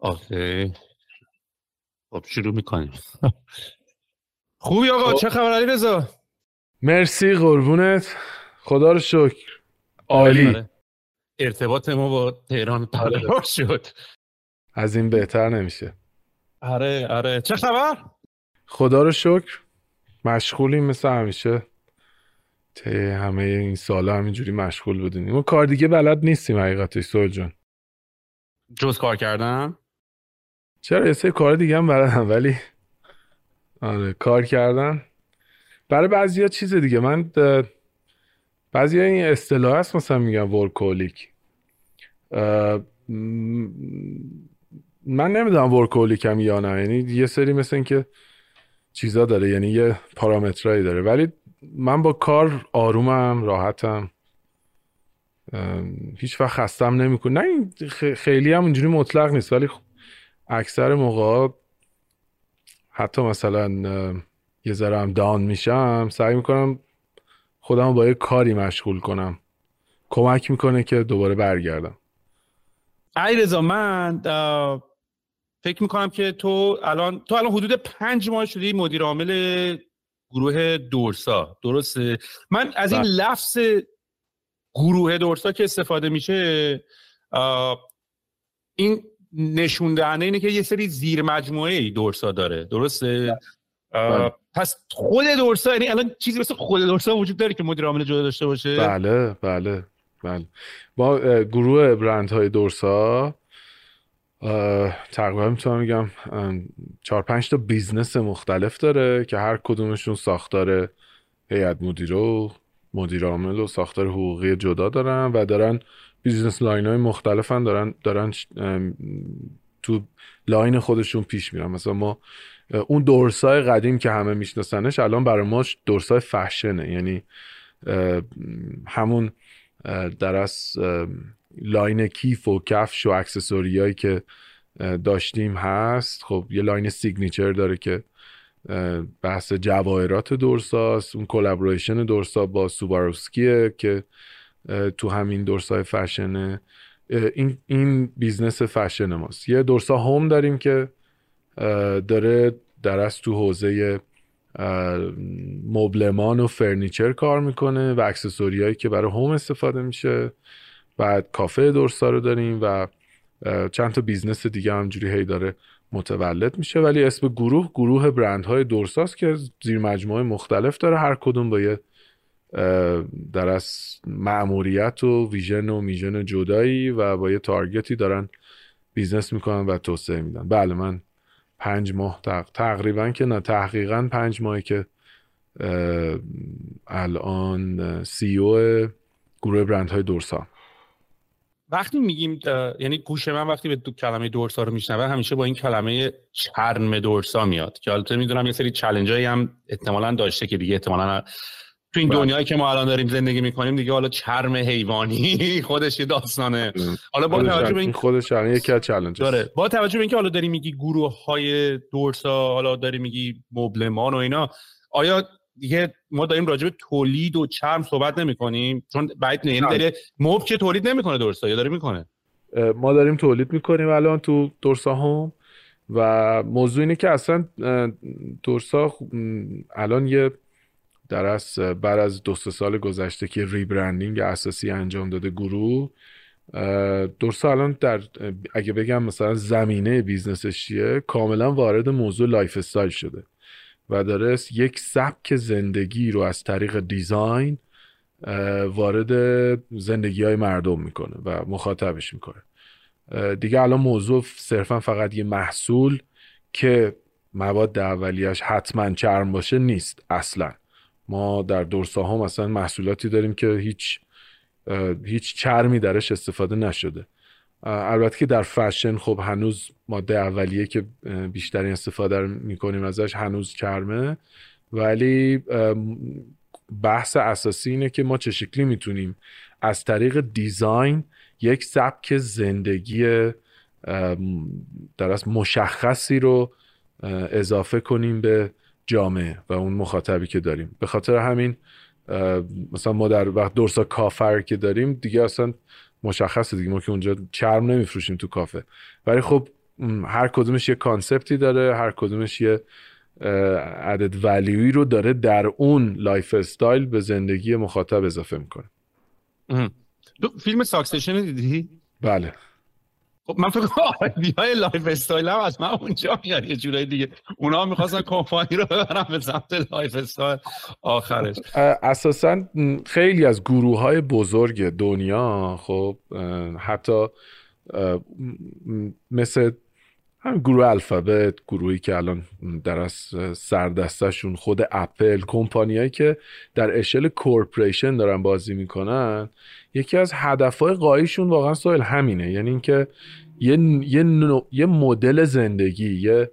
آخه خب شروع می‌کنیم خوبی آقا چه خبر علی رضا مرسی قربونت خدا رو شکر عالی. ارتباط ما با تهران برقرار شد از این بهتر نمیشه آره آره چه خبر خدا رو شکر مشغولیم مثل همیشه. طی همه این سالا همینجوری مشغول بودیم. ما کار دیگه بلد نیستیم حقیقتش سوال جان جز کار کردن؟ چرا یه سری کار دیگه هم بلدم ولی آره کار کردن. برای بعضی چیز دیگه من بعضی این اصطلاح هست مثلا میگم ورکولیک. من نمی‌دونم ورکولیکم یا نه یعنی یه سری مثل این که چیزا داره یعنی یه پارامترایی داره. ولی من با کار آرومم راحتم. هیچ وقت خستم نمی‌کنه نه خیلی هم اونجوری مطلق نیست ولی اکثر موقع حتی مثلا یه ذره هم دان میشم سعی می‌کنم خودم با یه کاری مشغول کنم. کمک می‌کنه که دوباره برگردم. ای رضا من فکر می‌کنم که تو الان تو الان حدود پنج ماه شدی مدیر عامل گروه دورسا. درسته؟ من از این بله. لفظ گروه دورسا که استفاده میشه این نشون دهنده اینه که یه سری زیر مجموعه ای دورسا داره. درسته؟ بله. پس خود دورسا یعنی الان چیزی مثل خود دورسا وجود داره که مدیر عامل جدا داشته باشه؟ بله بله بله. با گروه برند های دورسا تقریبا می‌تونم میگم چهار پنج تا business مختلف داره که هر کدومشون ساختار هیئت مدیره و مدیر عامل و ساختار حقوقی جدا دارن و دارن business line های مختلفن دارن دارن تو line خودشون پیش میرن. مثلا ما اون دورسای قدیم که همه میشناسنش الان برای ما دورسای فشنه. یعنی همون در واقع line کیف و کفش و accessory هایی که داشتیم هست. خب یه line signature داره که بحث جواهرات دورساست. اون collaboration دورسا با سواروسکیه که تو همین دورسای فشنه. این این business fashion ماست. یه دورسا Home داریم که داره درست تو حوزه مبلمان و furniture کار می‌کنه و accessory که برای home استفاده میشه. بعد کافه دورسا رو داریم و چند تا business دیگه همینجوری هی داره متولد میشه. ولی اسم گروه گروه برندهای دورساست که زیر مجموعه مختلف داره. هر کدوم با یه در واقع مأموریت و vision و mission جدایی و با یه target ی دارن business می‌کنن و توسعه میدن. بله من پنج ماه تقریبا که نه تحقیقا پنج ماهی که الان CEO گروه برندهای دورسا وقتی میگیم یعنی گوش من وقتی به دو کلمه دورسا رو میشنوه همیشه با این کلمه چرم دورسا میاد. که البته می‌دونم یه سری چلنج هم احتمالا داشته که دیگه احتمالا تو این بله. دنیایی که ما الان داریم زندگی می‌کنیم دیگه حالا چرم حیوانی خودش یه داستانه. حالا با توجه به این خودش یکی از چالش داره با توجه به اینکه حالا داری میگی گروه های دورسا حالا داری میگی مبلمان و اینا آیا دیگه ما داریم راجع به تولید و چرم صحبت نمی کنیم چون بعد نه داره مبل که تولید نمی‌کنه دورسا یا داره می‌کنه؟ ما داریم تولید می‌کنیم الان تو دورسا Home و موضوع اینه که اصلا دورسا الان یه در واقع بعد از دو سال گذشته که rebranding اساسی انجام داده گروه دورسا الان در اگه بگم مثلا زمینه business ش چیه کاملا وارد موضوع lifestyle شده و داره یک سبک زندگی رو از طریق design وارد زندگی های مردم می‌کنه و مخاطبش می‌کنه. دیگه الان موضوع صرفا فقط یه محصول که مواد اولیش حتما چرم باشه نیست اصلا. ما در دورساها مثلا محصولاتی داریم که هیچ هیچ چرمی درش استفاده نشده. البته که در فشن خب هنوز ماده اولیه که بیشترین استفاده می‌کنیم ازش هنوز چرمه. ولی بحث اساسی اینه که ما چه شکلی می‌تونیم از طریق دیزاین یک سبک زندگی در مشخصی رو اضافه کنیم به جامعه و اون مخاطبی که داریم. به خاطر همین مثلا ما در وقت دورسا کافر که داریم دیگه اصلا مشخصه دیگه. ما که اونجا چرم نمیفروشیم تو کافه. ولی خب هر کدومش یه concept ی داره هر کدومش یه added value ای رو داره در اون lifestyle به زندگی مخاطب اضافه می‌کنه. فیلم Succession دیدی؟ بله. خب من فکر کنم های lifestyle هم از من اونجا میاد یه جورایی دیگه. اونا می‌خواستن کمپانی رو ببرن به سمت lifestyle. آخرش. اساسا خیلی از گروه های بزرگ دنیا خب حتی مثل هم گروه الفابت گروهی که الان در از سردستشون خود اپل کمپانیایی که در اشل کورپریشن دارن بازی می‌کنن یکی از هدفهای قایشون واقعا سوال همینه. یعنی اینکه یه یه, یه مدل زندگی یه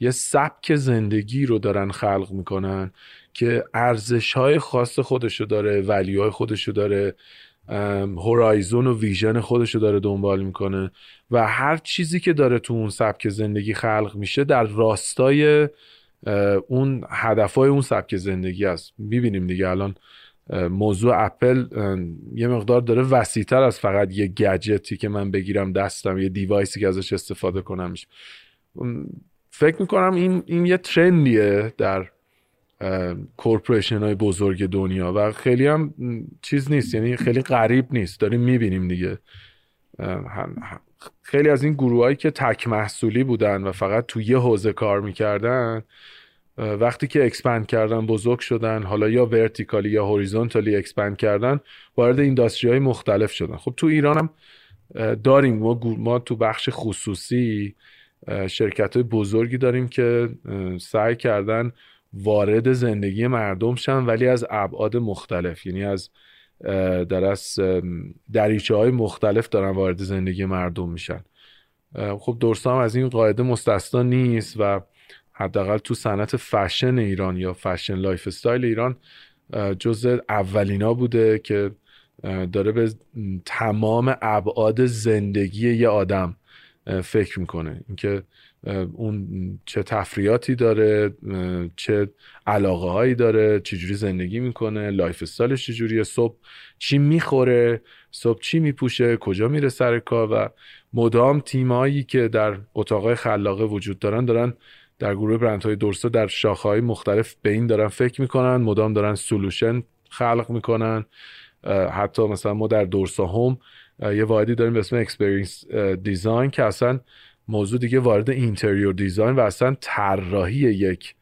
یه سبک زندگی رو دارن خلق می‌کنن که ارزش های خاص خودشو داره ولی های خودشو داره. هورایزون و ویژن خودشو داره دنبال می‌کنه و هر چیزی که داره تو اون سبک زندگی خلق میشه در راستای اون هدفای اون سبک زندگی است. می‌بینیم دیگه الان موضوع اپل یه مقدار داره وسیعتر از فقط یه گجتی که من بگیرم دستم یه دیوایسی که ازش استفاده کنم میشه. فکر می‌کنم این, این یه ترندیه در corporation های بزرگ دنیا و خیلی هم چیز نیست یعنی خیلی غریب نیست. داریم می‌بینیم دیگه. خیلی از این گروه که تک محصولی بودن و فقط تو یه حوزه کار می‌کردن وقتی که expand کردن بزرگ شدن حالا یا vertically یا horizontally expand کردن وارد industry های مختلف شدن. خب تو ایران هم داریم. ما, ما تو بخش خصوصی شرکت های بزرگی داریم که سعی کردن وارد زندگی مردم شن ولی از ابعاد مختلف. یعنی از در از دریچه های مختلف دارن وارد زندگی مردم میشن. خب دورسا هم از این قاعده مستثنا نیست و حداقل تو صنعت فشن ایران یا fashion lifestyle ایران جزو اولینا بوده که داره به تمام ابعاد زندگی یه آدم فکر می‌کنه. اینکه اون چه تفریحاتی داره چه علاقه هایی داره چجوری زندگی می‌کنه lifestyle ش چجوریه صبح چی می‌خوره صبح چی میپوشه کجا میره سر کار و مدام تیمایی که در اتاقای خلاقه وجود دارن دارن در گروه برندهای دورسا در شاخه مختلف به این دارن فکر می‌کنن مدام دارن solution خلق می‌کنن. حتی مثلا ما در دورسا Home یه واحدی داریم به اسم experience design که اصلا موضوع دیگه وارد interior design و اصلا طراحی یک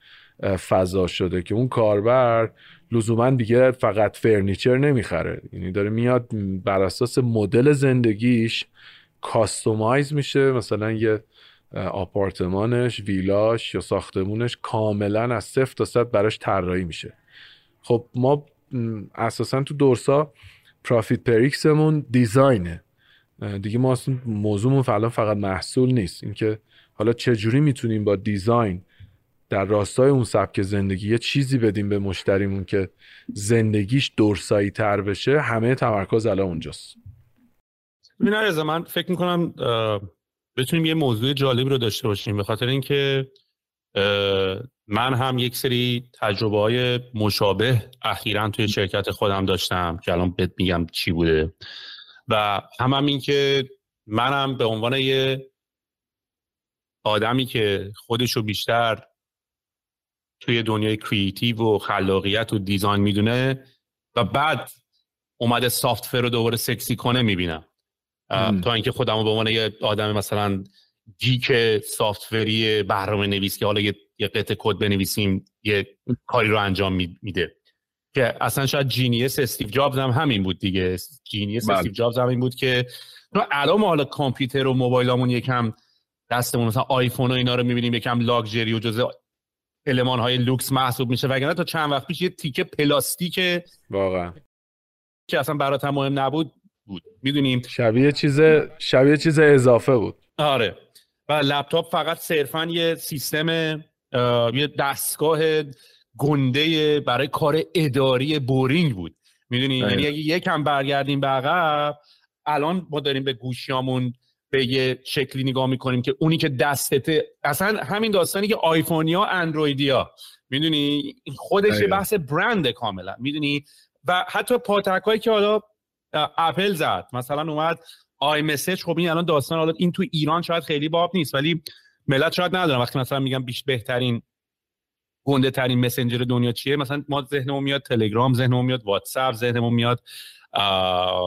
فضا شده که اون کاربر لزوما دیگه فقط furniture نمی‌خره. یعنی داره میاد بر اساس مدل زندگیش customize میشه. مثلا یه آپارتمانش ویلاش یا ساختمونش کاملا از صفر تا صد براش طراحی میشه. خب ما اساسا تو دورسا پرافیت پریکسمون دیزاینه. دیگه ما اصلا موضوعمون فعلا فقط محصول نیست. اینکه حالا چجوری می‌تونیم با دیزاین در راستای اون سبک زندگی یه چیزی بدیم به مشتریمون که زندگیش دورسایی تر بشه همه تمرکز الان اونجاست. ببین من فکر می‌کنم بتونیم یه موضوع جالبی رو داشته باشیم. به خاطر اینکه من هم یک سری تجربه های مشابه اخیرا توی شرکت خودم داشتم که الان بهت میگم چی بوده. و هم, هم این که منم به عنوان یه آدمی که خودشو بیشتر توی دنیای creative و خلاقیت و design می‌دونه و بعد اومده software رو دوباره سکسی کنه می‌بینم. تا اینکه خودم به عنوان یه آدم مثلا geek software ی برنامه نویس که حالا یه, یه قطع کد بنویسیم یه کاری رو انجام میده. که اصلا شاید genius استیو جابز هم همین بود دیگه. genius بله. استیو جابز هم این بود که الان ما حالا کامپیوتر و موبایلامون یکم دستمون مثلا آیفون و اینا رو می‌بینیم یکم لاکچری و جزء المان های لوکس محسوب میشه. وگرنه تا چند وقت پیش یه تیکه پلاستیک واقعا. که اصلا برات مهم نبود بود. می‌دونیم. شبیه چیز شبیه چیز اضافه بود. آره. و لپتاپ فقط صرفا یه سیستم یه دستگاه گنده برای کار اداری بورینگ بود. می‌دونی؟ یعنی اگه یکم برگردیم به عقب الان ما داریم به گوشیامون به یه شکلی نگاه می‌کنیم که اونی که دستته اصلا همین داستانی که آیفونیا اندرویدیا. می‌دونی؟ خودش یه بحث برند کاملا. می‌دونی؟ و حتی پاتک هایی که حالا اپل زد. مثلا اومد iMessage خب این الان داستان حالا این تو ایران شاید خیلی باب نیست ولی ملت شاید ندارم وقتی مثلا میگم بیش بهترین گنده ترین مسنجر دنیا چیه؟ مثلا ما ذهنمون میاد تلگرام ذهنمون میاد واتساپ ذهنمون میاد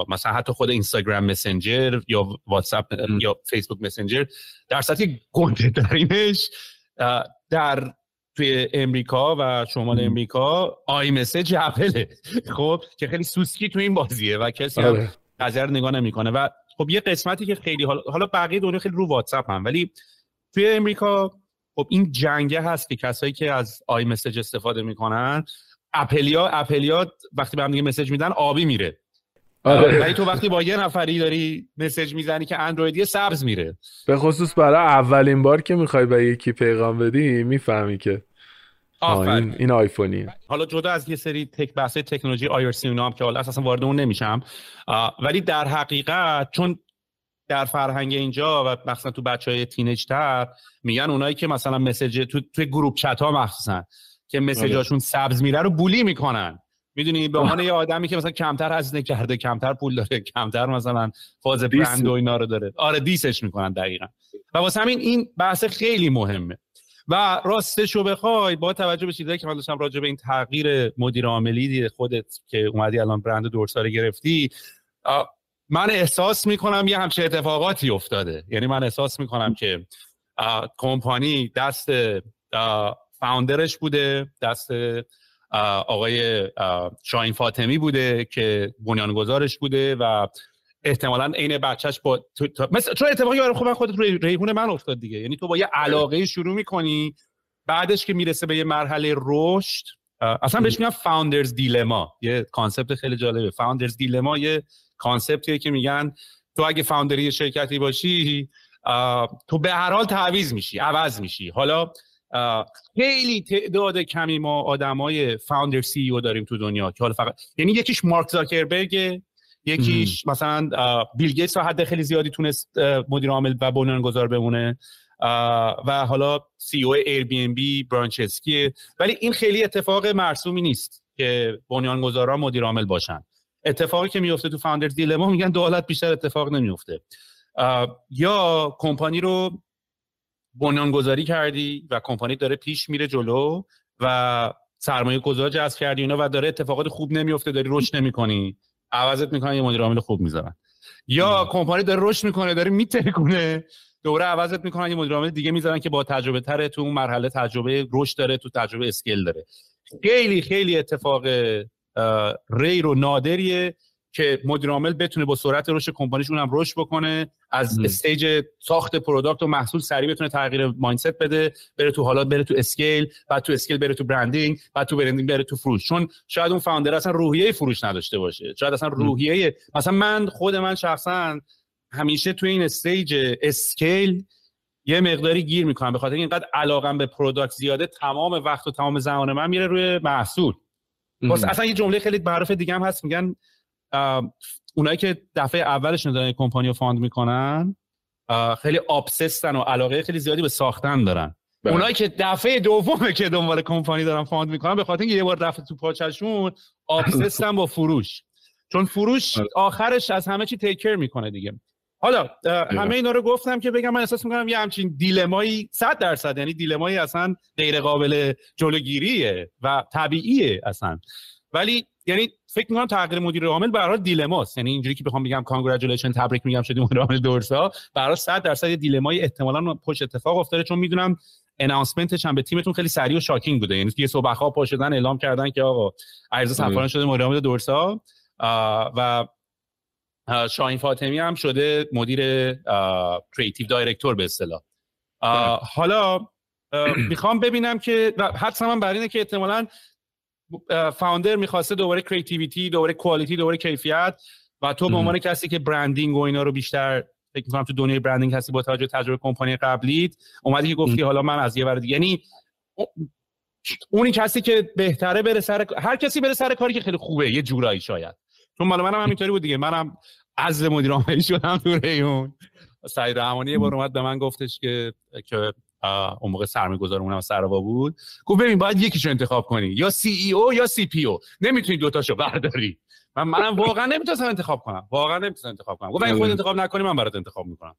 مثلا حتی خود اینستاگرام مسنجر یا واتساپ یا فیسبوک مسنجر در سطح گنده ترینش در توی امریکا و شمال امریکا iMessage اپله خب که خیلی سوسکی تو این بازیه و کسی هم نظر آره. نگاه نمی‌کنه. و خب یه قسمتی که خیلی حالا بقیه دنیا خیلی رو واتساپ هم ولی توی امریکا خب این جنگه هست که کسایی که از iMessage استفاده می‌کنن اپلیا اپلیا وقتی به هم دیگه message میدن آبی میره. آره. ولی تو وقتی با یه نفری داری message می‌زنی که اندرویدی سبز میره. به خصوص برای اولین بار که می‌خوای به یکی پیغام بدی می‌فهمی که. این, این آیفونی حالا جدا از یه سری تک بحث تکنولوژی آیرسی هم که حالا اساسا وارد اون نمیشم. ولی در حقیقت چون در فرهنگ اینجا و مثلا تو بچه های تینیج تر میگن اونایی که مثلا مسیج تو توی گروپ چت ها مخصوصا که مسیجاشون سبز میره رو بولی می‌کنن. می‌دونی به عنوان یه آدمی که مثلا کمتر هزینه کرده کمتر پول داره کمتر مثلا فاز برند و اینا رو داره. آره دیسش می‌کنن دقیقا. و واسه همین این بحث خیلی مهمه. و راستش رو بخوای با توجه به چیزایی که من داشتم راجع به این تغییر مدیر عاملی خودت که اومدی الان برند دورسار گرفتی من احساس می‌کنم یه همچه اتفاقاتی افتاده. یعنی من احساس می‌کنم که کمپانی دست فاوندرش بوده دست آقای شاهین فاطمی بوده که بنیانگذارش بوده و احتمالا عین بچهش با تو... مثل چون اتفاقی برای خودم خودت روی ریحون من افتاد دیگه. یعنی تو با یه علاقه شروع می‌کنی بعدش که می‌رسه به یه مرحله رشد اصلا بهش میگن founder's dilemma یه concept خیلی جالبه. founder's dilemma یه concept یه که میگن تو اگه founder ی شرکتی باشی تو به هر حال تعویض میشی عوض میشی. حالا خیلی تعداد کمی ما آدمای founder CEO داریم تو دنیا که حالا فقط یعنی یکیش مارک زاکربرگ یکیش مثلا بیل گیتس تا حد خیلی زیادی تونست مدیر عامل و بنیانگذار بمونه. و حالا سی او ایر بی ام بی برانچسکی ولی این خیلی اتفاق مرسومی نیست که بنیانگذارا مدیر عامل باشن. اتفاقی که میفته تو founder's dilemma میگن دولت بیشتر اتفاق نمیفته یا کمپانی رو بنیانگذاری کردی و کمپانی داره پیش میره جلو و سرمایه گذار جذب کردی اینا و داره اتفاقات خوب نمیفته داری رشد نمی‌کنی. عوضت می‌کنن یه مدیر عامل خوب می‌ذارن. یا کمپانی داره رشد می‌کنه داره میترکونه دوره عوضت می‌کنن یه مدیر عامل دیگه می‌ذارن که با تجربه تره تو اون مرحله تجربه رشد داره تو تجربه اسکیل داره. خیلی خیلی اتفاق ری و نادریه که مدیر عامل بتونه با سرعت رشد کمپانیش اونم رشد بکنه از stage ساخت product و محصول سریع بتونه تغییر mindset بده بره تو حالا بره تو scale بعد تو scale بره تو branding بعد تو branding بره تو فروش. چون شاید اون founder اصلا روحیه فروش نداشته باشه. شاید اصلا روحیه مثلا من خود من شخصا همیشه تو این stage scale یه مقداری گیر می‌کنم به خاطر اینقدر علاقم به product زیاده تمام وقت و تمام زمان من میره روی محصول. واسه اصلا یه جمله خیلی معروف دیگه هم هست میگن اونایی که دفعه اولش دارن کمپانی رو found می‌کنن خیلی obsession و علاقه خیلی زیادی به ساختن دارن بله. اونایی که دفعه دومه که دنبال کمپانی دارن found می‌کنن به خاطر اینکه یه بار رفت تو پاچشون obsession با فروش چون فروش بله. آخرش از همه چی take care می‌کنه دیگه حالا همه اینا رو گفتم که بگم من احساس می‌کنم یه همچین dilemma یی 100 درصد یعنی dilemma یی اصلا غیر قابل جلوگیریه و طبیعیه اصلا. ولی یعنی فکر می‌کنم تغییر مدیر عامل حل dilemma ست. یعنی اینجوری که بخوام بگم congratulation تبریک میگم شدی مدیر عامل دورسا. هر 100 درصد dilemma ی احتمالاً پشت اتفاق افتاده چون می‌دونم announcement ش هم به تیمتون خیلی سریع و shocking بوده. یعنی یه صبح خواب پا شدن اعلام کردن که آقا علیرضا صفاری شده مدیر عامل دورسا. و شاهین فاطمی هم شده مدیر creative director به اصطلاح. بله. حالا می‌خوام ببینم که حدس من بر اینه که احتمالاً founder می‌خواسته دوباره creativity دوباره quality دوباره کیفیت و تو به عنوان کسی که branding و اینا رو بیشتر فکر می‌کنم تو دنیای branding هستی با توجه تجربه کمپانی قبلیت اومدی که گفتی حالا من از یه ور یعنی اونی کسی که بهتره بره سر هر کسی بره سر کاری که خیلی خوبه یه جورایی شاید. چون مال منم همینطوری بود دیگه منم از مدیر عاملی شدم تو ریحون. سعید رحمانی یه بار اومد به من گفتش که که اون موقع سرمایه‌گذار اونم سرآوا بود. گفت ببین باید یکیشو انتخاب کنی یا CEO یا CPO نمی‌تونی دوتاشو برداری. من منم واقعا نمی‌تونستم انتخاب کنم. واقعا نمی‌تونستم انتخاب کنم. گفت خود انتخاب نکنی من برات انتخاب می‌کنم.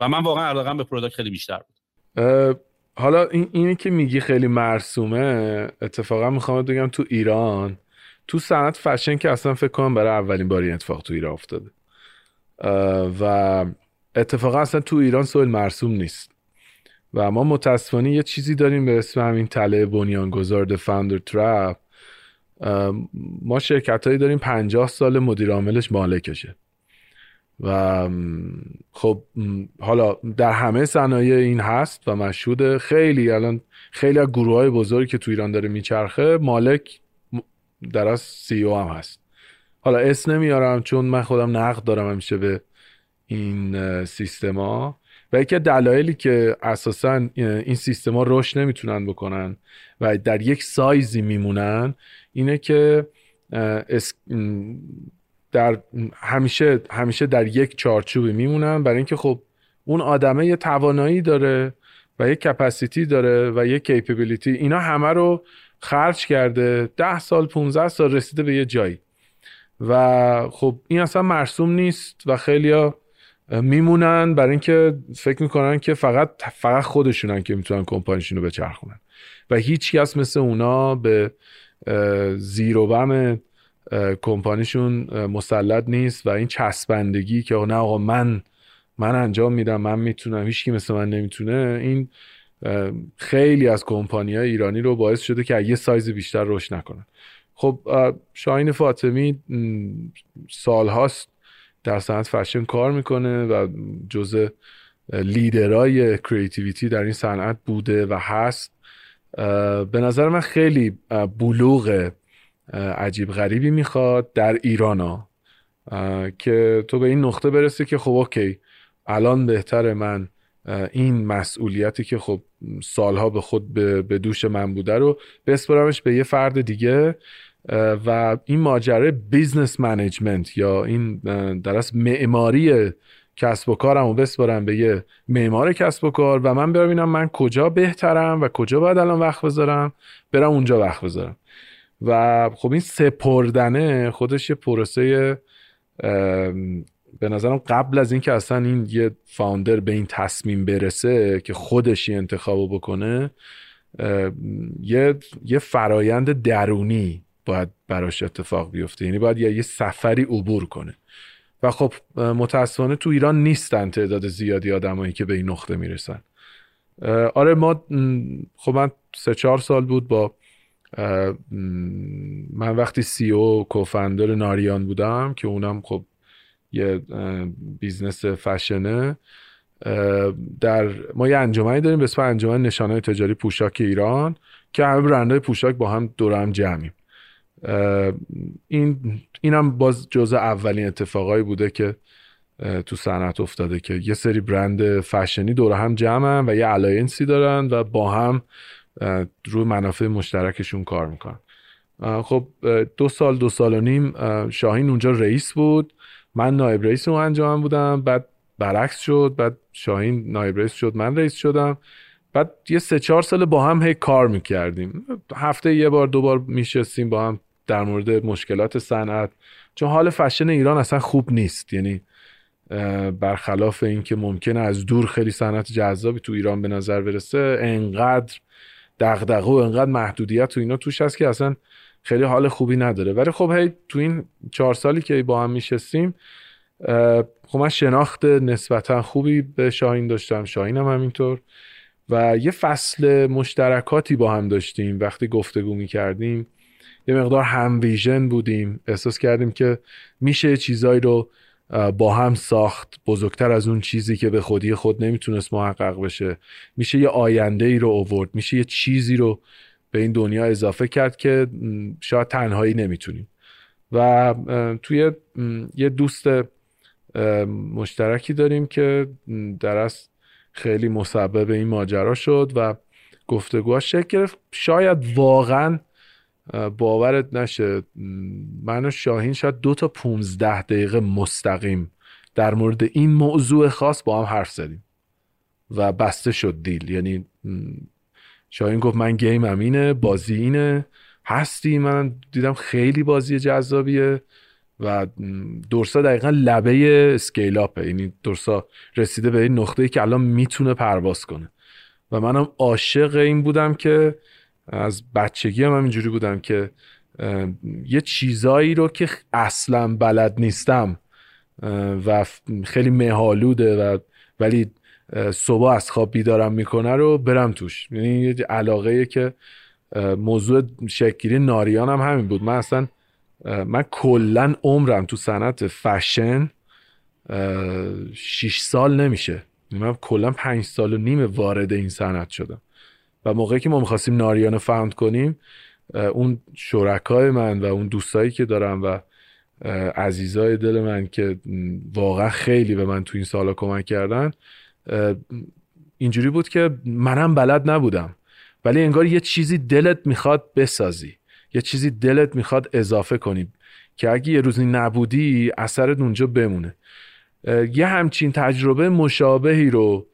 و من واقعا علاقم به product خیلی بیشتر بود. حالا این اینی که میگی خیلی مرسومه اتفاقا می‌خوام بگم تو ایران تو صنعت فشن که اصلا فکر کنم برای اولین باری اتفاق تو ایران افتاده. و اتفاقا اصلا تو ایران سوال مرسوم نیست. و ما متاسفانه یه چیزی داریم به اسم همین تله بنیانگذار The Founder Trap. ما شرکت هایی داریم پنجاه سال مدیر عاملش مالکشه. و خب حالا در همه صنایع این هست و مشهود خیلی الان خیلی از گروه های بزرگی که تو ایران داره میچرخه مالک در از سی او هم هست. حالا اسم نمیارم چون من خودم نقد دارم همیشه به این سیستما. و یکی دلایلی که اساسا این سیستما رشد نمی‌تونن بکنن و در یک سایزی میمونن اینه که در همیشه همیشه در یک چارچوبی میمونن. برای اینکه خب اون آدمه یه توانایی داره و یه کپاسیتی داره و یه کیپبیلیتی اینا همه رو خرج کرده ده سال 15 سال رسیده به یه جایی. و خب این اصلا مرسوم نیست و خیلیا میمونن برای اینکه فکر می‌کنن که فقط فقط خودشونن که می‌تونن کمپانیشون رو بچرخونن. و هیچ کس مثل اونا به زیر و بم کمپانیشون مسلط نیست و این چسبندگی که نه آقا من من انجام میدم من می‌تونم هیچکی مثل من نمی‌تونه این خیلی از کمپانی های ایرانی رو باعث شده که یه سایز بیشتر رشد نکنن. خب شاهین فاطمی سالهاست در صنعت فشن کار می‌کنه و جزء leader ای creativity در این صنعت بوده و هست. به نظر من خیلی بلوغ عجیب غریبی می‌خواد در ایران ها. که تو به این نقطه برسی که خب okay الان بهتر من این مسئولیتی که خب سالها به خود به دوش من بوده رو بسپرمش به یه فرد دیگه و این ماجرای business management یا این در معماری کسب و کارم رو بسپارم به یه معمار کسب و کار و من ببینم من کجا بهترم و کجا باید الان وقت بذارم برم اونجا وقت بذارم. و خب این سپردنه خودش یه پروسه به نظرم قبل از اینکه اصلا این یه فاوندر به این تصمیم برسه که خودش یه انتخاب بکنه یه یه فرایند درونی باید براش اتفاق بیفته. یعنی باید یه سفری عبور کنه. و خب متاسفانه تو ایران نیستن تعداد زیادی آدمایی که به این نقطه می‌رسن. آره ما خب من سه چهار سال بود با من وقتی CEO co-founder ناریان بودم که اونم خب یه business fashion ه. در ما یه انجمنی داریم به اسم انجمن نشانه تجاری پوشاک ایران که همه برندهای پوشاک با هم دور هم جمعیم. این اینم باز جزء اولین اتفاقایی بوده که تو صنعت افتاده که یه سری برند فشنی دور هم جمعن و یه alliance ی دارن و با هم روی منافع مشترکشون کار می‌کنن. خب دو سال دو سال و نیم شاهین اونجا رئیس بود. من نایب رئیس اون انجام بودم بعد برعکس شد بعد شاهین نایب رئیس شد من رئیس شدم. بعد یه سه چهار سال با هم هی کار می‌کردیم. هفته یه بار دو بار میشستیم با هم در مورد مشکلات صنعت. چون حال فشن ایران اصلا خوب نیست. یعنی برخلاف اینکه ممکنه از دور خیلی صنعت جذابی تو ایران به نظر برسه انقدر دغدغه و انقدر محدودیت تو اینا توش هست که اصلا خیلی حال خوبی نداره. ولی خب هی تو این چهار سالی که با هم میشستیم خب من شناخت نسبتا خوبی به شاهین داشتم. هم همینطور. و یه فصل مشترکاتی با هم داشتیم. وقتی گفتگو می‌کردیم یه مقدار هم ویژن بودیم. احساس کردیم که میشه چیزایی رو با هم ساخت. بزرگتر از اون چیزی که به خودی خود نمی‌تونست محقق بشه. میشه یه آینده ای رو اوورد میشه یه چیزی رو به این دنیا اضافه کرد که شاید تنهایی نمی‌تونیم. و توی یه دوست مشترکی داریم که در خیلی مسبب این ماجرا شد و گفتگوهاش شکل گرفت. شاید واقعا باورت نشه من و شاهین شاید دو تا پونزده دقیقه مستقیم در مورد این موضوع خاص با هم حرف زدیم و بسته شد دیل. یعنی شاهین گفت من گیم اینه بازی اینه. هستی؟ من دیدم خیلی بازی جذابیه و دورسا دقیقا لبه اسکیل اپه. یعنی دورسا رسیده به این نقطه ای که الان می‌تونه پرواز کنه. و منم عاشق این بودم که از بچگی هم اینجوری بودم که یه چیزایی رو که اصلا بلد نیستم و خیلی مهالوده و ولی صبح از خواب بیدارم می‌کنه رو برم توش. یعنی یه علاقه که موضوع شکلی ناریان هم همین بود. من اصلا من کلا عمرم تو صنعت فشن شیش سال نمیشه. من کلا پنج سال و نیم وارد این صنعت شدم. و موقعی که ما می‌خواستیم ناریان رو فاند کنیم اون شرکای من و اون دوستایی که دارم و عزیزای دل من که واقعا خیلی به من تو این سالا کمک کردن اینجوری بود که منم بلد نبودم. ولی انگار یه چیزی دلت می‌خواد بسازی. یه چیزی دلت می‌خواد اضافه کنی که اگه یه روزی نبودی اثرت اونجا بمونه. یه همچین تجربه مشابهی رو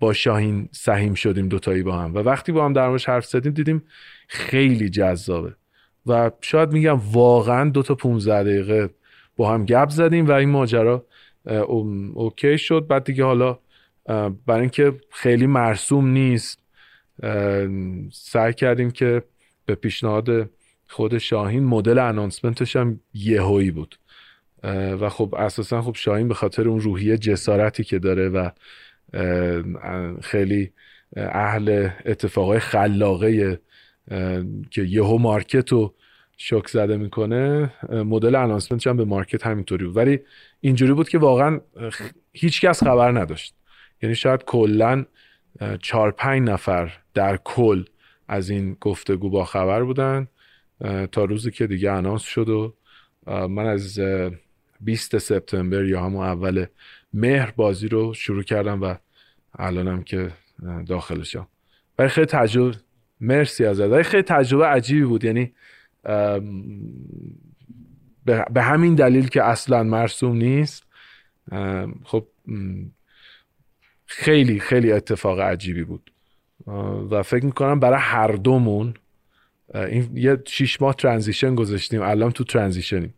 با شاهین سهیم شدیم دوتایی با هم. و وقتی با هم در حرف زدیم دیدیم خیلی جذابه. و شاید میگم واقعا دو تا 15 دقیقه با هم گپ زدیم و این ماجرا اوکی شد. بعد دیگه حالا برای اینکه خیلی مرسوم نیست. سعی کردیم که به پیشنهاد خود شاهین مدل انانسمنتش هم یهویی بود. و خب اساسا خب شاهین به خاطر اون روحیه جسارتی که داره و خیلی اهل اتفاقای خلاقه که یهو مارکت رو شک زده می‌کنه مدل انانسمنتش هم به مارکت همینطوری بود. ولی اینجوری بود که واقعا هیچ کس خبر نداشت. یعنی شاید کلا چهار پنج نفر در کل از این گفتگو با خبر بودن تا روزی که دیگه انانس شد و من از 20 سپتامبر یا همون اول مهر بازی رو شروع کردم و الانم که داخلشم ولی خیلی تجربه مرسی از ولی خیلی تجربه عجیبی بود. یعنی به همین دلیل که اصلا مرسوم نیست خب خیلی خیلی اتفاق عجیبی بود. و فکر می‌کنم برای هر دومون این یه شیش ماه ترانزیشن گذاشتیم الان تو ترانزیشنیم.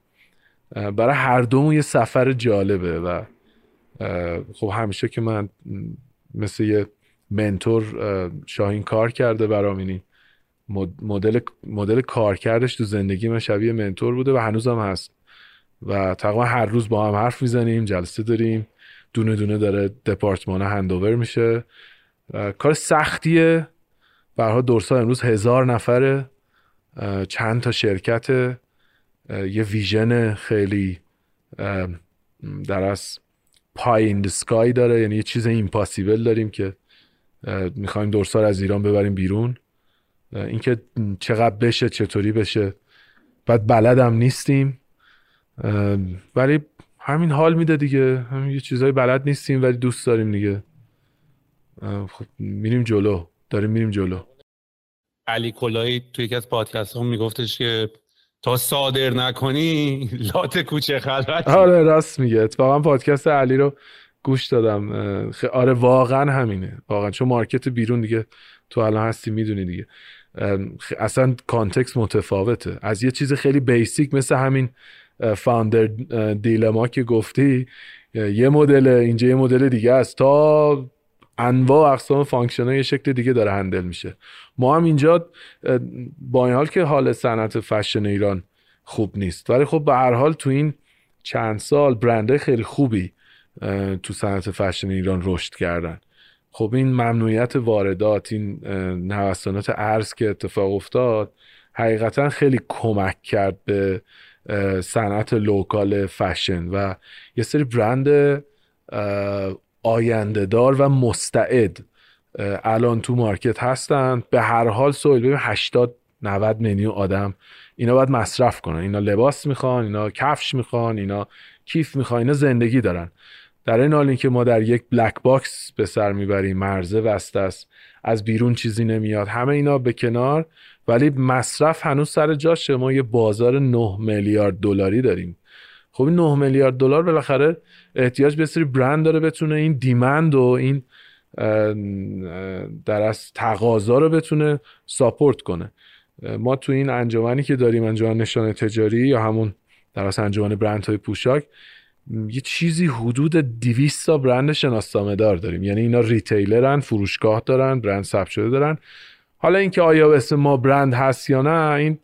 برای هر دومون یه سفر جالبه و خب همیشه که من مثل یه منتور شاهین کار کرده برامینی مدل مدل کارکردش تو زندگی من شبیه منتور بوده و هنوزم هست. و تقریبا هر روز با هم حرف می‌زنیم جلسه داریم. دونه دونه داره دپارتمان هندوور میشه. کار سختیه. برها دورسا امروز هزار نفره چند تا شرکت یه ویژن خیلی در از پای این سکای داره. یعنی یه چیز ایمپاسیبل داریم که می‌خوایم دورسا از ایران ببریم بیرون. اینکه چقدر بشه چطوری بشه بعد بلدم نیستیم. ولی همین حال میده دیگه. همین یه چیزای بلد نیستیم ولی دوست داریم دیگه. خب میریم جلو. داریم میریم جلو. علی کلایی توی یکی از پادکست هم میگفتش که تا صادر نکنی لات کوچه خلوت. آره راست میگه. اتفاقا پادکست علی رو گوش دادم. آره واقعا همینه. واقعا چون market بیرون دیگه. تو الان هستی می‌دونی دیگه. اصلا context متفاوته. از یه چیز خیلی basic مثل همین founder dilemma که گفتی یه مدل اینجا یه مدل دیگه است. تا انواع اقسام function یه شکل دیگه داره handle میشه. ما هم اینجا با این حال که حال صنعت فشن ایران خوب نیست. ولی خب به هر حال تو این چند سال برندهای خیلی خوبی تو صنعت فشن ایران رشد کردن. خب این ممنوعیت واردات این نوسانات ارز که اتفاق افتاد حقیقتا خیلی کمک کرد به صنعت local fashion و یه سری برند آینده دار و مستعد الان تو market هستن. به هر حال سویل ببین 80 90 میلیون آدم اینا باید مصرف کنن. اینا لباس می‌خوان اینا کفش می‌خوان اینا کیف می‌خوان اینا زندگی دارن. در این حال اینکه ما در یک black box به سر می‌بریم مرزها بسته است. از بیرون چیزی نمیاد. همه اینا به کنار ولی مصرف هنوز سر جاشه. ما یه بازار 9 میلیارد دلاری داریم. خب این 9 میلیارد دلار بالاخره احتیاج به سری برند داره بتونه این دیمند و این در از تقاضا رو بتونه ساپورت کنه. ما تو این انجمنی که داریم انجمن نشانه تجاری یا همون در از انجمن برند های پوشاک یه چیزی حدود 200 تا برند شناسنامه دار داریم. یعنی اینا ریتیلرن فروشگاه دارن برند ثبت شده دارن. حالا اینکه آیا اسم ما برند هست یا نه این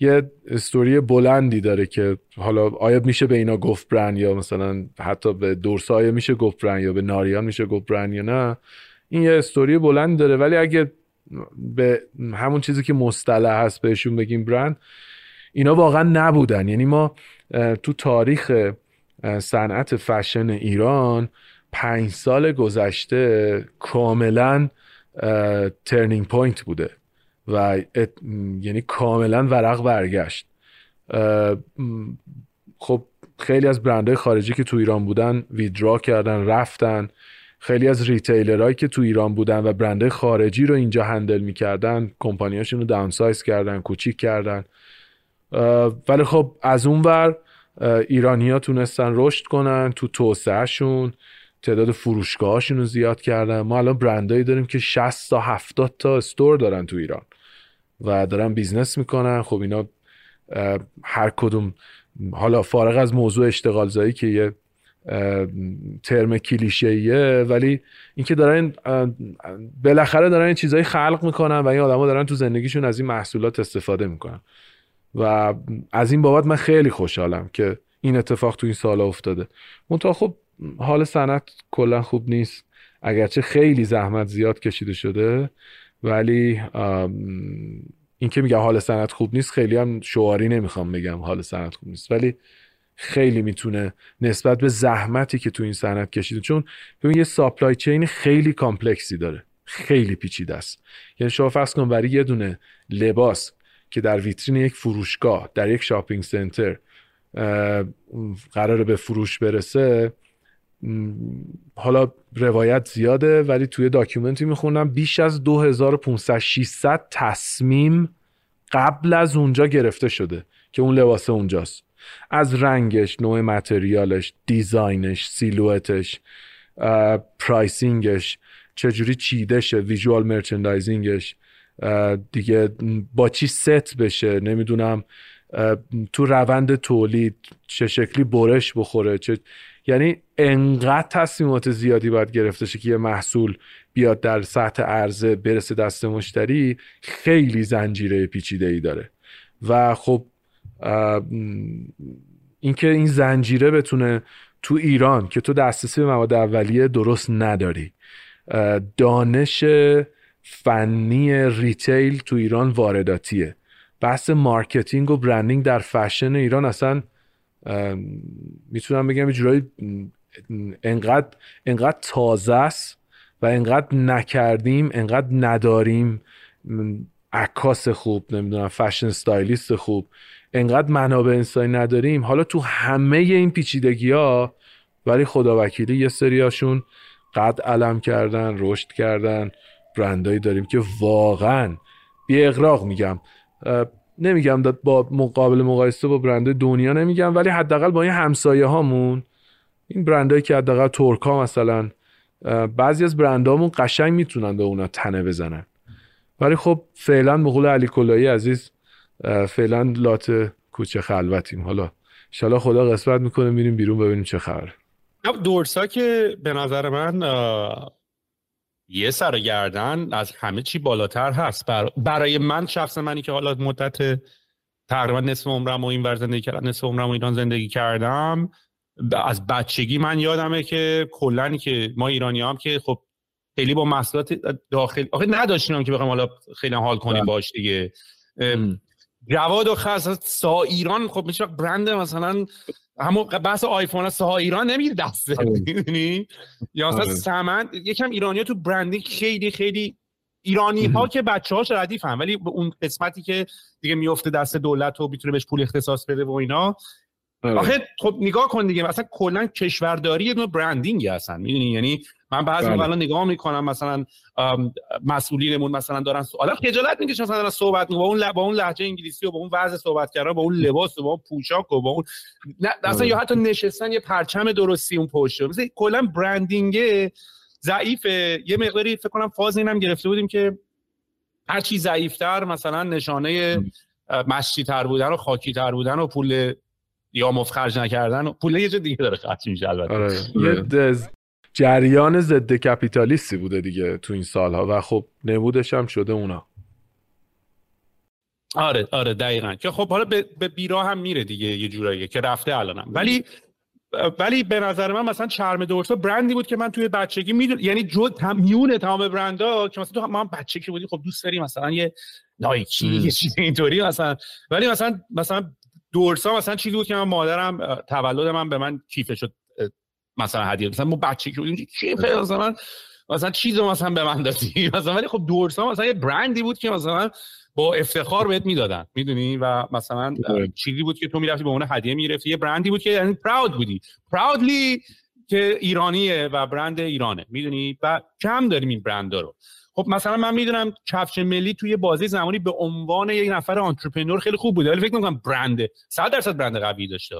یه استوری بلندی داره که حالا آیا میشه به اینا گفت برند یا مثلا حتی به دورسا میشه گفت برند یا به ناریان میشه گفت برند یا نه. این یه استوری بلندی داره. ولی اگه به همون چیزی که مصطلح هست بهشون بگیم برند اینا واقعا نبودن. یعنی ما تو تاریخ صنعت فشن ایران پنج سال گذشته کاملا turning point بوده و یعنی کاملا ورق برگشت. خب خیلی از برندهای خارجی که تو ایران بودن withdraw کردن رفتن. خیلی از retailer هایی که تو ایران بودن و برندهای خارجی رو اینجا handle می‌کردن کمپانیاشون رو downsize کردن کوچیک کردن. ولی خب از اون ور ایرانی ها تونستن رشد کنن تو توسعهشون. تعداد فروشگاهاشون رو زیاد کردن. ما الان برندهایی داریم که 60 تا 70 تا store دارن تو ایران و دارن business می‌کنن. خب اینا هر کدوم حالا فارغ از موضوع اشتغال زایی که یه ترم کلیشه‌ایه ولی اینکه دارن بالاخره دارن این چیزایی خلق می‌کنن و این آدما دارن تو زندگیشون از این محصولات استفاده می‌کنن. و از این بابت من خیلی خوشحالم که این اتفاق تو این سال افتاده. منتها خب حال صنعت کلا خوب نیست. اگرچه خیلی زحمت زیاد کشیده شده ولی این که میگم حال صنعت خوب نیست خیلی هم شعاری نمی‌خوام بگم حال صنعت خوب نیست. ولی خیلی می‌تونه نسبت به زحمتی که تو این صنعت کشیده چون ببین یه supply chain خیلی complex ی داره. خیلی پیچیده است. یعنی شما فرض کن برای یه دونه لباس که در ویترین یک فروشگاه در یک shopping center قرار به فروش برسه حالا روایت زیاده ولی توی document ی می‌خونم بیش از 2500 600 تصمیم قبل از اونجا گرفته شده که اون لباسه اونجاست. از رنگش نوع متریالش دیزاینش سیلویتش پرایسینگش چجوری چیده شه visual merchandising ش دیگه با چی ست بشه؟ نمی‌دونم. تو روند تولید چه شکلی برش بخوره؟ چه یعنی انقدر تصمیمات زیادی باید گرفته شه که یه محصول بیاد در سطح عرضه برسه دست مشتری خیلی زنجیره پیچیده ای داره. و خب اینکه این زنجیره بتونه تو ایران که تو دسترسی به مواد اولیه درست نداری. دانش فنی ریتیل تو ایران وارداتیه. بحث marketing و branding در فشن ایران اصلا می‌تونم بگم جورایی انقدر انقدر تازه است و انقدر نکردیم انقدر نداریم. عکاس خوب نمی‌دونم fashion stylist خوب. انقدر منابع انسانی نداریم. حالا تو همه این پیچیدگی ها ولی خدا وکیلی یه سریاشون قد علم کردن رشد کردن. برندایی داریم که واقعا بی اقراق میگم. نمیگم با مقابل مقایسه با برندهای دنیا نمیگم ولی حداقل با این همسایه هامون این برندهایی که حداقل ترکا مثلا بعضی از برندهامون قشنگ می‌تونن به اونا تنه بزنن. ولی خب فعلا مقول علی کلایی عزیز فعلا لات کوچه خلوتیم. حالا انشالله خدا قسمت می‌کنه میریم بیرون ببینیم چه خبره. دورسا که به نظر من یه سر گردن از همه چی بالاتر هست. برای من شخص منی که حالا مدت تقریبا نصف عمرم و این ور زندگی کردم نصف عمرم و ایران زندگی کردم از بچگی من یادمه که کلنی که ما ایرانی هم که خب خیلی با محصولات داخل آخه نداشتیم که بخوام حالا خیلی حال کنیم بله. باش دیگه. جواد و خاص سا ایران خب میشه برند مثلا همون بحث آیفون سا ایران نمیره دسته آره. می‌دونی یا مثلا آره. سمن یکم ایرانی تو برندینگ خیلی خیلی ایرانی ها که بچه هاش ردیفن ولی اون قسمتی که دیگه میفته دست دولت و می‌تونه بهش پول اختصاص بده و اینا. آخه خب نگاه کن دیگه مثلا کلا کشورداری یه برندینگ هستن می‌دونی؟ یعنی من بعضی بله. نگاه می‌کنم مثلا مسئولینمون مثلا دارن حالا خجالت می‌کشه مثلا دارن صحبت با اون با اون لهجه انگلیسی و با اون وضع صحبت کردن با اون لباس و با اون پوشاک و با اون نه اصلا یا حتی نشستن یه پرچم درستی اون پشت مثلا کلا برندینگ ضعیفه. یه مقداری فکر کنم فاز اینم گرفته بودیم که هر چی ضعیفتر مثلا نشانه مشتی تر بودن و خاکی تر بودن و پول یا مفت خرج نکردن و پول یه دیگه داره خرج میشه البته. آره. جریان ضد کپیتالیستی بوده دیگه تو این سالها و خب نمودش هم شده اونا. آره آره دقیقا. که خب حالا به, به بیرا هم میره دیگه یه جورایی که رفته الانم. ولی ولی به نظر من مثلا چرم دورسا برندی بود که من توی بچگی میدون یعنی جو میون تمام برندا که مثلا تو ما بچگی بودی خب دوست داری مثلا یه نایکی یه چیز اینطوری مثلا. ولی مثلا مثلا دورسا مثلا چیزی بود که من مادرم تولد من به من کیفه شد مثلا هدیه. مثلا ما بچه که بودیم کیفه؟ مثلا مثلا چیزو مثلا به من دادی؟ مثلا ولی خب دورسا مثلا یه برندی بود که مثلا با افتخار بهت می‌دادن می‌دونی؟ و مثلا چیزی بود که تو می‌رفتی به اون هدیه می‌گرفتی یه برندی بود که یعنی پراود بودی. پراودلی که ایرانیه و برند ایرانه می‌دونی؟ و کم داریم این برند رو خب مثلا من می‌دونم کفش ملی توی بازی زمانی به عنوان یک نفر آنترپرنور خیلی خوب بوده ولی فکر می‌کنم برنده 100 درصد برند قوی داشته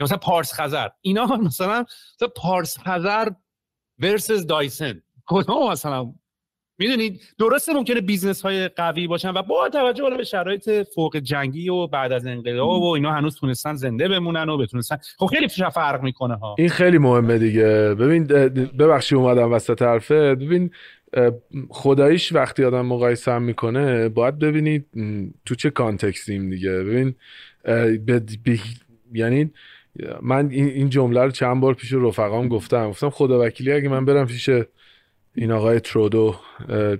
مثلا پارس خزر. اینا مثلا مثلا پارس خزر ورسس دایسن. کدوم مثلا؟ می‌دونید درسته ممکنه business های قوی باشن و با توجه به شرایط فوق جنگی و بعد از انقلاب و اینا هنوز تونستن زنده بمونن و بتونستن. خب خیلی فرق می‌کنه ها. این خیلی مهمه دیگه. ببین ببخشید اومدم وسط حرفت ببین خداییش وقتی آدم مقایسه هم می‌کنه باید ببینید تو چه context یم دیگه. ببین یعنی من این جمله رو چند بار پیش رفقام گفتم. گفتم خدا وکیلی اگه من برم پیش این آقای ترودو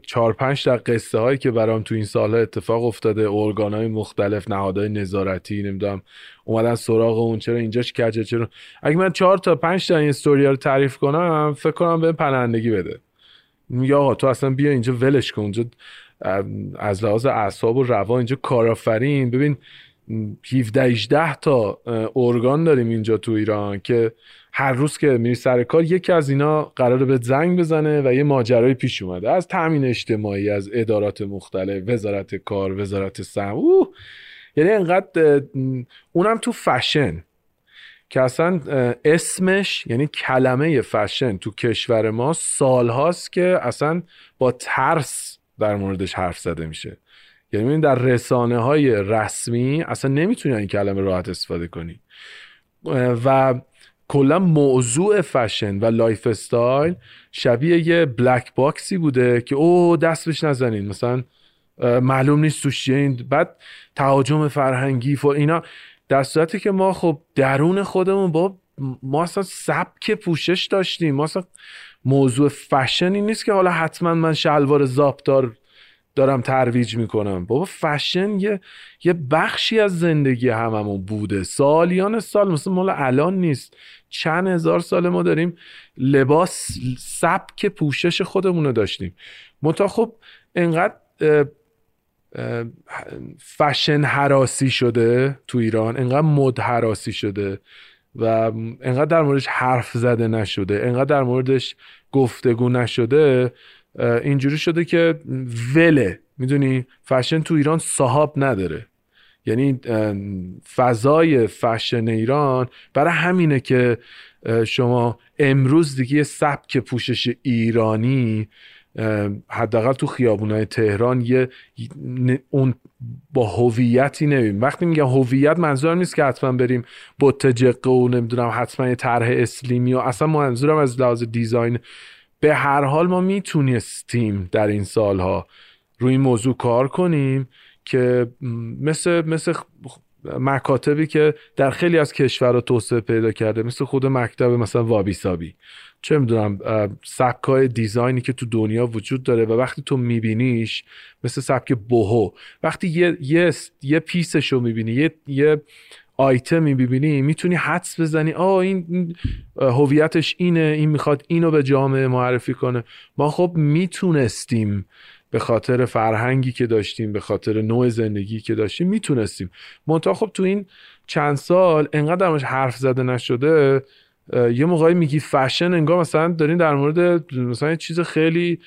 چهار پنج تا قصه هایی که برام تو این سالها اتفاق افتاده ارگان های مختلف نهادهای نظارتی نمی‌دونم اومدن سراغ اون چرا اینجاش کجه چرا؟ اگه من چهار تا پنج تا این استوریا رو تعریف کنم فکر کنم به پناهندگی بده. میگه آقا تو اصلا بیا اینجا ولش کن اونجا از لحاظ اعصاب و روا اینجا کارآفرین. ببین 17 18 تا ارگان داریم اینجا تو ایران که هر روز که میری سر کار یکی از اینا قراره به زنگ بزنه و یه ماجرای پیش اومده. از تامین اجتماعی از ادارات مختلف وزارت کار وزارت سم یعنی انقدر اونم تو فشن. که اصلا اسمش یعنی کلمه فشن تو کشور ما سالهاست که اصلا با ترس در موردش حرف زده میشه. یعنی در رسانه های رسمی اصلا نمی‌تونی این کلمه راحت استفاده کنی. و کلا موضوع فشن و lifestyle شبیه یه black box ی بوده که اوه دست نزنین. مثلا معلوم نیست توش این بعد تهاجم فرهنگی فور اینا در صورتی که ما خب درون خودمون با ما اصلا سبک پوشش داشتیم. ما اصلا موضوع فشنی نیست که حالا حتما من شلوار زاپدار دارم ترویج می‌کنم. بابا فشن یه یه بخشی از زندگی هممون بوده. سالیان سال مثل مال الان نیست. چند هزار سال ما داریم لباس سبک پوشش خودمون رو داشتیم. متا خب انقدر فشن حراسی شده تو ایران انقدر مد حراسی شده و انقدر در موردش حرف زده نشده انقدر در موردش گفتگو نشده اینجوری شده که وله. می‌دونی؟ فشن تو ایران صاحب نداره. یعنی فضای فشن ایران برای همینه که شما امروز دیگه سبک پوشش ایرانی حداقل تو خیابونای تهران یه اون با هویتی نمیم وقتی میگم هویت منظورم نیست که حتما بریم با تجقه و نمی‌دونم حتما یه طرح اسلیمی و اصلا منظورم از لحاظ دیزاین به هر حال ما می‌تونستیم در این سالها روی این موضوع کار کنیم که مثل مثل مکاتبی که در خیلی از کشورها توسعه پیدا کرده مثل خود مکتب مثلا وابی سابی چه می‌دونم سبکای دیزاینی که تو دنیا وجود داره و وقتی تو میبینیش مثل سبک بوهو وقتی یه یه یه پیسش رو می‌بینی یه یه آیتم می‌بینی می‌تونی حدس بزنی آه این هویتش اینه این می‌خواد اینو به جامعه معرفی کنه. ما خب می‌تونستیم به خاطر فرهنگی که داشتیم به خاطر نوع زندگی که داشتیم می‌تونستیم. منتها خب تو این چند سال انقدر درمش حرف زده نشده یه موقعی میگی فشن انگار مثلا دارین در مورد مثلا یه چیز خیلی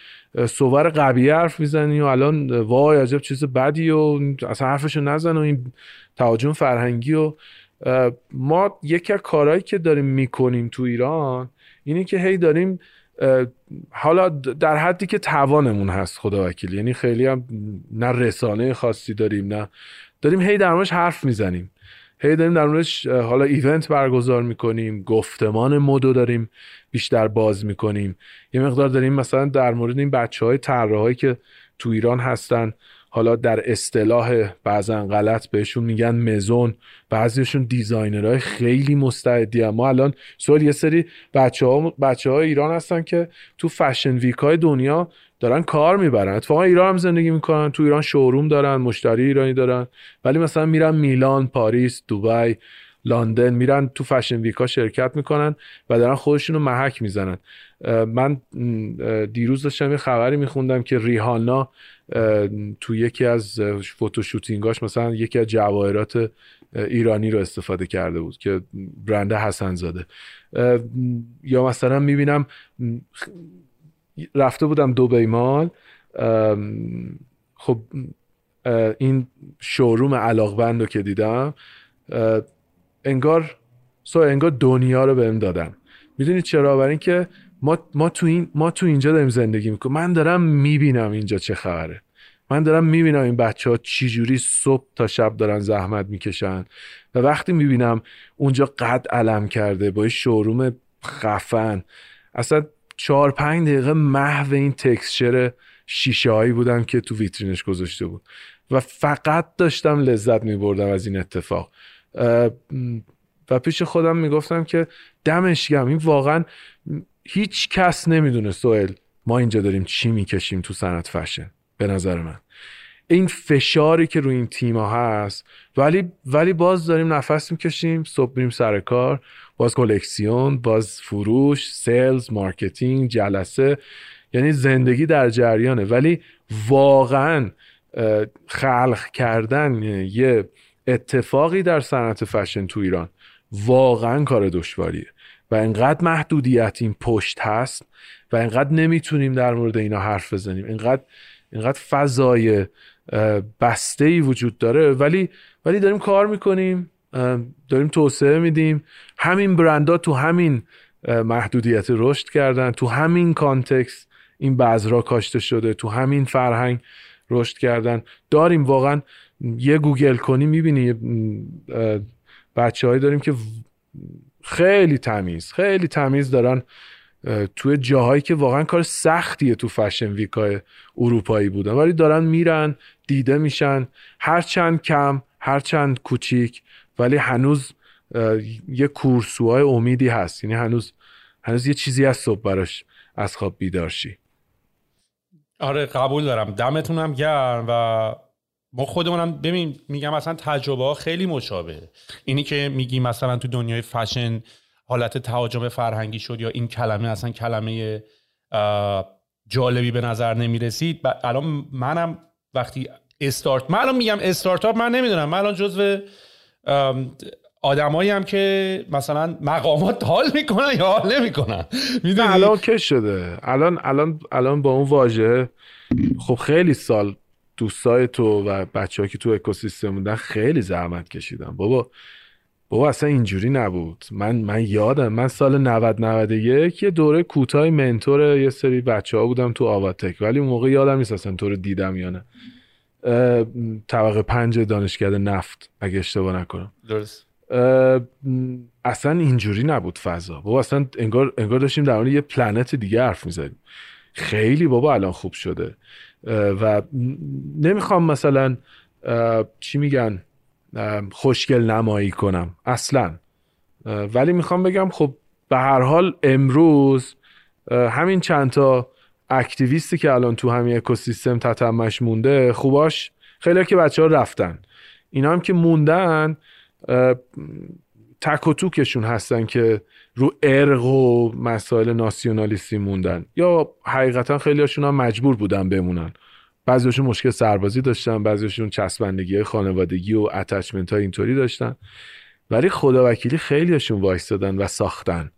صور قبیه حرف می‌زنی و الان وای عجب چیز بدی و اصلا حرفشو نزن و این تهاجم فرهنگی و ما یکی از کارهایی که داریم می‌کنیم تو ایران اینه که هی داریم حالا در حدی که توانمون هست خدا وکیل یعنی خیلی هم نه رسانه خاصی داریم نه داریم هی در حرف می‌زنیم. هی داریم در موردش حالا ایونت برگزار می‌کنیم گفتمان مدو داریم بیشتر باز می‌کنیم. یه مقدار داریم مثلا در مورد این بچه های طراحایی که تو ایران هستن حالا در اصطلاح بعضا غلط بهشون میگن مزون بعضیشون designer های خیلی مستعدی ما الان سوال یه سری بچه ها, بچه ها ایران هستن که تو fashion week های دنیا دارن کار می‌برن. اتفاقا ایران هم زندگی می‌کنن. تو ایران showroom دارن مشتری ایرانی دارن. ولی مثلا میرن میلان پاریس دوبای لندن میرن تو fashion week ا شرکت می‌کنن و دارن خودشون رو محک می‌زنن. من دیروز داشتم یه خبری میخوندم که ریحانا تو یکی از فوتوشوتینگاش مثلا یکی از جواهرات ایرانی رو استفاده کرده بود که برند حسن زاده یا مثلا می‌بینم رفته بودم دو مال خب این شوروم علاقبند رو که دیدم انگار سو انگار دنیا رو بهم دادن. می‌دونی چرا؟ برای اینکه ما ما تو این ما تو اینجا داریم زندگی می‌کنیم. من دارم می‌بینم اینجا چه خبره. من دارم می‌بینم این بچه ها چجوری صبح تا شب دارن زحمت می‌کشن. و وقتی می‌بینم اونجا قد علم کرده با شوروم خفن اصلا چهار پنج دقیقه محو این تکسچر شیشه هایی بودم که تو ویترینش گذاشته بود. و فقط داشتم لذت میبردم از این اتفاق. و پیش خودم می‌گفتم که دمش گرم این واقعا هیچ کس نمی‌دونه سوئل ما اینجا داریم چی می‌کشیم تو صنعت فشن به نظر من. این فشاری که روی این تیما هست ولی ولی باز داریم نفس می‌کشیم صبح بریم سر کار. باز کلکسیون باز فروش sales marketing جلسه یعنی زندگی در جریانه. ولی واقعا خلق کردن یه اتفاقی در صنعت فشن تو ایران واقعا کار دشواریه. و انقدر محدودیت این پشت هست و انقدر نمی‌تونیم در مورد اینا حرف بزنیم. انقدر اینقدر فضای بسته ای وجود داره. ولی ولی داریم کار می‌کنیم. داریم توسعه میدیم. همین برندها تو همین محدودیت رشد کردن تو همین کانتکست این بذرا کاشته شده تو همین فرهنگ رشد کردن. داریم واقعا یه گوگل کنی می‌بینی بچه داریم که خیلی تمیز خیلی تمیز دارن توی جاهایی که واقعا کار سختیه تو فشن ویکای اروپایی بودن. ولی دارن میرن دیده میشن هرچند کم هرچند کوچیک. ولی هنوز یه کورسوهای امیدی هست. یعنی هنوز هنوز یه چیزی از صبح براش از خواب بیدارشی آره قبول دارم. دمتونم گرم و ما خودمونم ببین میگم مثلا تجربه ها خیلی مشابه. اینی که میگی مثلا تو دنیای فشن حالت تهاجم فرهنگی شد یا این کلمه اصلا کلمه جالبی به نظر نمی رسید الان منم وقتی استارت من الان میگم استارتاپ من نمی‌دونم. من الان جزو آدمایی هم که مثلا مقامات حال می‌کنن یا حال نمی‌کنن. می‌دونی؟ الان که شده. الان الان الان با اون واژه خب خیلی سال دوستای تو و بچه که تو اکوسیستم بودن خیلی زحمت کشیدن. بابا بابا اصلا اینجوری نبود. من من یادم من سال 90 91 یه دوره کوتاه منتور یه سری بچه ها بودم تو آواتک. ولی اون موقع یادم نیست اصلا تو رو دیدم یا نه. طبقه پنج دانشکده نفت اگه اشتباه نکنم. درست. اصلا اینجوری نبود فضا. بابا اصلا انگار, انگار داشتیم در مورد یه پلنت دیگه حرف می‌زدیم. خیلی بابا الان خوب شده. و نمی‌خوام مثلا چی میگن خوشگل نمایی کنم. اصلا. ولی می‌خوام بگم خب به هر حال امروز همین چند تا اکتیویستی که الان تو همین اکوسیستم تتمش مونده خوباش خیلی که بچه ها رفتن. اینا هم که موندن تک و توکشون هستن که رو ارق و مسائل ناسیونالیستی موندن. یا حقیقتا خیلی هاشون هم مجبور بودن بمونن. بعضیشون مشکل سربازی داشتن بعضیشون چسبندگی خانوادگی و اتچمنت های اینطوری داشتن. ولی خدا وکیلی خیلیشون وایستادن و ساختن.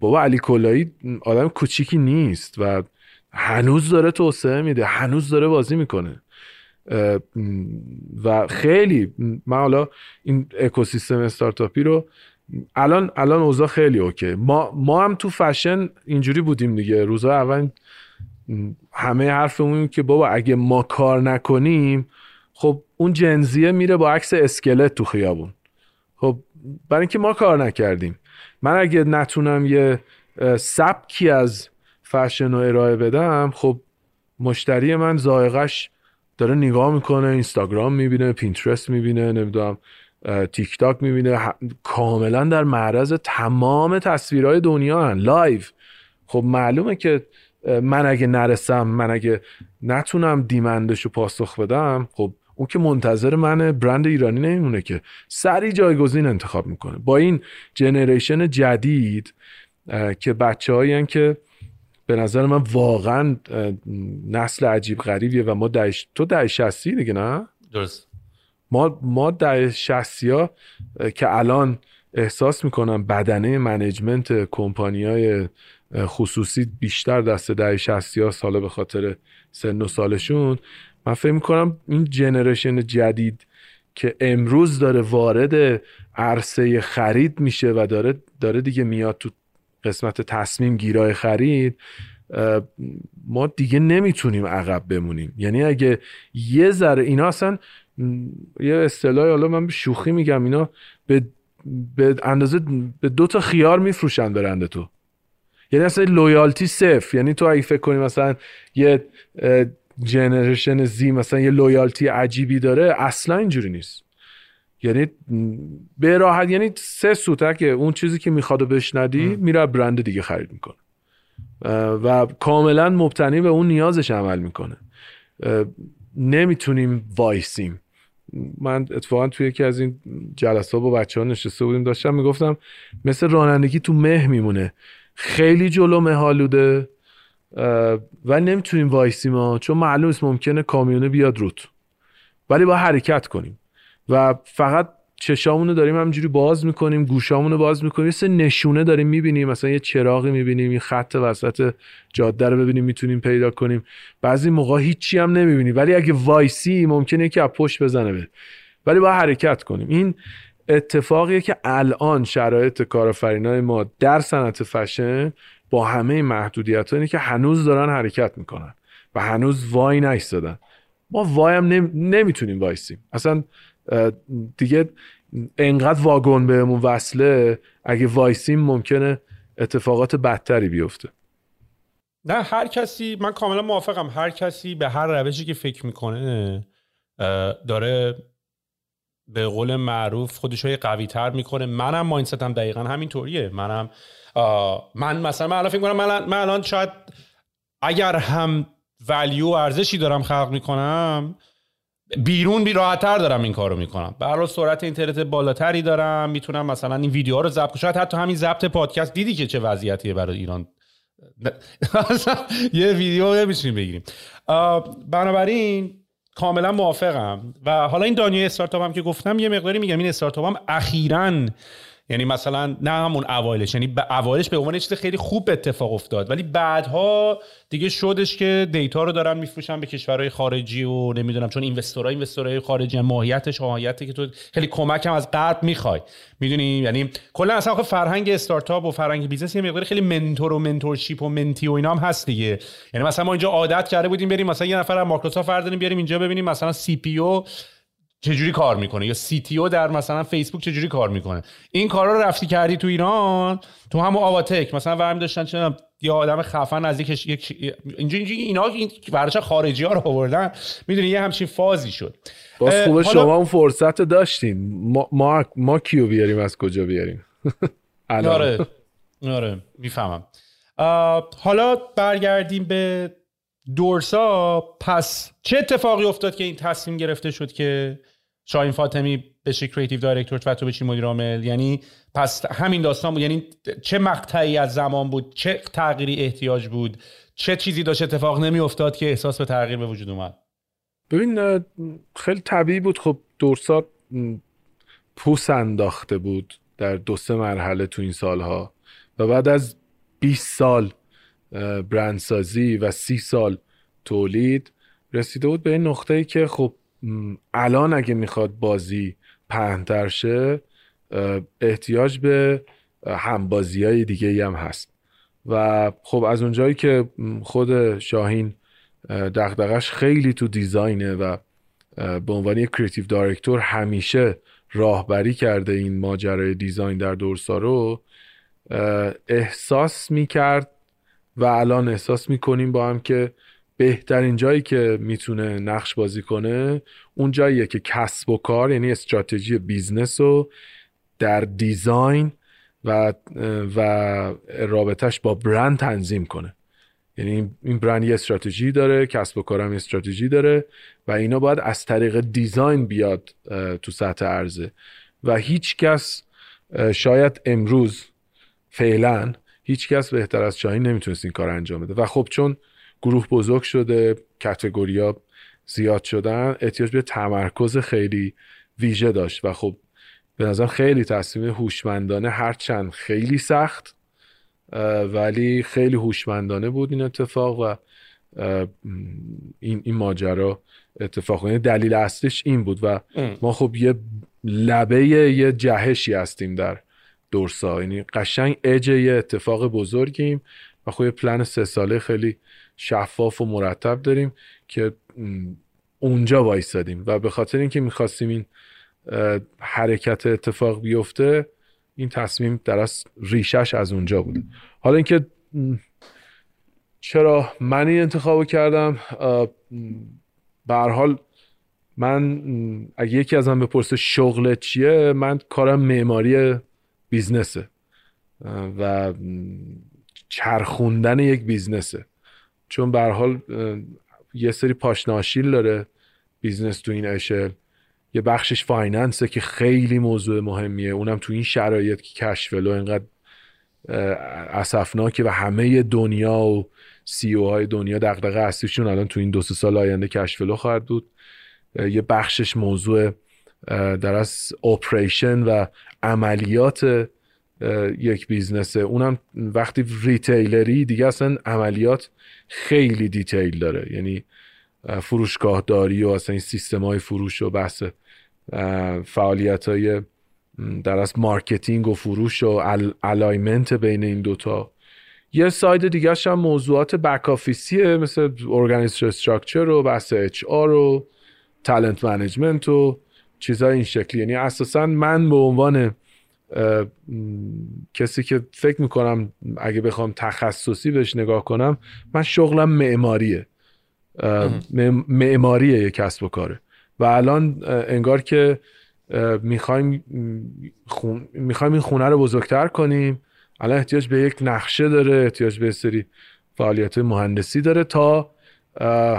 بابا علی کلایی آدم کوچیکی نیست و هنوز داره توسعه میده هنوز داره بازی می‌کنه. و خیلی من حالا این اکوسیستم استارتاپی رو الان الان اوضاع خیلی اوکی ما ما هم تو فشن اینجوری بودیم دیگه. روزا اول همه حرفمون که بابا اگه ما کار نکنیم خب اون جنزیه میره با عکس اسکلت تو خیابون. خب برای اینکه ما کار نکردیم. من اگه نتونم یه سبکی از فشن رو ارائه بدم خب مشتری من ذائقه‌ش داره نگاه می‌کنه اینستاگرام می‌بینه پینترست می‌بینه نمی‌دونم تیک تاک می‌بینه کاملا در معرض تمام تصویرهای دنیا هن لایو. خب معلومه که من اگه نرسم من اگه نتونم demand ش رو پاسخ بدم خب اون که منتظر من برند ایرانی نمیمونه که. سری جایگزین انتخاب می‌کنه. با این جنریشن جدید که بچه که به نظر من واقعا نسل عجیب غریبیه و ما دهش تو ده شستی دیگه نه؟ درست. ما ما ده شستی ها که الان احساس می‌کنم بدنه منیجمنت کمپانی های خصوصی بیشتر دست ده شستی ها ساله به خاطر سن و سالشون. من فکر می‌کنم این جنریشن جدید که امروز داره وارد عرصه خرید میشه و داره داره دیگه میاد تو قسمت تصمیم گیرای خرید ما دیگه نمی‌تونیم عقب بمونیم. یعنی اگه یه ذره اینا اصلا یه اصطلاحی حالا من شوخی میگم اینا به به اندازه به دو تا خیار میفروشن برنده تو. یعنی اصلا لویالتی صفر یعنی تو اگه فکر کنی مثلا یه generation Z مثلا یه loyalty عجیبی داره اصلا اینجوری نیست. یعنی به راحت یعنی سه که اون چیزی که می‌خواد و بهش ندی میره برند دیگه خرید می‌کنه. و کاملا مبتنی به اون نیازش عمل می‌کنه. نمی‌تونیم وایسیم. من اتفاقا توی یکی از این جلسات با بچه ها نشسته بودیم داشتم می‌گفتم مثل رانندگی تو مه میمونه. خیلی جلو مه‌آلوده و نمی‌تونیم وایسیم ها چون معلوم است ممکنه کامیونه بیاد روت ولی باید حرکت کنیم. و فقط چشامونو داریم همجوری باز می‌کنیم گوشامونو باز می‌کنیم یه نشونه داریم می‌بینیم مثلا یه چراغی می‌بینیم این خط وسط جاده رو ببینیم می‌تونیم پیدا کنیم. بعضی موقع هیچی هم نمی‌بینیم ولی اگه وایسی ممکنه که از پشت بزنه به ولی باید حرکت کنیم. این اتفاقیه که الان شرایط کارآفرینای ما در صنعت فشن با همه محدودیت که هنوز دارن حرکت می‌کنن و هنوز وای نیستادن ما وای هم نمی‌تونیم وایسیم. اصلا دیگه انقدر واگن بهمون وصله اگه وایسیم ممکنه اتفاقات بدتری بیفته. نه هر کسی من کاملا موافقم. هر کسی به هر روشی که فکر می‌کنه داره به قول معروف خودش رو قوی تر می‌کنه. منم ماینستم دقیقا همینطوریه. منم من مثلا من الان فکر کنم من, الان شاید اگر هم ولیو ارزشی دارم خلق می‌کنم بیرون بی راحتتر دارم این کارو می‌کنم. برای سرعت اینترنت بالاتری دارم می‌تونم مثلا این ویدیوها رو ضبط شاید حتی همین ضبط پادکست دیدی که چه وضعیتیه برای ایران. یه ویدیو می‌تونیم بگیریم. بنابراین کاملا موافقم. و حالا این دنیای استارتاپ هم که گفتم یه مقداری میگم این استارتاپ هم اخیراً یعنی مثلا نه همون اوایلش یعنی به اوایلش به عنوان چیز خیلی خوب اتفاق افتاد. ولی بعدها دیگه شدش که data رو دارن میفروشن به کشورهای خارجی و نمی‌دونم چون investor ها investor های خارجی ماهیتش ماهیتی که تو خیلی کمک هم از غرب می‌خوای. می‌دونی؟ یعنی کلا اصلا آخه فرهنگ استارتاپ و فرهنگ business یه مقدار خیلی mentor و mentorship و mentee و اینا هم هست دیگه. یعنی مثلا ما اینجا عادت کرده بودیم بریم مثلا یه نفر از مایکروسافت بیاریم اینجا ببینیم مثلا CPO چجوری کار می‌کنه؟ یا CTO در مثلا فیسبوک چجوری کار می‌کنه؟ این کارا رو رفتی کردی تو ایران؟ تو همون آواتک مثلا ورمی داشتن چه یه آدم خفن از یک اینجا اینجا اینا این خارجی ها رو آوردن. می‌دونی یه همچین فازی شد. باز خوبه شما اون فرصت داشتین. ما, ما, ما کیو بیاریم از کجا بیاریم؟ آره. آره. می‌فهمم. حالا برگردیم به دورسا پس چه اتفاقی افتاد که این تصمیم گرفته شد که شاهین فاطمی بشه creative director و تو بشی مدیر عامل؟ یعنی پس همین داستان بود. یعنی چه مقطعی از زمان بود؟ چه تغییری احتیاج بود؟ چه چیزی داشت اتفاق نمی افتاد که احساس به تغییر به وجود اومد؟ ببین خیلی طبیعی بود. خب دورسا پوس انداخته بود در دو سه مرحله تو این سالها و بعد از 20 سال برندسازی و سی سال تولید رسیده بود به این نقطه ای که خب الان اگه می‌خواد بازی پهنتر شه احتیاج به همبازی های دیگه ای هم هست. و خب از اونجایی که خود شاهین دقدقش خیلی تو دیزاینه و به عنوان یک creative director همیشه راهبری کرده این ماجرای design در دورسا رو احساس می‌کرد و الان احساس می‌کنیم با هم که بهترین جایی که می‌تونه نقش بازی کنه اون جاییه که کسب و کار یعنی استراتژی business رو در design و و رابطش با برند تنظیم کنه. یعنی این برند یه استراتژی داره کسب و کارم استراتژی داره و اینا باید از طریق دیزاین بیاد تو سطح عرضه. و هیچ کس شاید امروز فعلا هیچ کس بهتر از شاهین نمی‌تونست این کار انجام بده. و خب چون گروه بزرگ شده کتگوریا زیاد شدن احتیاج به تمرکز خیلی ویژه داشت. و خب به نظرم خیلی تصمیم هوشمندانه هرچند خیلی سخت ولی خیلی هوشمندانه بود این اتفاق و این, این ماجرا اتفاق. یعنی دلیل اصلیش این بود و ما خب یه لبه یه جهشی هستیم در دورسا. یعنی قشنگ اج یه اتفاق بزرگیم و خب یه پلن سه ساله خیلی شفاف و مرتب داریم که اونجا وایستادیم و به خاطر اینکه می‌خواستیم این حرکت اتفاق بیفته این تصمیم در از ریشش از اونجا بوده حالا اینکه چرا من این انتخاب کردم؟ به حال من اگه یکی از من بپرسه شغل چیه من کارم معماری business ه. و چرخوندن یک business ه. چون به حال یه سری پاشنه آشیل داره business تو این اشل. یه بخشش finance ه که خیلی موضوع مهمیه. اونم تو این شرایط که cash flow اینقدر اسفناکه و همه دنیا و CEO های دنیا دغدغه اصلیشون الان تو این دو سه سال آینده cash flow خواهد بود. یه بخشش موضوع در از operation و عملیات یک business ه. اونم وقتی retailer ی دیگه اصلا عملیات خیلی detail داره. یعنی فروشگاه داری و اصلا این سیستم های فروش و بحث فعالیت های در از marketing و فروش و alignment بین این دوتا. یه side دیگه هم موضوعات back office یه مثل organization structure و بحث HR و talent management و چیزای این شکلی. یعنی اساسا من به عنوان کسی که فکر می‌کنم اگه بخوام تخصصی بهش نگاه کنم من شغلم معماریه. معماریه یه کسب و کاره. و الان انگار که می‌خوایم می‌خوایم این خونه رو بزرگتر کنیم. الان احتیاج به یک نقشه داره احتیاج به سری فعالیت مهندسی داره تا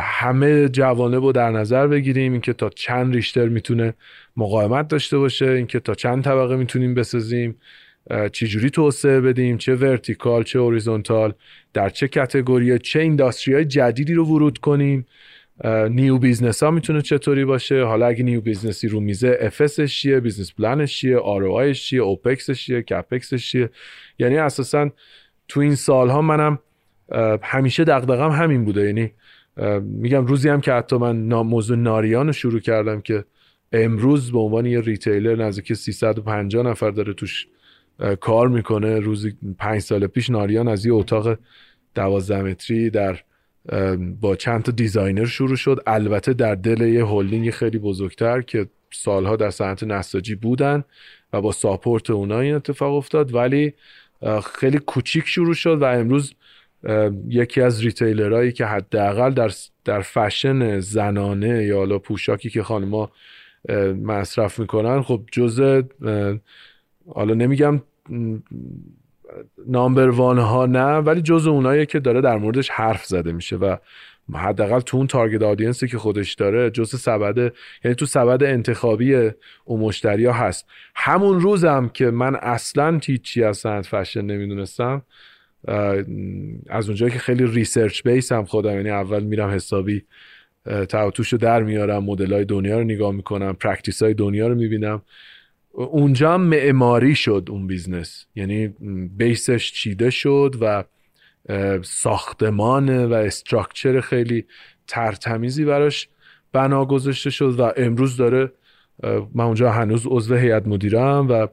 همه جوانب رو در نظر بگیریم. اینکه تا چند ریشتر می‌تونه مقاومت داشته باشه. اینکه تا چند طبقه می‌تونیم بسازیم. چه توسعه بدیم؟ چه vertical چه horizontal در چه category چه industry های جدیدی رو ورود کنیم؟ new business ها می‌تونه چطوری باشه؟ حالا اگه new business ی رو میزه FS ش چیه؟ business plan ش چیه؟ آر چیه؟ OPEX ش چیه؟ CAPEX ش چیه؟ یعنی اساسا تو این سالها منم همیشه دغدغم همین بوده. یعنی میگم روزی هم که حتی من موضوع ناریان رو شروع کردم که امروز به عنوان یه retailer نزدیک 350 نفر داره توش کار می‌کنه. روزی پنج سال پیش ناریان از یه اتاق دوازده متری در با چند تا designer شروع شد. البته در دل یه هلدینگ خیلی بزرگتر که سالها در صنعت نساجی بودن و با support اونا این اتفاق افتاد. ولی خیلی کوچیک شروع شد و امروز یکی از retailer هایی که حداقل در در فشن زنانه یا حالا پوشاکی که خانم‌ها مصرف می‌کنن خب جزء حالا نمیگم نامبر وان ها نه ولی جز اونایی که داره در موردش حرف زده میشه و حداقل تو اون تارگت آدینسی که خودش داره جز سبد یعنی تو سبد انتخابی اون مشتری ها هست. همون روزم که من اصلا هیچی از سنت فشن نمی‌دونستم از اونجایی که خیلی research base هم خودم یعنی اول میرم حسابی ته‌توش رو در میارم مدل های دنیا رو نگاه می‌کنم practice های دنیا رو می‌بینم. اونجا معماری شد اون business یعنی base ش چیده شد و ساختمان و structure خیلی ترتمیزی براش بنا گذاشته شد و امروز داره من اونجا هنوز عضو هیئت مدیرم و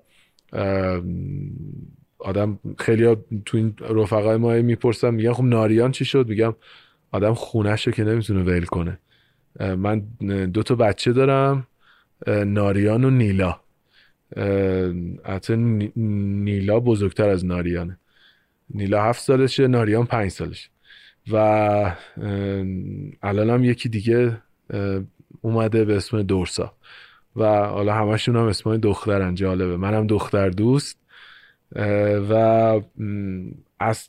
آدم خیلی تو این رفقای ما می‌پرسم میگن خب ناریان چی شد؟ میگم آدم خونش رو که نمی‌تونه ویل کنه. من دو تا بچه دارم ناریان و نیلا. حتی نیلا بزرگتر از ناریانه. نیلا هفت سالشه ناریان پنج سالشه. و الان هم یکی دیگه اومده به اسم دورسا. و حالا همشون هم اسمای دخترن جالبه. منم دختر دوست. و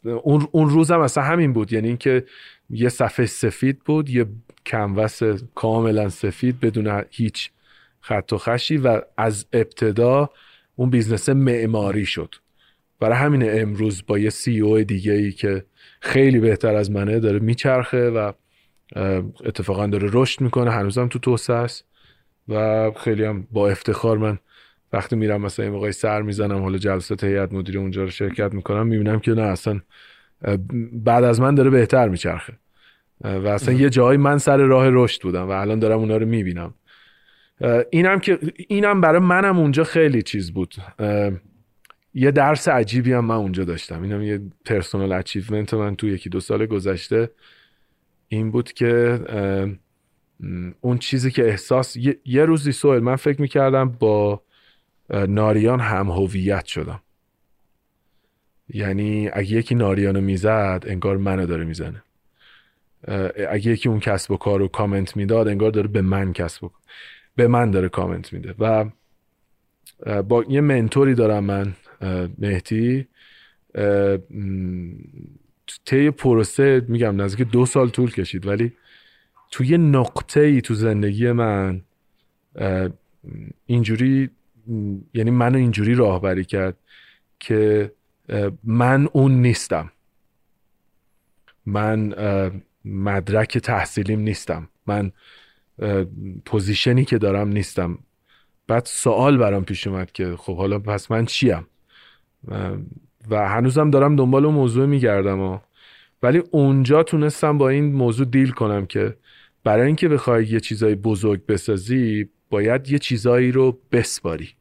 اون اون روزم اصلا همین بود. یعنی اینکه یه صفحه سفید بود یه canvas کاملا سفید بدون هیچ خط و خشی و از ابتدا اون business معماری شد. برای همین امروز با یه CEO دیگه ای که خیلی بهتر از منه داره میچرخه و اتفاقا داره رشد می‌کنه. هنوزم تو توسعه است و خیلی هم با افتخار من وقتی میرم مثلا این موقعی سر می‌زنم حالا جلسات هیئت مدیره اونجا رو شرکت می‌کنم می‌بینم که نه اصلا بعد از من داره بهتر میچرخه. و اصلا یه جایی من سر راه رشد بودم و الان دارم اونا رو می‌بینم. اینم که اینم برای منم اونجا خیلی چیز بود. یه درس عجیبی هم من اونجا داشتم. اینم یه personal achievement من تو یکی دو سال گذشته این بود که اون چیزی که احساس یه, روزی سوال من فکر می‌کردم با ناریان هم هویت شدم. یعنی اگه یکی ناریانو می‌زد انگار منو داره می‌زنه. اگه یکی اون کسب و کار رو کامنت می‌داد انگار داره به من کسب و به من داره کامنت میده. و با یه منتوری دارم من مهدی. طی پروسه میگم نزدیک دو سال طول کشید ولی توی نقطه ای تو زندگی من اینجوری یعنی منو اینجوری راهبری کرد که من اون نیستم. من مدرک تحصیلیم نیستم. من پوزیشنی که دارم نیستم. بعد سوال برام پیش اومد که خب حالا پس من چیم؟ و هنوزم دارم دنبال اون موضوع میگردم ولی اونجا تونستم با این موضوع deal کنم که برای اینکه بخوای یه چیزای بزرگ بسازی باید یه چیزایی رو بسپاری.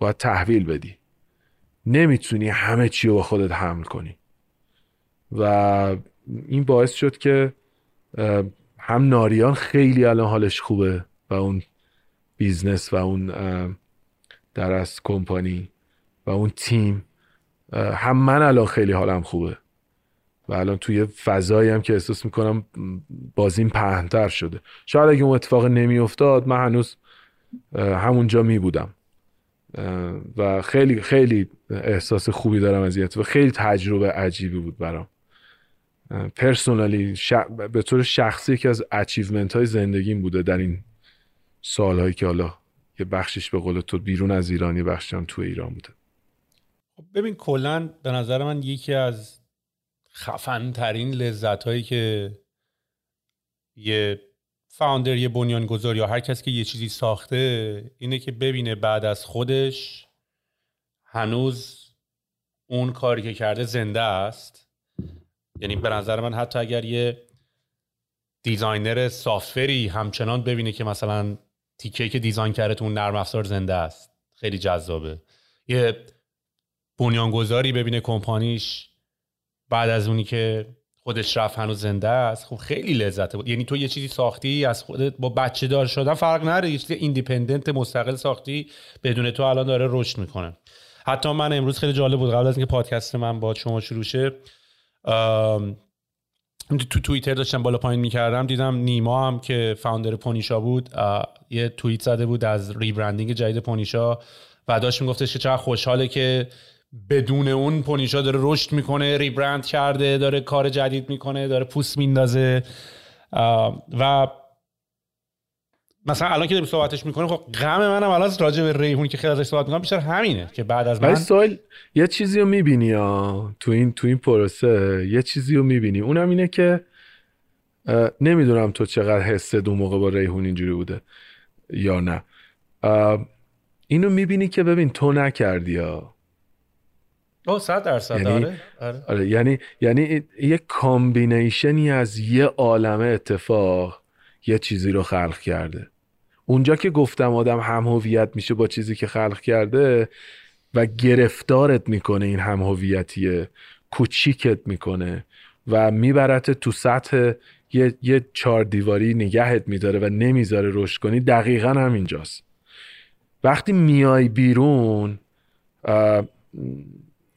باید تحویل بدی. نمی‌تونی همه چی رو با خودت حمل کنی. و این باعث شد که هم ناریان خیلی الان حالش خوبه و اون business و اون در از کمپانی و اون تیم هم من الان خیلی حالم خوبه. و الان توی فضایی هم که احساس می‌کنم بازیم پهنتر شده. شاید اگه اون اتفاق نمیافتاد من هنوز همونجا می بودم و خیلی خیلی احساس خوبی دارم از و خیلی تجربه عجیبی بود برام. پرسونالی به طور شخصی یکی از اچیومنت های زندگیم بوده در این سالهایی که حالا یه بخشش به قول تو بیرون از ایران یه بخشش هم تو ایران بوده. خب ببین کلا به نظر من یکی از خفن ترین لذت هایی که یه فاوندر یه بنیانگذار یا هر کس که یه چیزی ساخته اینه که ببینه بعد از خودش هنوز اون کاری که کرده زنده است. یعنی به نظر من حتی اگر یه designer software ی همچنان ببینه که مثلا تیکه که design کرده تو اون نرم افزار زنده است. خیلی جذابه. یه بنیانگذاری ببینه کمپانیش بعد از اونی که خودش رفت هنوز زنده است. خب خیلی لذت بود. یعنی تو یه چیزی ساختی از خودت با بچه دار شدن فرق نداره یه چیزی independent مستقل ساختی بدون تو الان داره رشد می‌کنه. حتی من امروز خیلی جالب بود. قبل از اینکه پادکست من با شما شروع شه تو توییتر داشتم بالا پایین می‌کردم. دیدم نیما هم که فاوندر پونیشا بود یه توییت زده بود از ریبرندینگ جدید پونیشا و داشت میگفتش که چقدر خوشحاله که بدون اون پونیشا داره رشد می‌کنه ریبرند کرده داره کار جدید می‌کنه داره پوست میندازه. و مثلا الان که داریم صحبتش می‌کنه خب غم منم الان راجع به ریحونی که خیلی ازش صحبت می‌کنم بیشتر همینه که بعد از من سوال یه چیزی رو می‌بینی ها تو این تو این پروسه یه چیزی رو می‌بینی. اونم اینه که نمی‌دونم تو چقدر حست اون موقع با ریحون اینجوری بوده یا نه. اینو می‌بینی که ببین تو نکردی ها. او صد درصد یعنی آره. آره. آره. یعنی یعنی یه combination ی از یه عالمه اتفاق یه چیزی رو خلق کرده اونجا که گفتم آدم هم هویت میشه با چیزی که خلق کرده و گرفتارت می‌کنه این هم هویتیه کوچیکت می‌کنه و میبرت تو سطح یه, یه چار دیواری نگهت میداره و نمی‌ذاره رشد کنی دقیقا همینجاست وقتی میای بیرون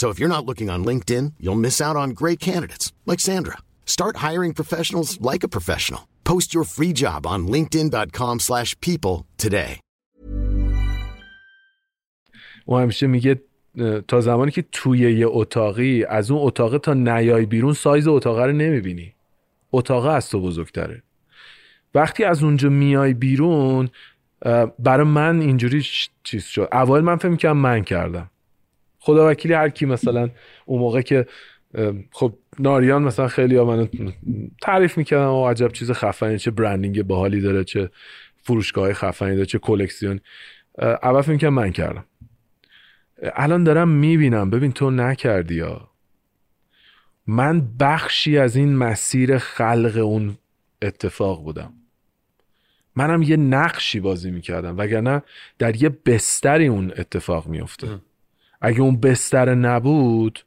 So if you're not looking on LinkedIn, you'll miss out on great candidates like Sandra. Start hiring professionals like a professional. Post your free job on linkedin.com/people today. و همیشه میگه تا زمانی که توی یه اتاقی از اون اتاق تا نیای بیرون سایز اتاق رو نمی‌بینی. اتاق از تو بزرگتره. وقتی از اونجا میای بیرون برای من اینجوری چیز شد. اول من فکر می‌کنم من کردم. خدا وکیلی هر کی مثلا اون موقع که خب ناریان مثلا خیلی ها منو تعریف می‌کردن و عجب چیز خفنی چه برندینگ باحالی داره چه فروشگاه خفنی داره چه کلکسیون. اول فکر من کردم. الان دارم می‌بینم. ببین تو نکردی یا من بخشی از این مسیر خلق اون اتفاق بودم. منم یه نقشی بازی می‌کردم وگرنه در یه بستری اون اتفاق میفته اگه اون بستر نبود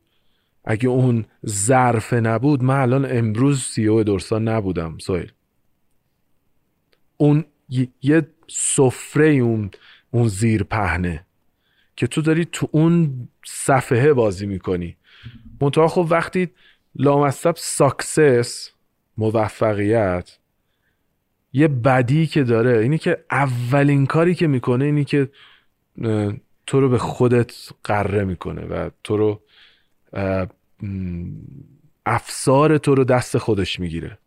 اگه اون ظرف نبود من الان امروز سی او درستان نبودم سویل اون یه سفره اون اون زیر پهنه که تو داری تو اون صفحه بازی می‌کنی. منتها خب وقتی لامصب ساکسس موفقیت یه بدی که داره اینی که اولین کاری که می‌کنه اینی که تو رو به خودت قره می‌کنه و تو رو افسار تو رو دست خودش می‌گیره.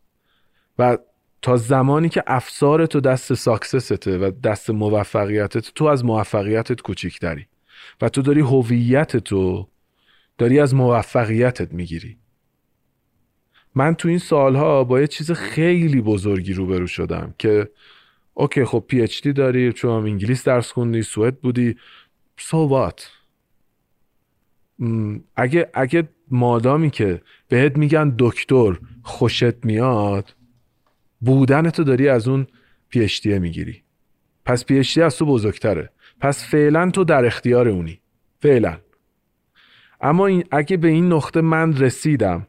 و تا زمانی که افسار تو دست ساکسسته و دست موفقیتت تو از موفقیتت کوچیکتری. و تو داری هویت تو داری از موفقیتت می‌گیری. من تو این سالها با یه چیز خیلی بزرگی روبرو شدم که اوکی خب پی اچ دی داری چون انگلیس درس خوندی سوئد بودی so what? اگه اگه مادامی که بهت میگن دکتر خوشت میاد بودن تو داری از اون پیشتیه می‌گیری. پس PhD از تو بزرگتره. پس فعلا تو در اختیار اونی. فعلا. اما این اگه به این نقطه من رسیدم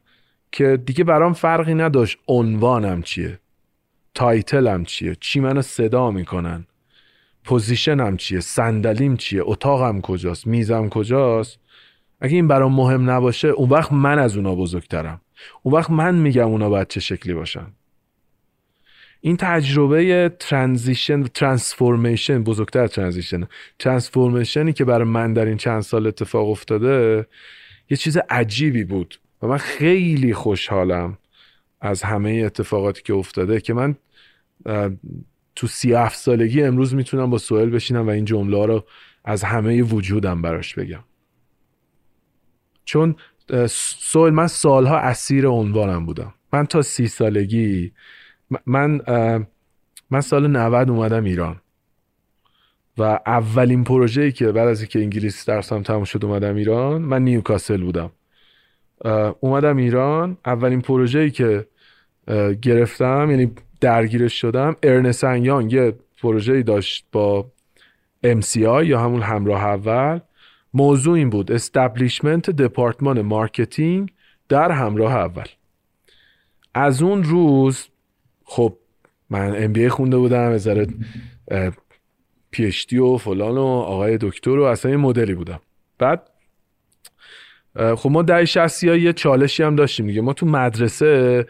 که دیگه برام فرقی نداشت عنوانم چیه title م چیه چی منو صدا می‌کنن. position م چیه؟ صندلیم چیه؟ اتاقم کجاست؟ میزم کجاست؟ اگه این برام مهم نباشه اون وقت من از اونا بزرگترم. اون وقت من میگم اونا باید چه شکلی باشن. این تجربه transition transformation بزرگتر transition. transformation ی که برای من در این چند سال اتفاق افتاده یه چیز عجیبی بود و من خیلی خوشحالم از همه اتفاقاتی که افتاده که من تو سی هفت سالگی امروز می‌تونم با سهیل بشینم و این جمله رو از همه وجودم براش بگم. چون سهیل من سالها اسیر عنوانم بودم. من تا سی سالگی من من سال 90 اومدم ایران. و اولین پروژه‌ای که بعد از اینکه انگلیسی درسم تموم شد اومدم ایران من نیوکاسل بودم. اومدم ایران. اولین پروژه‌ای که گرفتم یعنی درگیرش شدم. Ernst & Young یه پروژه‌ای داشت با MCI یا همون همراه اول. موضوع این بود establishment دپارتمان marketing در همراه اول. از اون روز خب من MBA خونده بودم وزارت PhD و فلان و آقای دکتر و اصلا یه مدلی بودم. بعد خب ما در شخصی یه چالشی هم داشتیم دیگه. ما تو مدرسه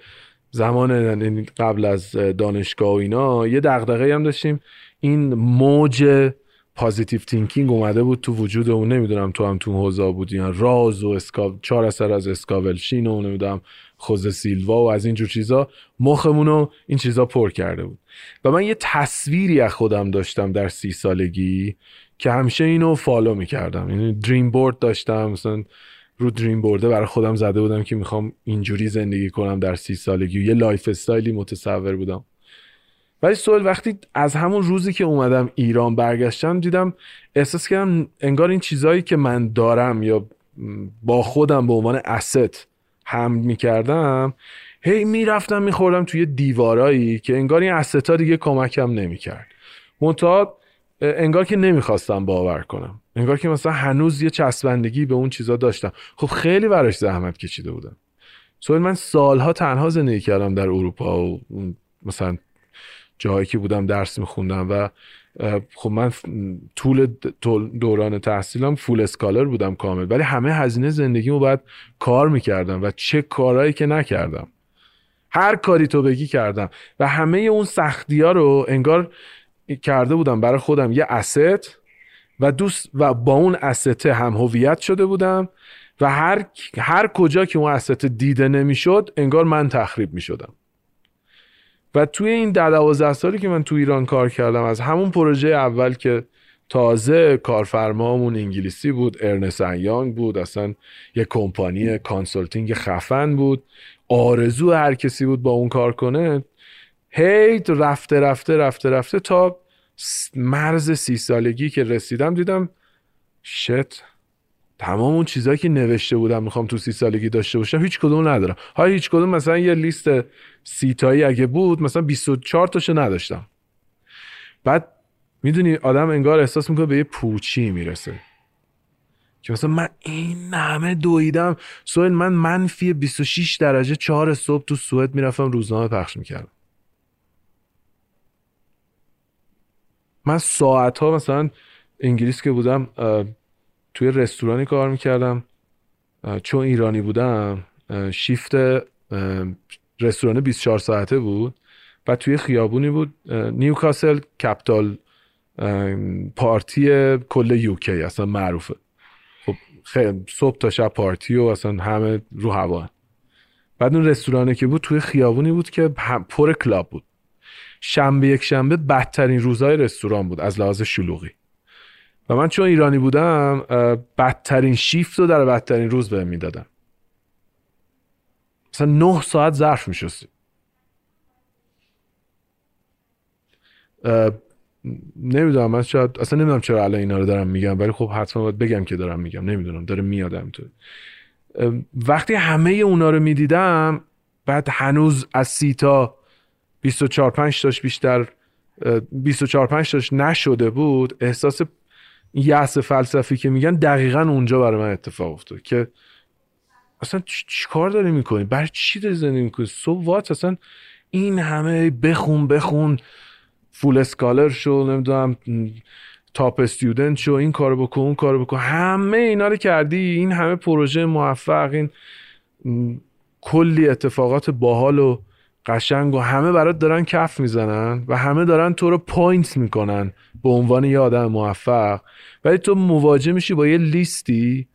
زمان یعنی قبل از دانشگاه و اینا یه دغدغه هم داشتیم. این موج positive thinking اومده بود تو وجود اون نمی‌دونم تو هم تو حوزه بودی راز و اسکاو چهار اثر از اسکاول شین و نمی‌دونم خوزه سیلوا و از اینجور چیزا مخمون رو این چیزا پر کرده بود. و من یه تصویری از خودم داشتم در سی سالگی که همیشه اینو follow می‌کردم. یعنی dream board داشتم مثلا رو dream board ه برای خودم زده بودم که می‌خوام اینجوری زندگی کنم در سی سالگی. یه lifestyle ی متصور بودم. ولی سوال وقتی از همون روزی که اومدم ایران برگشتم دیدم احساس کردم انگار این چیزهایی که من دارم یا با خودم به عنوان است حمل می‌کردم هی می‌رفتم میخوردم توی دیوارایی که انگار این ها دیگه کمکم نمی‌کرد. منتها انگار که نمی‌خواستم باور کنم. انگار که مثلا هنوز یه چسبندگی به اون چیزا داشتم. خب خیلی براش زحمت کشیده بودم. سوال من سالها تنها زندگی کردم در اروپا و مثلا جایی که بودم درس میخوندم و خب من طول دوران تحصیلم فول اسکالر بودم کامل. ولی همه هزینه زندگیمو باید کار می‌کردم و چه کارهایی که نکردم. هر کاری تو بگی کردم. و همه اون سختی ها رو انگار کرده بودم برای خودم. یه است و دوست و با اون استه هم هویت شده بودم و هر هر کجا که اون استه دیده نمی‌شد انگار من تخریب می‌شدم. و توی این ده دوازده سالی که من تو ایران کار کردم از همون پروژه اول که تازه کارفرمامون انگلیسی بود ارنست یانگ بود اصلا یه کمپانی consulting خفن بود آرزو هر کسی بود با اون کار کنه هی رفته رفته رفته رفته تا مرز سی سالگی که رسیدم دیدم shit تمام اون چیزهایی که نوشته بودم می‌خوام تو سی سالگی داشته باشم هیچ کدوم ندارم. های هیچ کدوم مثلا یه لیست سی تایی اگه بود مثلا 24 تاشو نداشتم. بعد می‌دونی آدم انگار احساس می‌کنه به یه پوچی می‌رسه. که مثلا من این همه دویدم. سوئد من منفی 26 درجه چهار صبح تو سوئد می‌رفتم روزنامه پخش می‌کردم. من ساعت ها مثلا انگلیس که بودم توی رستورانی کار می‌کردم. چون ایرانی بودم شیفت رستوران 24 ساعته بود و توی خیابونی بود. نیوکاسل کپتال پارتی کل یوکی اصلا معروفه. خب صبح تا شب پارتی و اصلا همه رو هوا. بعد اون رستورانه که بود توی خیابونی بود که پر کلاب بود. شنبه یک شنبه بدترین روزای رستوران بود از لحاظ شلوغی. و من چون ایرانی بودم بدترین شیفت رو در بدترین روز بهم می‌دادم مثلا نه ساعت ظرف میشستیم. نمی‌دونم من شاید اصلا نمی‌دونم چرا الان اینا رو دارم میگم ولی خب حتما باید بگم که دارم میگم. نمی‌دونم داره میادم تو وقتی همه اونا رو می‌دیدم بعد هنوز از سی تا 24 5 تاش بیشتر 24 5 تاش نشده بود. احساس یأس فلسفی که میگن دقیقا اونجا برای من اتفاق افتاد که اصلا چی کار داری می‌کنی؟ بر چی داری زندگی می‌کنی؟ so what اصلا این همه بخون بخون. full scholar شو نمی‌دونم top student شو این کارو بکن اون کارو بکن. همه اینا رو کردی. این همه پروژه موفق این کلی اتفاقات باحال و قشنگ و همه برات دارن کف می‌زنن و همه دارن تو رو point می‌کنن به عنوان یه آدم موفق. ولی تو مواجه میشی با یه لیستی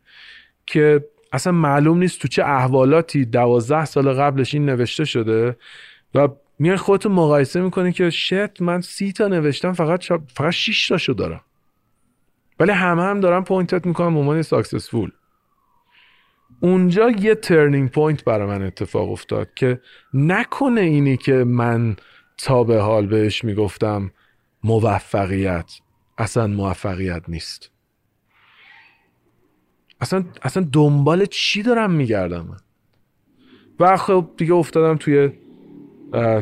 که اصلا معلوم نیست تو چه احوالاتی دوازده سال قبلش این نوشته شده و میای خودتو مقایسه می‌کنی که shit من سی تا نوشتم فقط فقط 6 تاشو دارم. ولی همه هم دارن point ت می‌کنن به عنوان successful اونجا یه turning point برای من اتفاق افتاد که نکنه اینی که من تا به حال بهش می‌گفتم موفقیت. اصلا موفقیت نیست. اصلا اصلا دنبال چی دارم میگردم من؟ و خب دیگه افتادم توی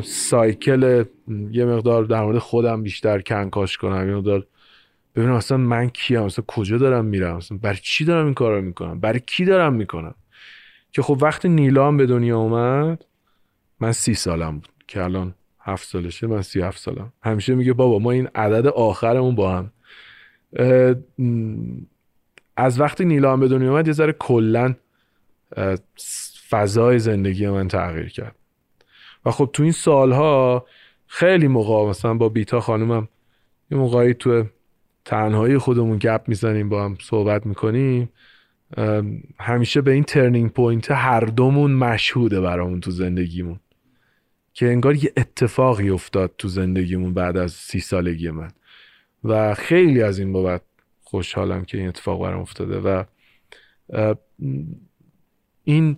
cycle. یه مقدار در مورد خودم بیشتر کنکاش کنم. یه مقدار ببینم اصلا من کیم اصلا کجا دارم میرم؟ اصلا برای چی دارم این کار رو می‌کنم؟ برای کی دارم می‌کنم؟ که خب وقتی نیلام به دنیا اومد من سی سالم بود که الان هفت سالشه من سی هفت سالم. همیشه میگه بابا ما این عدد آخرمون با هم. از وقتی نیلام به دنیا اومد یه ذره کلا فضای زندگی من تغییر کرد. و خب تو این سالها خیلی موقع مثلا با بیتا خانومم یه موقعی تو تنهایی خودمون گپ می‌زنیم با هم صحبت می‌کنیم. همیشه به این turning point هر دومون مشهوده برامون تو زندگیمون. که انگار یه اتفاقی افتاد تو زندگیمون بعد از سی سالگی من. و خیلی از این بابت خوشحالم که این اتفاق برام افتاده. و این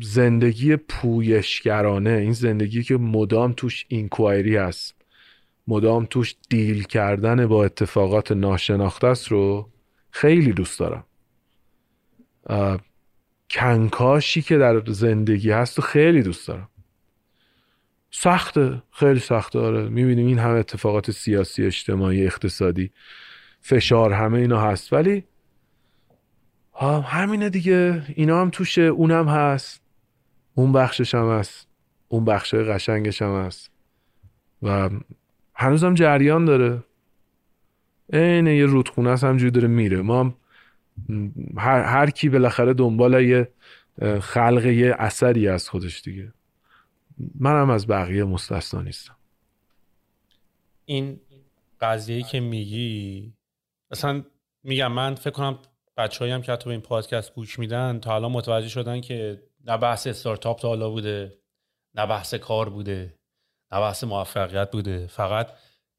زندگی پویشگرانه این زندگی که مدام توش inquiry هست. مدام توش deal کردن با اتفاقات ناشناخته است رو خیلی دوست دارم. کنکاشی که در زندگی هست و خیلی دوست دارم. سخته خیلی سخته آره. می‌بینیم این همه اتفاقات سیاسی اجتماعی اقتصادی فشار همه اینا هست. ولی همینه دیگه. اینا هم توشه اونم هست. اون بخشش هم هست. اون بخش قشنگش هم هست. و هنوزم جریان داره. عین یه رودخونه است همجوری داره میره. ما هم هر, هر کی بالاخره دنبال یه خلق یه اثری از خودش دیگه. منم از بقیه مستثنا نیستم. این قضیه که میگی اصلا میگم من فکر کنم بچه هم که حتی به این پادکست گوش میدن تا الان متوجه شدن که نه بحث استارتاپ تا حالا بوده نه بحث کار بوده. نه بحث موفقیت بوده. فقط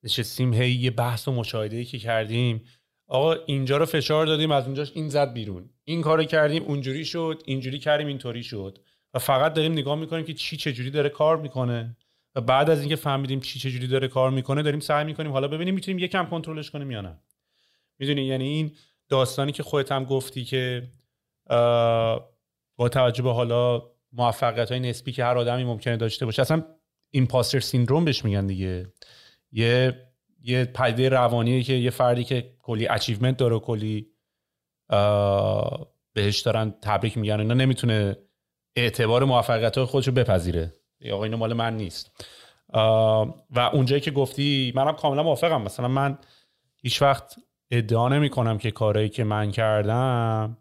نشستیم هی یه بحث و مشاهده که کردیم. آقا اینجا رو فشار دادیم از اونجاش این زد بیرون. این کارو کردیم اونجوری شد اینجوری کردیم اینطوری شد. و فقط داریم نگاه می‌کنیم که چی چجوری داره کار می‌کنه. و بعد از اینکه فهمیدیم چی چجوری داره کار می‌کنه داریم سعی می‌کنیم حالا ببینیم می‌تونیم یکم کنترلش کنیم یا نه. می‌دونی؟ یعنی این داستانی که خودت هم گفتی که با توجه به حالا موفقیت های نسبی که هر آدمی ممکنه داشته باشه. اصلا imposter syndrome بهش میگن دیگه. یه یه پدیده روانیه که یه فردی که کلی achievement داره کلی بهش دارن تبریک میگن اینا نمی‌تونه اعتبار موفقیت های خودشو بپذیره. آقا اینو مال من نیست. و اونجایی که گفتی منم کاملا موافقم. مثلا من هیچ وقت ادعا نمی کنم که کارهایی که من کردم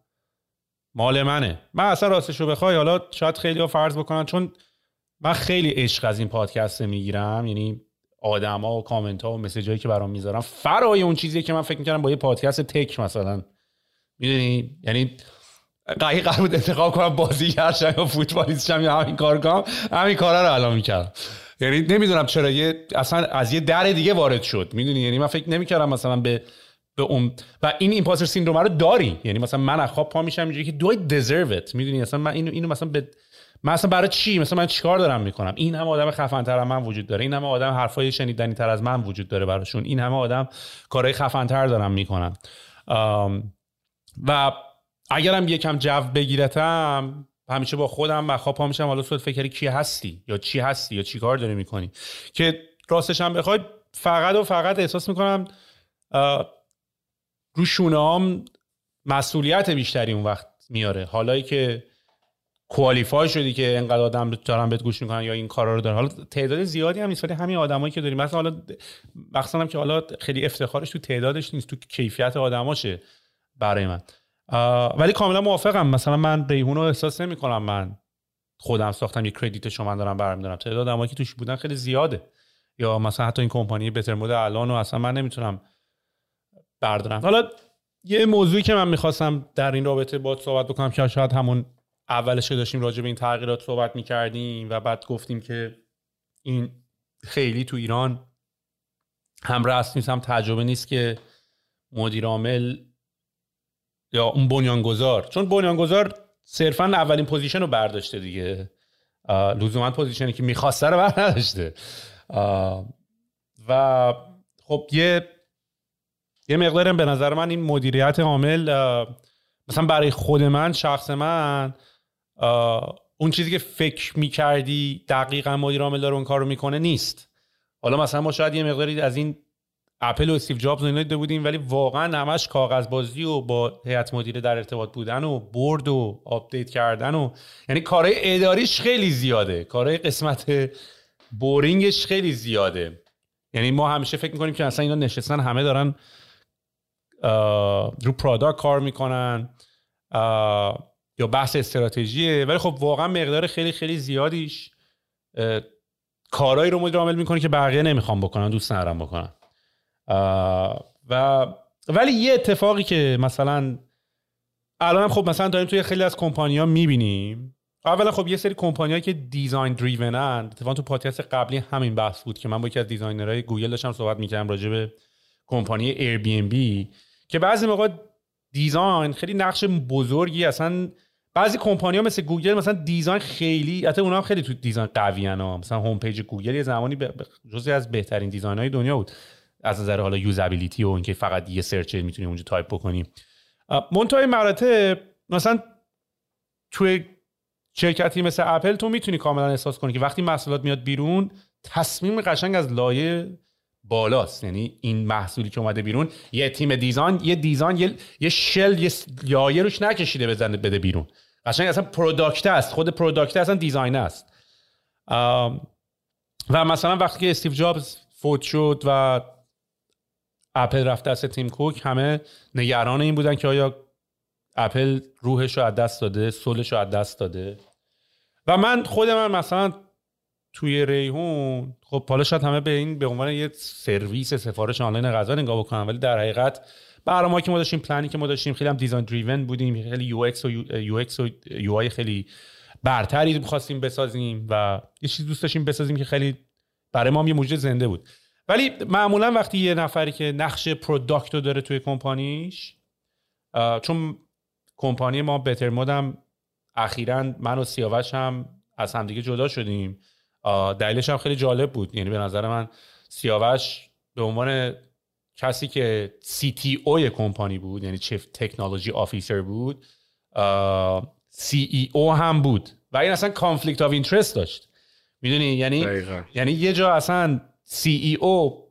مال منه. من اصلا راستش رو بخوای حالا شاید خیلی فرض بکنن چون من خیلی عشق از این پادکست می‌گیرم. یعنی آدما و کامنت ها و مسیج هایی که برام می‌ذارم فرای اون چیزی که من فکر می‌کردم با یه پادکست تک مثلا. می‌دونی؟ یعنی قایی قرار بود انتخاب کنم بازی شم یا فوتبالیست شم یا همین کار کنم. همین کارا رو الان می‌کردم. یعنی نمی‌دونم چرا یه اصلا از یه در دیگه وارد شد. می‌دونی؟ یعنی من فکر نمی‌کردم مثلا به به اون و این ایمپاستر سیندروم رو داری یعنی مثلا من از خواب پا میشم اینجوری که دو دیزرو ایت می‌دونی؟ مثلا من اینو اینو مثلا به من اصلا برای چی؟ مثلا من چیکار دارم می‌کنم؟ این همه آدم خفن تر من وجود داره. این همه آدم حرفای شنیدنی تر از من وجود داره براشون. این همه آدم کارهای خفن تر دارم می‌کنم و اگرم یکم جو بگیرتم همیشه با خودم و پا میشم. حالا صورت فکری کی هستی؟ یا چی هستی؟ یا چی کار داری می‌کنی؟ که راستش هم بخواد فقط و فقط احساس می‌کنم رو مسئولیت بیشتری اون وقت میاره. حالایی که کوالیفای شدی که انقدر آدم دارن بهت گوش می‌کنن یا این کارا رو دارن. حالا تعداد زیادی هم نیست ولی همین آدمایی که داریم مثلا حالا مخصوصا که حالا خیلی افتخارش تو تعدادش نیست تو کیفیت آدماشه برای من. ولی کاملا موافقم. مثلا من ریحون رو احساس نمی کنم من خودم ساختم یه کردیت شما دارم برمیدارم. تعداد آدمایی که توش بودن خیلی زیاده. یا مثلا حتی این کمپانی بهتر مود الان و اصلا من نمی‌تونم بردارم. حالا یه موضوعی که من می‌خواستم در این رابطه با صحبت بکنم که شاید همون اولش که داشتیم راجع به این تغییرات صحبت می‌کردیم و بعد گفتیم که این خیلی تو ایران هم رسم نیست هم تجربه نیست که مدیر عامل یا اون بنیانگذار چون بنیانگذار صرفا اولین position رو برداشته دیگه. لزوما position ی که می‌خواسته رو برداشته. و خب یه یه مقدارم به نظر من این مدیریت عامل مثلا برای خود من شخص من اون چیزی که فکر می‌کردی دقیقا مدیر عامل داره اون کار رو می‌کنه نیست. حالا مثلا ما شاید یه مقداری از این اپل و استیو جابز اینا دیده بودیم ولی واقعا همش کاغذ بازی و با هیئت مدیره در ارتباط بودن و board و update کردن و یعنی کارهای اداریش خیلی زیاده. کارهای قسمت boring ش خیلی زیاده. یعنی ما همیشه فکر می‌کنیم که اصلا اینا نشستن همه دارن رو product کار می‌کنن. یا بحث استراتژیه. ولی خب واقعا مقدار خیلی خیلی زیادیش کارهایی رو مدیر عامل می‌کنه که بقیه نمی‌خوان بکنن دوست ندارن بکنن. و ولی یه اتفاقی که مثلا الان هم خب مثلا داریم توی خیلی از کمپانی ها می‌بینیم. اولا خب یه سری کمپانی که design driven ن اتفاقا تو پادکست قبلی همین بحث بود که من با یکی از designer های گوگل داشتم صحبت می‌کردم راجع به کمپانی‌هایی که بعضی موقع design خیلی نقش بزرگی اصلا بعضی کمپانی ها مثل گوگل مثلا design خیلی حتی اونا هم خیلی تو design قوی ها. مثلا home page گوگل یه زمانی جزی از بهترین design های دنیا بود. از نظر حالا usability و اینکه فقط یه search می‌تونی اونجا تایپ بکنی. منتهای مراتب مثلا توی شرکتی مثل اپل تو می‌تونی کاملا احساس کنی که وقتی محصولات میاد بیرون تصمیم قشنگ از لایه بالاست. یعنی این محصولی که اومده بیرون یه تیم design یه design یه, یه shell یه لایه روش نکشیده بزنه بده بیرون. قشنگ اصلا پروداکت است. خود پروداکت اصلا design است. و مثلا وقتی که استیو جابز فوت شد و اپل رفت دست تیم کوک همه نگران این بودن که آیا اپل روحش رو از دست داده soul ش رو از دست داده. و من خود من مثلا توی ریحون. خب حالا شاید همه به این به عنوان یه سرویس سفارش آنلاین غذا نگاه بکنن ولی در حقیقت برنامه‌ای که ما داشتیم پلنی که ما داشتیم خیلی هم design driven بودیم. خیلی یو ایکس و یو ایکس و یو آی خیلی برتری خواستیم بسازیم و یه چیز دوست داشتیم بسازیم که خیلی برای ما هم یه موجود زنده بود. ولی معمولا وقتی یه نفری که نقش product رو داره توی کمپانیش چون کمپانی ما بهتر مودم اخیرا من و سیاوش هم از همدیگه جدا شدیم. دلیلش هم خیلی جالب بود. یعنی به نظر من سیاوش به عنوان کسی که CTO ی کمپانی بود یعنی chief technology officer بود CEO هم بود. و این اصلا conflict of interest داشت. می‌دونی؟ یعنی یعنی یه جا اصلا CEO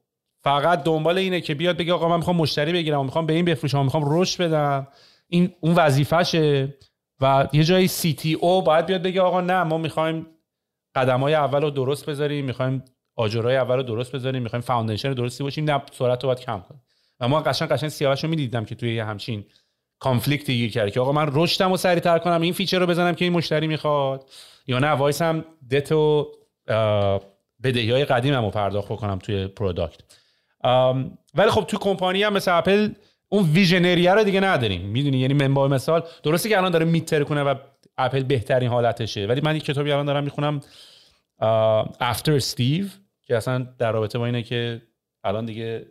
فقط دنبال اینه که بیاد بگه آقا من می‌خوام مشتری بگیرم و می‌خوام به این بفروشم می‌خوام رشد بدم. این اون وظیفشه و یه جایی CTO باید بیاد بگه آقا نه ما می‌خوایم قدم های اول رو درست بذاریم می‌خوایم آجرای اول رو درست بذاریم می‌خوایم foundation درستی باشیم. نه سرعت رو باید کم کنیم. و ما قشنگ قشنگ سیاوش رو می‌دیدم که توی همچین conflict گیر کرد که آقا من رشدم رو سریعتر کنم این feature رو بزنم که این مشتری می‌خواد. یا نه وایسم دت و بدهی های قدیمم رو پرداخت بکنم توی product ولی خب توی کمپانی هم مثل اپل اون visionary ه رو دیگه نداریم. می‌دونی؟ یعنی منبع مثال درسته که الان داره میتر کنه و اپل بهترین حالتشه. ولی من یک کتابی الان دارم می‌خونم افتر استیو که اصلا در رابطه با اینه که الان دیگه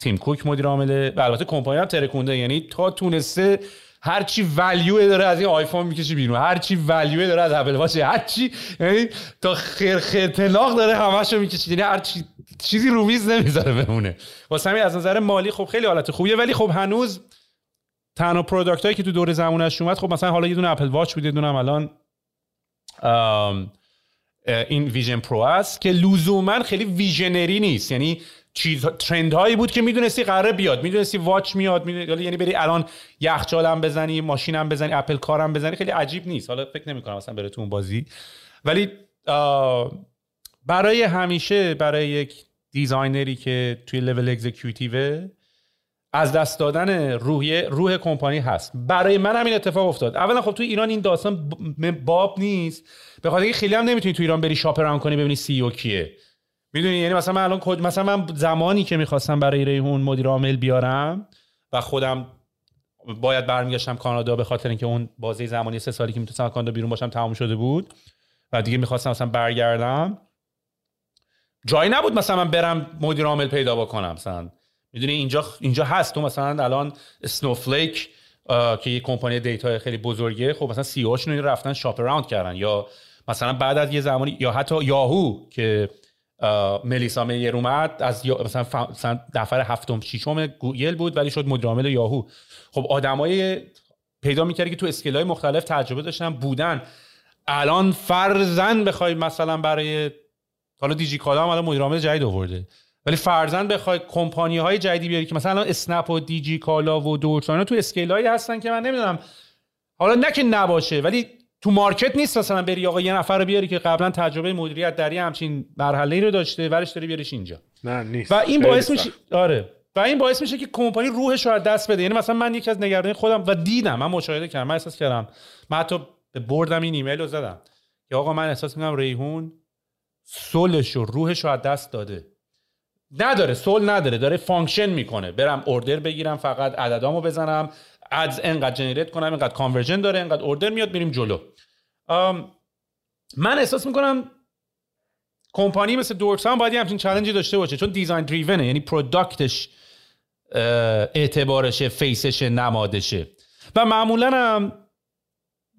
تیم کوک مدیر عامله و البته کمپانی هم ترکونده. یعنی تا تونسته هر چی ولیو داره از این آیفون می‌کشه بیرون. هر چی ولیو داره از اپل واچ هر چی یعنی تا خیر خرطلاق داره همشو می‌کشه. یعنی هر چی چیزی رو میز نمی‌ذاره بمونه. واسه همین از نظر مالی خب خیلی حالت خوبیه. ولی خب هنوز تنها product هایی که تو دور زمانش اومد خب مثلا حالا یه دونه Apple Watch بود یه دونه الان این Vision Pro است که لزوما خیلی visionary نیست. یعنی چیز trend هایی بود که می‌دونستی قراره بیاد می‌دونستی watch میاد می‌دونستی یعنی بری الان یخچالم بزنی ماشینم بزنی Apple Car م بزنی خیلی عجیب نیست. حالا فکر نمی کنم اصلا بره تو بازی. ولی برای همیشه برای یک designer ی که توی level executive از دست دادن روح روح کمپانی هست. برای من همین اتفاق افتاد. اولا خب توی ایران این داستان باب نیست. به خاطر خیلی هم نمی‌تونی تو ایران بری شاپ کنی ببینی سی او کیه. می‌دونی؟ یعنی مثلا من الان مثلا من زمانی که می‌خواستم برای ریحون مدیر عامل بیارم و خودم باید برمیگشتم کانادا به خاطر اینکه اون بازی زمانی سه سالی که می‌تونستم کانادا بیرون باشم تمام شده بود و دیگه می‌خواستم مثلا برگردم. جایی نبود مثلا من برم مدیر عامل پیدا بکنم. مثلا می‌دونی اینجا اینجا هست. تو مثلا الان Snowflake که یه کمپانی data خیلی بزرگه خب مثلا CEO هاشون رفتن shop around کردن. یا مثلا بعد از یه زمانی یا حتی یاهو که ماریسا میر اومد از مثلا نفر هفتم ششم گوگل بود ولی شد مدیر عامل یاهو خب آدمای پیدا می‌کردی که تو scale های مختلف تجربه داشتن بودن. الان فرضا بخوای مثلا برای حالا دیجی کالا هم الان مدیر عامل جدید آورده. ولی فرضا بخوای کمپانی های جدیدی بیاری که مثلا اسنپ و دیجی کالا و دورسا اینا تو scale هایی هستن که من نمی‌دونم. حالا نه که نباشه ولی تو market نیست مثلا بری آقا یه نفر رو بیاری که قبلا تجربه مدیریت در همچین مرحله رو داشته ورش داری بیاریش اینجا. نه نیست. و این باعث میشه آره. و این باعث میشه که کمپانی روحش رو از دست بده. یعنی مثلا من یکی از نگرانی خودم و دیدم من مشاهده کردم من احساس کردم. من حتی به board م این ایمیل رو زدم. که آقا من احساس می‌کنم ریحون soul ش و روحش رو از دست داده. نداره soul نداره داره function می‌کنه. برم order بگیرم فقط عددامو بزنم ads انقدر generate کنم اینقدر conversion داره اینقدر order میاد میریم جلو. من احساس می‌کنم کمپانی مثل دورسا باید همچین challenge ی داشته باشه چون design driven ه یعنی product ش اعتبارشه face ش نمادشه و معمولا هم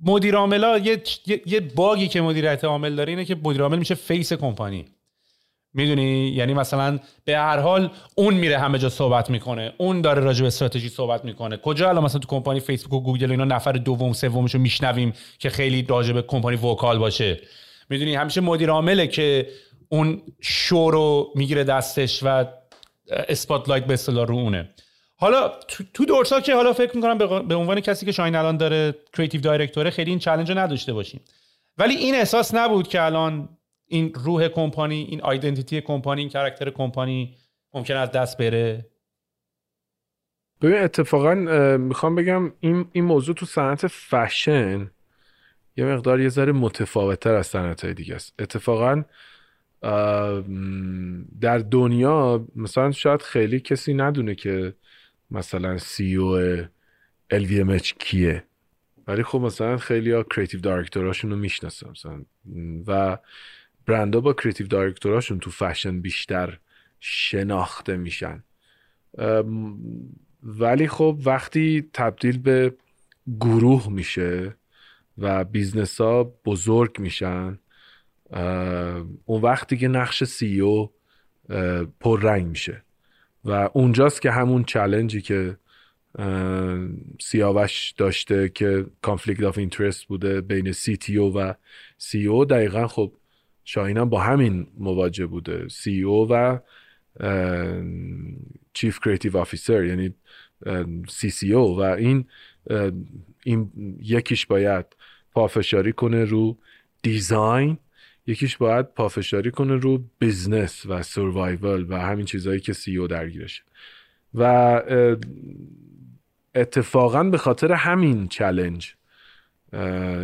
مدیر عاملا یه،, یه،, bug ی که مدیریت عامل داره اینه که مدیر عامل میشه face کمپانی. می‌دونی؟ یعنی مثلا به هر حال اون میره همه جا صحبت می‌کنه. اون داره راجع به استراتژی صحبت می‌کنه. کجا الان مثلا تو کمپانی فیسبوک و گوگل اینا نفر دوم سومشو میشنویم که خیلی راجع به کمپانی vocal باشه. می‌دونی؟ همیشه مدیر عامله که اون شو رو می‌گیره دستش و spotlight به اصطلاح رو اونه. حالا تو دورسا که حالا فکر می‌کنم به عنوان کسی که شاهین الان داره creative director ه خیلی این چالش رو نداشته باشیم. ولی این احساس نبود که الان این روح کمپانی این identity کمپانی این character کمپانی ممکن از دست بره. ببین اتفاقا می‌خوام بگم این, این موضوع تو صنعت فشن یه مقدار یه ذره متفاوتتر از صنعت های دیگه است. اتفاقا در دنیا مثلا شاید خیلی کسی ندونه که مثلا CEO LVMH کیه. ولی خب مثلا خیلی ها creative director اشون رو می‌شناسن مثلا. و برندها با creative director اشون تو فشن بیشتر شناخته میشن. ولی خب وقتی تبدیل به گروه میشه و business ها بزرگ میشن اون وقتی که نقش CEO پررنگ میشه. و اونجاست که همون challenge ی که سیاوش داشته که conflict of interest بوده بین CTO و CEO دقیقا خب شاهین با همین مواجه بوده. CEO و chief creative officer یعنی CCO و این این یکیش باید پافشاری کنه رو design یکیش باید پافشاری کنه رو business و survival و همین چیزهایی که CEO درگیرشه. و اتفاقا به خاطر همین challenge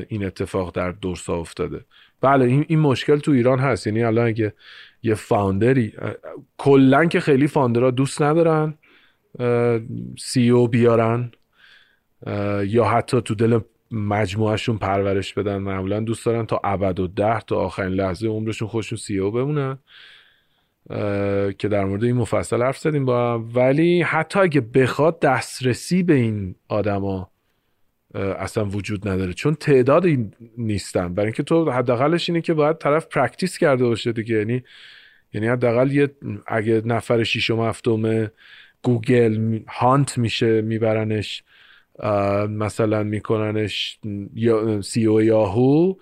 این اتفاق در دورسا افتاده. بله این, این مشکل تو ایران هست. یعنی الان اگه یه founder ی کلا که خیلی founder ها دوست ندارن CEO بیارن یا حتی تو دل مجموعهشون پرورش بدن معمولا دوست دارن تا ابد و ده تا آخرین لحظه عمرشون خودشون CEO بمونن. که در مورد این مفصل حرف زدیم با ولی حتی اگه بخواد دسترسی به این آدما اصلا وجود نداره. چون تعدادی نیستن. برای اینکه تو حداقلش اینه که باید طرف پرکتیس کرده باشه دیگه. یعنی یعنی حداقل یه اگه نفر ششم هفتم گوگل hunt میشه میبرنش مثلا میکننش یا CEO یاهو.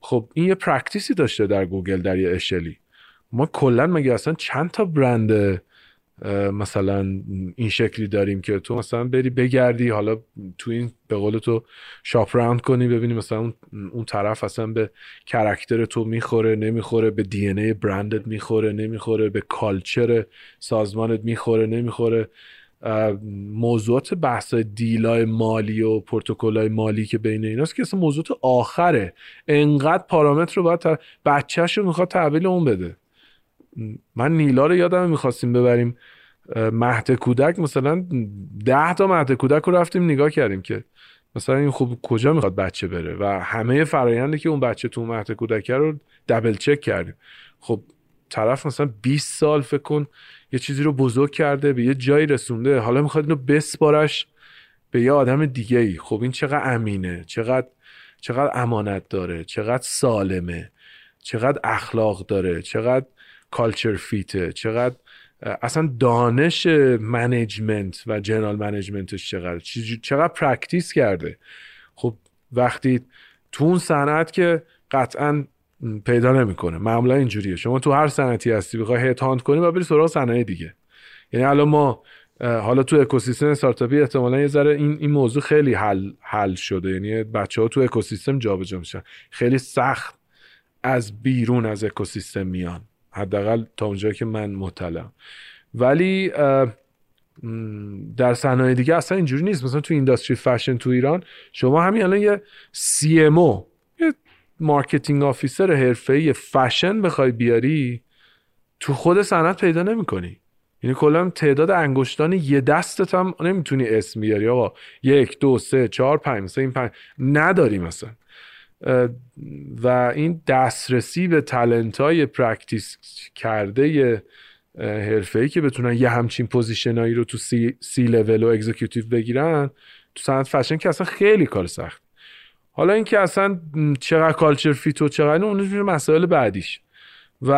خب این یه practice ی داشته در گوگل در یه scale ی. ما کلا مگه اصلا چند تا برند مثلا این شکلی داریم که تو مثلا بری بگردی حالا تو این به قول تو shop around کنی ببینی مثلا اون, اون طرف اصلا به کرکتر تو می‌خوره نمی‌خوره به دی ای برندت می‌خوره نمی‌خوره به کالچر سازمانت می‌خوره نمی‌خوره. موضوعات بحث دیلای مالی و پروتکلای مالی که بین ایناست که اصلا موضوعات آخره. انقدر پارامتر رو باید بچهش رو می‌خواد تحویل اون بده. من نیلا رو یادم می‌خواستیم ببریم مهد کودک مثلا ده تا مهد کودک رو رفتیم نگاه کردیم که مثلا این خوب کجا می‌خواد بچه بره و همه فرایندی که اون بچه تو مهد کودک رو دبل چک کردیم. خب طرف مثلا 20 سال فکر کن یه چیزی رو بزرگ کرده به یه جایی رسونده حالا می‌خواد اینو بسپارش به یه آدم دیگه ای خب این چقدر امینه چقدر چقدر امانت داره چقدر سالمه چقدر اخلاق داره چقدر کالچر فیته چقدر اصلا دانش management و general management ش چقدر؟ چقدر practice کرده؟ خب وقتی تو اون صنعت که قطعا پیدا نمی‌کنه معمولا اینجوریه. شما تو هر صنعتی هستی بخوای headhunt کنی و بری سراغ صنایع دیگه. یعنی الان ما حالا تو اکوسیستم استارتاپی احتمالا یه ذره این این موضوع خیلی حل حل شده. یعنی بچه ها تو اکوسیستم جابجا میشن. خیلی سخت از بیرون از اکوسیستم میان. حداقل تا اونجایی که من مطلعم. ولی در صنایع دیگه اصلا اینجوری نیست. مثلا تو industry fashion تو ایران شما همین الان یه CMO یه marketing officer حرفه‌ای فشن بخوای بیاری تو خود صنعت پیدا نمی‌کنی. یعنی کلا تعداد انگشتان یه دستت هم نمی‌تونی اسم بیاری. آقا یک دو سه چهار پنج مثلا این پنج. نداری مثلا. و این دسترسی به talent های practice کرده حرفه‌ای که بتونن یه همچین position ایی رو تو C, C level و executive بگیرن تو صنعت فشن که اصلا خیلی کار سخت. حالا اینکه اصلا چقدر culture fit و چقدر اون مسائل بعدیش. و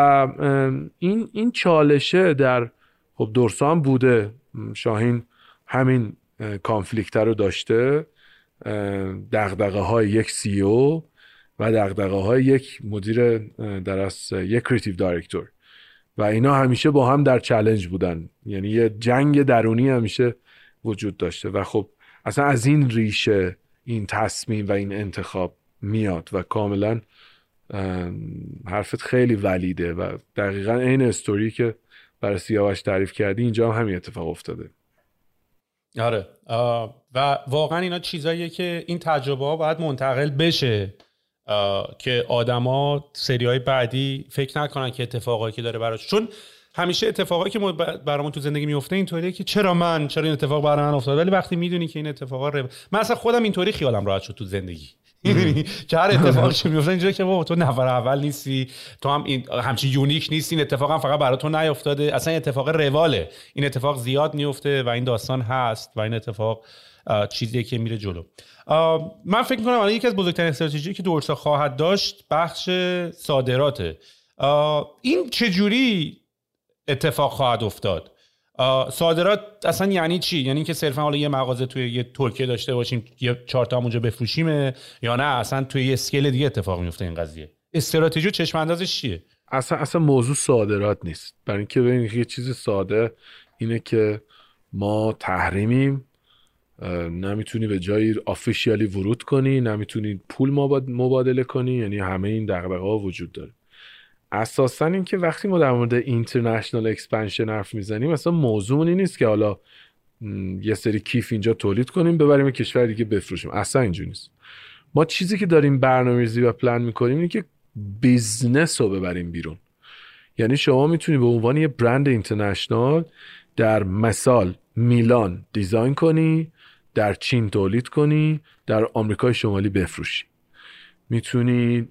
این این چالشه در خب درسا بوده. شاهین همین conflict رو داشته. دغدغه های یک CEO و دغدغه های یک مدیر در از یک creative director و اینا همیشه با هم در challenge بودن. یعنی یه جنگ درونی همیشه وجود داشته. و خب اصلا از این ریشه این تصمیم و این انتخاب میاد و کاملا حرفت خیلی valid ه. و دقیقا این استوری که برای سیاوش تعریف کردی اینجا هم همین اتفاق افتاده. آره. و واقعا اینا چیزاییه که این تجربه ها باید منتقل بشه. که آدما سری های بعدی فکر نکنن که اتفاقایی که داره براش. چون همیشه اتفاقایی که برامون تو زندگی میفته اینطوریه که چرا من چرا این اتفاق برای من افتاد؟ ولی وقتی می‌دونی که این اتفاقا رو من اصلا خودم اینطوری خیالم راحت شد تو زندگی. که هر اتفاقی که میفته اینجوری که بابا تو نفر اول نیستی تو هم این همچین یونیک نیستی این اتفاق هم فقط برای تو نیافتاده. اصلا این اتفاق رواله. این اتفاق زیاد میفته و این داستان هست و این اتفاق چیزی که میره جلو. من فکر می‌کنم الان یکی از بزرگترین استراتژی که دورسا خواهد داشت بخش صادراته. این چجوری اتفاق خواهد افتاد؟ صادرات اصلا یعنی چی؟ یعنی که صرفا حالا یه مغازه توی یه ترکیه داشته باشیم یه چهار تا اونجا بفروشیم یا نه؟ اصلا توی یه اسکیل دیگه اتفاق میفته این قضیه. استراتژی و چشم اندازش چیه؟ اصلا اصلا موضوع صادرات نیست. برای اینکه ببینید یه چیز ساده اینه که ما تحریمیم. نمی‌تونی به جایی officially ورود کنی نمی‌تونی پول مبادله کنی یعنی همه این دغدغه ها وجود داره. اساسا اینکه وقتی ما در مورد international expansion حرف می‌زنیم مثلا موضوع این نیست که حالا یه سری کیف اینجا تولید کنیم ببریم کشور دیگه بفروشیم. اصلا اینجوری نیست. ما چیزی که داریم برنامه‌ریزی و پلن می‌کنیم اینه که business رو ببریم بیرون. یعنی شما می‌تونی به عنوان یه برند international در مثال میلان design کنی در چین تولید کنی در آمریکای شمالی بفروشی. می‌تونی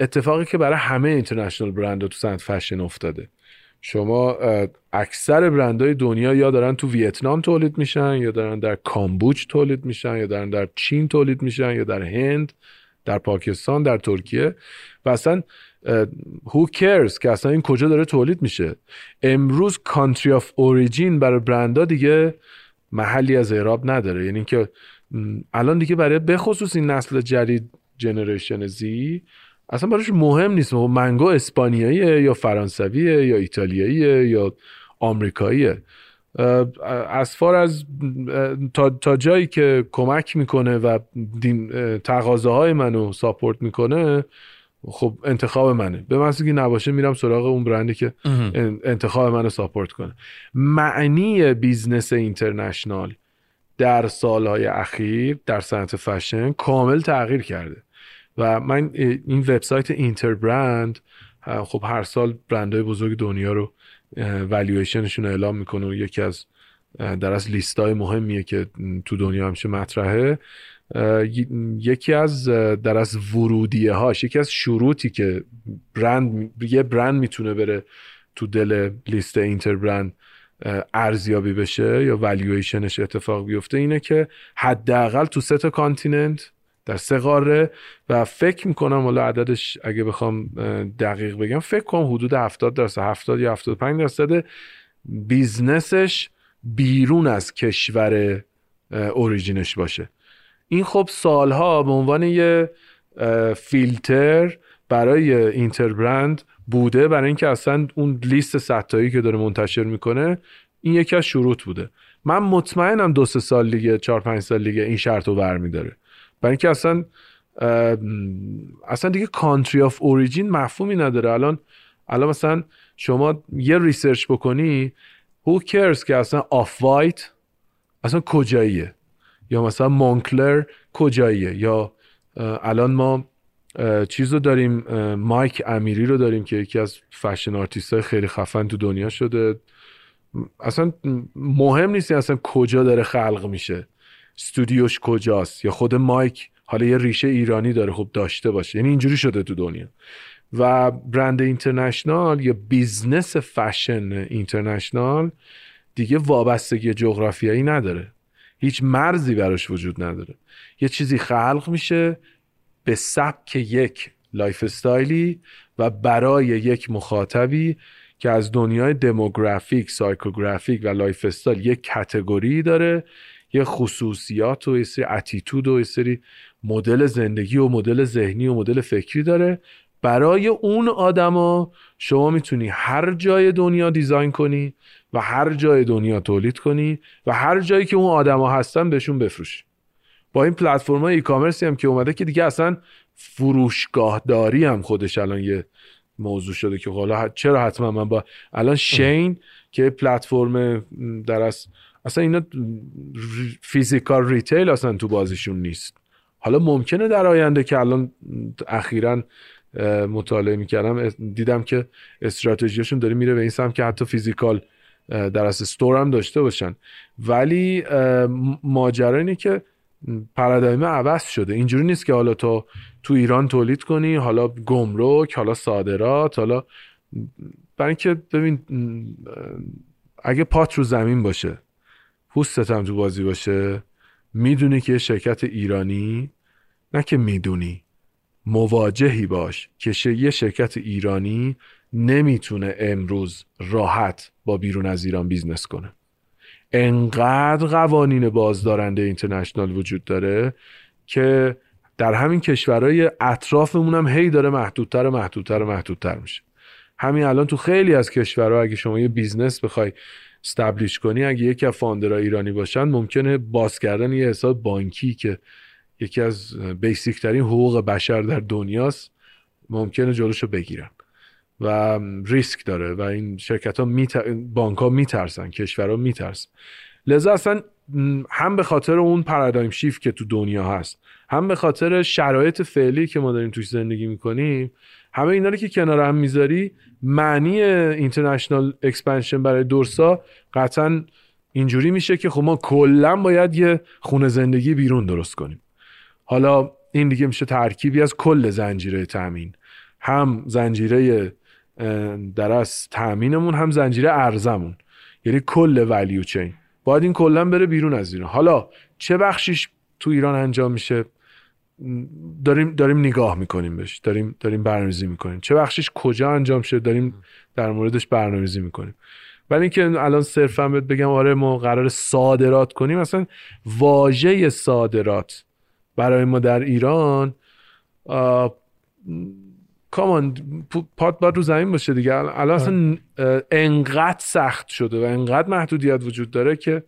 اتفاقی که برای همه international brand تو صنعت فشن افتاده. شما اکثر برندهای دنیا یا دارن تو ویتنام تولید میشن یا دارن در کامبوج تولید میشن یا دارن در چین تولید میشن یا در هند در پاکستان در ترکیه. و اصلا who cares که اصلا این کجا داره تولید میشه. امروز country of origin برای برندها دیگه محلی از اعراب نداره. یعنی که الان دیگه برای بخصوص این نسل جدید generation Z اصلا براش مهم نیست. منگو اسپانیاییه یا فرانسویه یا ایتالیاییه یا آمریکاییه. as far as تا, تا جایی که کمک می‌کنه و تقاضاهای منو support می‌کنه خب انتخاب منه. به محضی که نباشه میرم سراغ اون برندی که انتخاب منو support کنه. معنی business international در سالهای اخیر در صنعت فشن کامل تغییر کرده. و من این وبسایت اینتربرند خب هر سال برندهای بزرگ دنیا رو والویشنشون اعلام می‌کنه. و یکی از در از لیست های مهمیه که تو دنیا همیشه مطرحه. یکی از در از ورودیه هاش یکی از شروطی که برند یه برند می‌تونه بره تو دل لیست اینتربرند ارزیابی بشه یا والویشنش اتفاق بیفته اینه که حداقل تو سه تا continent در سه قاره و فکر می‌کنم حالا عددش اگه بخوام دقیق بگم فکر کنم حدود 70 درصد 70 یا 75 درصد business ش بیرون از کشور origin ش باشه. این خب سالها به عنوان یه فیلتر برای اینتربرند بوده برای اینکه اصلا اون لیست صدتایی که داره منتشر می‌کنه این یکی از شروط بوده. من مطمئنم دو سه سال دیگه چهار پنج سال دیگه این شرط رو برمیداره. برای اینکه اصلا اصلا دیگه country of origin مفهومی نداره. الان الان مثلا شما یه research بکنی who cares که اصلا Off-White اصلا کجاییه؟ یا مثلا Moncler کجاییه؟ یا الان ما چیز رو داریم مایک امیری رو داریم که یکی از fashion artist های خیلی خفن تو دنیا شده. اصلا مهم نیست اصلا کجا داره خلق میشه. استودیوش کجاست؟ یا خود مایک حالا یه ریشه ایرانی داره خب داشته باشه. یعنی اینجوری شده تو دنیا. و برند international یا business fashion international دیگه وابستگی جغرافیایی نداره. هیچ مرزی براش وجود نداره. یه چیزی خلق میشه به سبک یک lifestyle ی و برای یک مخاطبی که از دنیای demographic، psychographic و lifestyle یک category داره یه خصوصیات و یه سری اتیتود و یه سری مدل زندگی و مدل ذهنی و مدل فکری داره برای اون آدما شما می‌تونی هر جای دنیا دیزاین کنی و هر جای دنیا تولید کنی و هر جایی که اون آدما هستن بهشون بفروشی. با این پلتفرم ای کامرسی هم که اومده که دیگه اصلا فروشگاه داری هم خودش الان یه موضوع شده که حالا چرا حتما من با الان شین که پلتفرم در از اصلا اینا physical retail اصلا تو بازیشون نیست. حالا ممکنه در آینده که الان اخیرا مطالعه می‌کردم. دیدم که استراتژیشون داره میره به این سمت که حتی physical در از store هم داشته باشن. ولی ماجرا اینه که paradigm عوض شده. اینجوری نیست که حالا تو تو ایران تولید کنی حالا گمرک حالا صادرات حالا برای اینکه ببین اگه پات رو زمین باشه پوستت هم تو بازی باشه می‌دونی که شرکت ایرانی نه که می‌دونی. مواجهی باش که یه شرکت ایرانی نمی‌تونه امروز راحت با بیرون از ایران business کنه. انقدر قوانین بازدارنده international وجود داره که در همین کشورهای اطرافمون هم هی داره محدودتر و محدودتر و محدودتر میشه. همین الان تو خیلی از کشورها اگه شما یه business بخوای establish کنی اگه یکی از founder ها ایرانی باشن ممکنه باز کردن یه حساب بانکی که یکی از basic ترین حقوق بشر در دنیاست ممکنه جلوشو بگیرن. و ریسک داره و این شرکت ها می بانک ها میترسن کشور ها میترسن. لذا اصلا هم به خاطر اون paradigm shift که تو دنیا هست هم به خاطر شرایط فعلی که ما داریم توش زندگی می‌کنیم همه اینا رو که کنار هم می‌ذاری معنی international expansion برای دورسا قطعا اینجوری میشه که خب ما کلا باید یه خونه زندگی بیرون درست کنیم. حالا این دیگه میشه ترکیبی از کل زنجیره تامین هم زنجیره در از تامینمون هم زنجیره ارزشمون. یعنی کل value chain باید این کلا بره بیرون از ایران حالا چه بخشیش تو ایران انجام میشه؟ داریم داریم نگاه می‌کنیم بهش. داریم داریم برنامه‌ریزی می‌کنیم. چه بخشش کجا انجام شده؟ داریم در موردش برنامه‌ریزی می‌کنیم. ولی اینکه الان صرفا بهت بگم آره ما قرار صادرات کنیم مثلا واژه صادرات برای ما در ایران کامان پات باید رو زمین باشه دیگه. الان اصلا انقدر سخت شده و انقدر محدودیت وجود داره که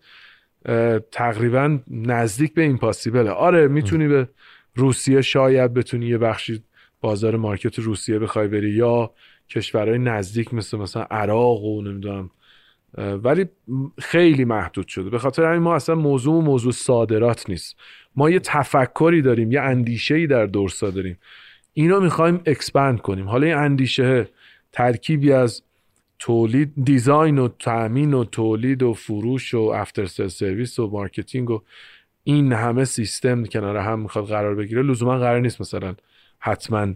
تقریبا نزدیک به این possible ه آره می‌تونی به روسیه شاید بتونی یه بخشی بازار market روسیه بخوای بری یا کشورهای نزدیک مثل مثلا عراق و نمی‌دونم. ولی خیلی محدود شده. به خاطر همین ما اصلا موضوع موضوع صادرات نیست. ما یه تفکری داریم یه اندیشه ای در دورسا داریم. اینو می‌خوایم expand کنیم. حالا این اندیشه ترکیبی از تولید design و تامین و تولید و فروش و after service و marketing و این همه سیستم کنار هم می‌خواد قرار بگیره لزوما قرار نیست مثلا حتما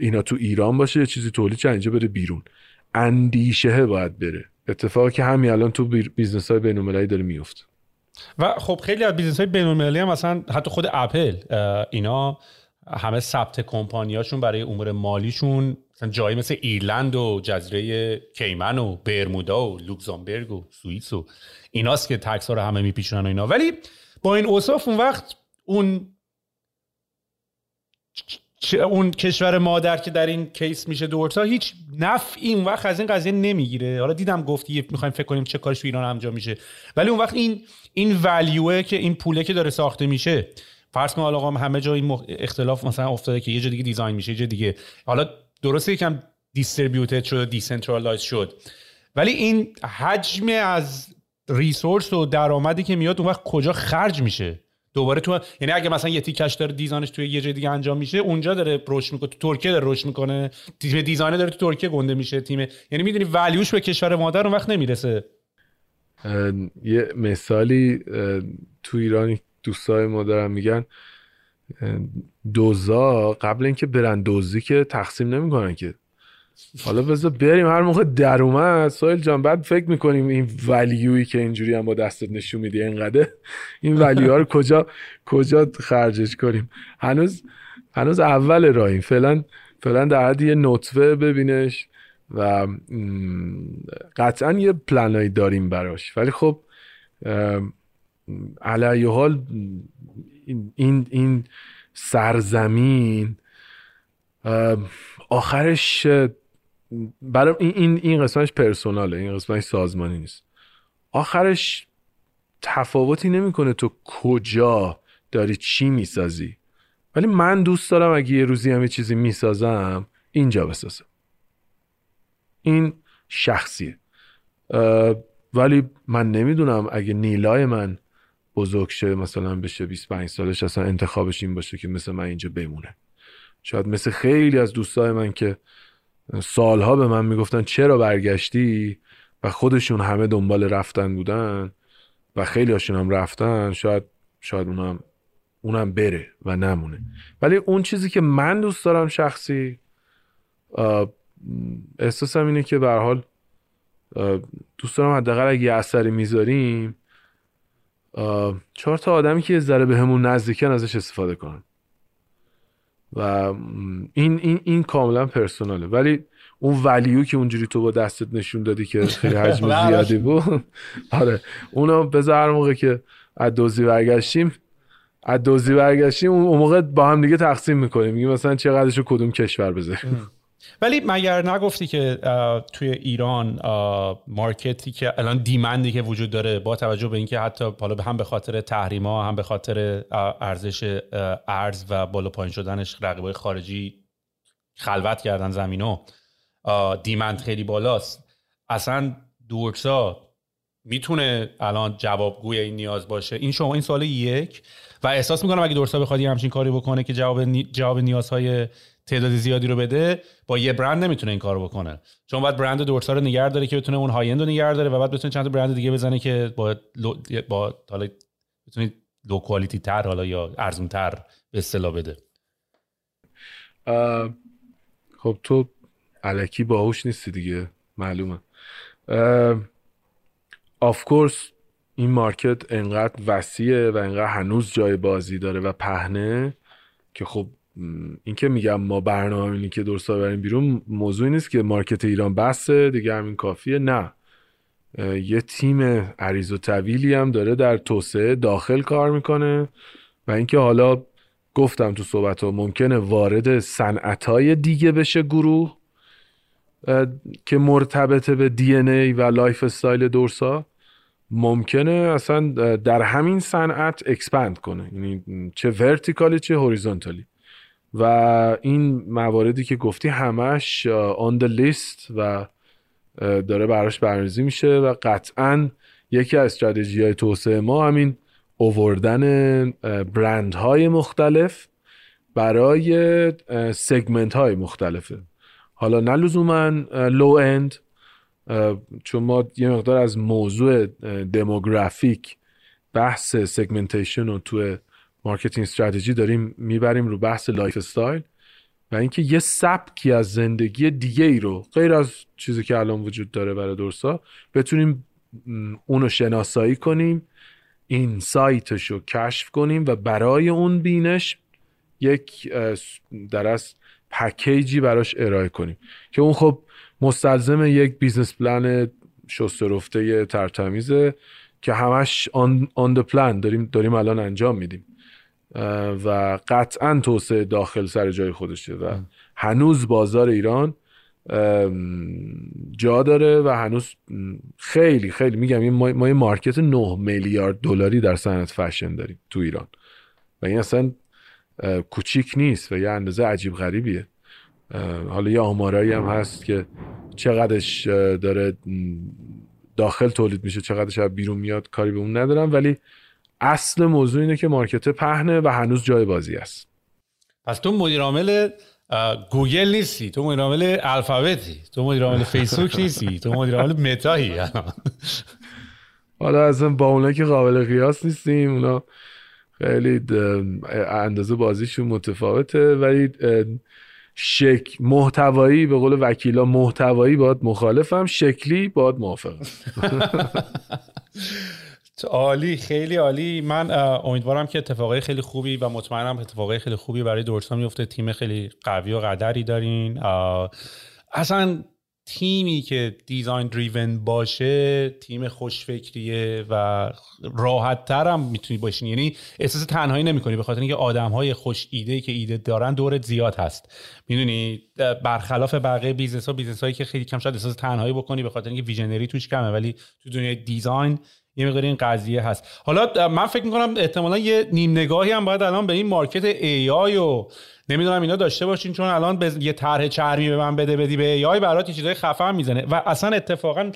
اینا تو ایران باشه یه چیزی تولید چه اینجا بره بیرون. اندیشه باید بره. اتفاقی که همین الان تو business های بین داره میفته و خب خیلی از business های بین هم مثلا حتی خود اپل اینا همه ثبت کمپانیاشون برای امور مالیشون مثلا جایی مثل ایرلند و جزیره کیمن و برمودا و لوکزامبرگ و سوئیس و ایناست که tax ها رو همه میپیچونن و اینا. ولی با این اوصاف اون وقت اون اون کشور مادر که در این case میشه دورسا هیچ نفعی اون وقت از این قضیه نمی‌گیره. حالا دیدم گفتی می‌خوایم فکر کنیم چه کارش تو ایران انجام میشه. ولی اون وقت این این value ه که این پوله که داره ساخته میشه فرض کن حالا همه جا این اختلاف مثلا افتاده که یه جا دیگه design میشه یه جا دیگه حالا درسته یکم distributed شد decentralize شد. ولی این حجم از resource و درآمدی که میاد اون وقت کجا خرج میشه؟ دوباره تو یعنی اگه مثلا یه تیکش داره design ش توی یه جای دیگه انجام میشه اونجا داره رشد می‌کنه تو ترکیه داره رشد می‌کنه تیم designer داره تو ترکیه گنده میشه تیم یعنی می‌دونی value ش به کشور مادر اون وقت نمی‌رسه. یه مثالی تو ایران دوستای ما دارن میگن دزدا قبل اینکه برن دزدی که تقسیم نمی‌کنن که. حالا بذار بریم هر موقع در اومد. سایل جان بعد فکر می‌کنیم این ولیوی که اینجوری هم با دستت نشون میدی اینقدر؟ این ولیو رو کجا کجا خرجش کنیم؟ هنوز هنوز اول راهیم. فعلا فعلا در حد یه نطفه ببینش و قطعا یه پلنایی داریم براش. ولی خب علیه حال این این سرزمین آخرش برای این این این قسمتش پرسوناله این قسمتش سازمانی نیست. آخرش تفاوتی نمی‌کنه تو کجا داری چی می‌سازی. ولی من دوست دارم اگه یه روزی هم یه چیزی می‌سازم اینجا بسازم. این شخصیه. ولی من نمی‌دونم اگه نیلای من بزرگ شه مثلا بشه 25 سالش اصلا انتخابش این باشه که مثل من اینجا بمونه. شاید مثل خیلی از دوستای من که سالها به من می‌گفتن چرا برگشتی؟ و خودشون همه دنبال رفتن بودن و خیلی هاشون هم رفتن. شاید شاید اونم اونم بره و نمونه. ولی اون چیزی که من دوست دارم شخصی احساسم اینه که به حال دوست دارم حداقل اگه یه اثری می‌ذاریم چهار تا آدمی که ذره به همون نزدیکن ازش استفاده کنن و این این این کاملا پرسوناله. ولی اون ولیو که اونجوری تو با دستت نشون دادی که خیلی حجم زیادی بود. آره. اونو بذار موقع که از دوزی برگشتیم از دوزی برگشتیم اون موقع با هم دیگه تقسیم می‌کنیم. میگیم مثلا چقدرشو کدوم کشور بذاریم ولی مگر نگفتی که توی ایران مارکتی که الان دیمندی که وجود داره با توجه به اینکه حتی حالا هم به خاطر تحریما هم به خاطر ارزش ارز و بالا پایین شدنش رقیبای خارجی خلوت کردن زمینو دیمند خیلی بالاست. اصلا دورکسا می‌تونه الان جوابگوی این نیاز باشه. این شما این سال یک. و احساس می‌کنم اگه دورسا بخواد همچین کاری بکنه که جواب جواب نیازهای تعداد زیادی رو بده با یه برند نمی‌تونه این کارو بکنه. چون باید برند دورسا رو نگه داره که بتونه اون high end رو نگه داره و بعد بتونه چند تا برند دیگه بزنه که با low با حالا بتونه low quality تر حالا یا ارزون تر به اصطلاح بده. خب تو الکی باهوش نیستی دیگه معلومه. of course این market انقدر وسیعه و انقدر هنوز جای بازی داره و پهنه که خب این که میگم ما برنامه که درست بریم بیرون موضوعی نیست که market ایران بسته دیگه همین کافیه نه. یه تیم عریض و طویلی هم داره در توسعه داخل کار می‌کنه و اینکه حالا گفتم تو صحبت ها ممکنه وارد صنعت های دیگه بشه گروه که مرتبطه به DNA و lifestyle دورسا ممکنه اصلا در همین صنعت expand کنه. یعنی چه vertically چه horizontally و این مواردی که گفتی همش on the list و داره براش برنامه‌ریزی میشه و قطعا یکی از استراتژی های توسعه ما همین اووردن برند های مختلف برای segment های مختلفه. حالا نه لزوما low-end چون ما یه مقدار از موضوع demographic بحث segmentation رو تو marketing strategy داریم می‌بریم رو بحث lifestyle و اینکه یه سبکی از زندگی دیگه ای رو غیر از چیزی که الان وجود داره برای درسا بتونیم اونو شناسایی کنیم insightش رو کشف کنیم و برای اون بینش یک در از package ی براش ارائه کنیم که اون خب مستلزم یک business plan شسته‌رفته تر تمیزه که همش on plan داریم داریم الان انجام میدیم. و قطعا توسعه داخل سر جای خودشه و هنوز بازار ایران جا داره و هنوز خیلی خیلی میگم ما, یه market 9 میلیارد دلاری در صنعت فشن داریم تو ایران. و این اصلا کوچیک نیست و یه اندازه عجیب غریبیه. حالا یه آمارایی هم هست که چقدرش داره داخل تولید میشه چقدرش بیرون میاد کاری به اون ندارم. ولی اصل موضوع اینه که market پهنه و هنوز جای بازی است. پس تو مدیر عامل گوگل نیستی تو مدیر عامل الفابتی تو مدیر عامل فیسبوک نیستی تو مدیر عامل متایی حالا اصلا با اونا که قابل قیاس نیستیم اونا خیلی اندازه بازیشون متفاوته ولی شک محتوایی به قول وکیلا محتوایی باید مخالفم شکلی باید موافقم. عالی خیلی عالی. من امیدوارم که اتفاقای خیلی خوبی و مطمئنم اتفاقای خیلی خوبی برای دورسا میفته تیم خیلی قوی و قدری دارین. اصلا تیمی که design-driven باشه تیم خوشفکریه و راحت تر می‌تونی باشین. یعنی احساس تنهایی نمی‌کنی. به خاطر اینکه آدم های خوش ایده که ایده دارن دورت زیاد هست. می‌دونی؟ برخلاف بقیه business ها business هایی که خیلی کم شاید احساس تنهایی بکنی. به خاطر اینکه visionary توش کمه. ولی تو دنیای design یه مقدار این قضیه هست. حالا من فکر می‌کنم احتمالا یه نیم نگاهی هم باید الان به این market AI و نمی‌دونم اینا داشته باشین چون الان به یه طرح چرمی به من بده بدی به AI برات چیزای خفن می‌زنه. و اصلا اتفاقا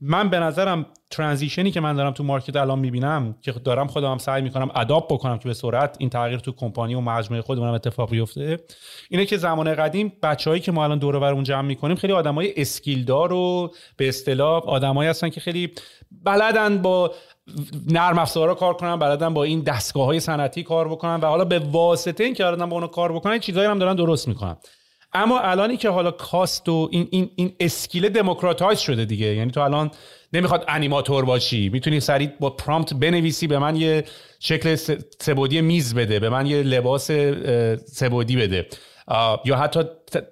من به نظرم transition ی که من دارم تو market الان می‌بینم که دارم خودم سعی می‌کنم adapt بکنم که به سرعت این تغییر تو کمپانی و مجموعه خودمون اتفاق بیفته اینه که زمان قدیم بچه‌هایی که ما الان دور بر اون جمع می‌کنیم خیلی آدمای skill دار و به اصطلاح آدمایی هستن که خیلی بلدن با نرم افزارا کار کنن بلدن با این دستگاه های صنعتی کار بکنن و حالا به واسطه این که با اونو کار بکنن چیزایی هم دارن درست می‌کنن. اما الانی که حالا کاست و این این این اسکیل دموکراتایز شده دیگه. یعنی تو الان نمی‌خواد انیماتور باشی. می‌تونی سریع با پرامپت بنویسی به من یه شکل سبودی میز بده به من یه لباس سبودی بده. یا حتی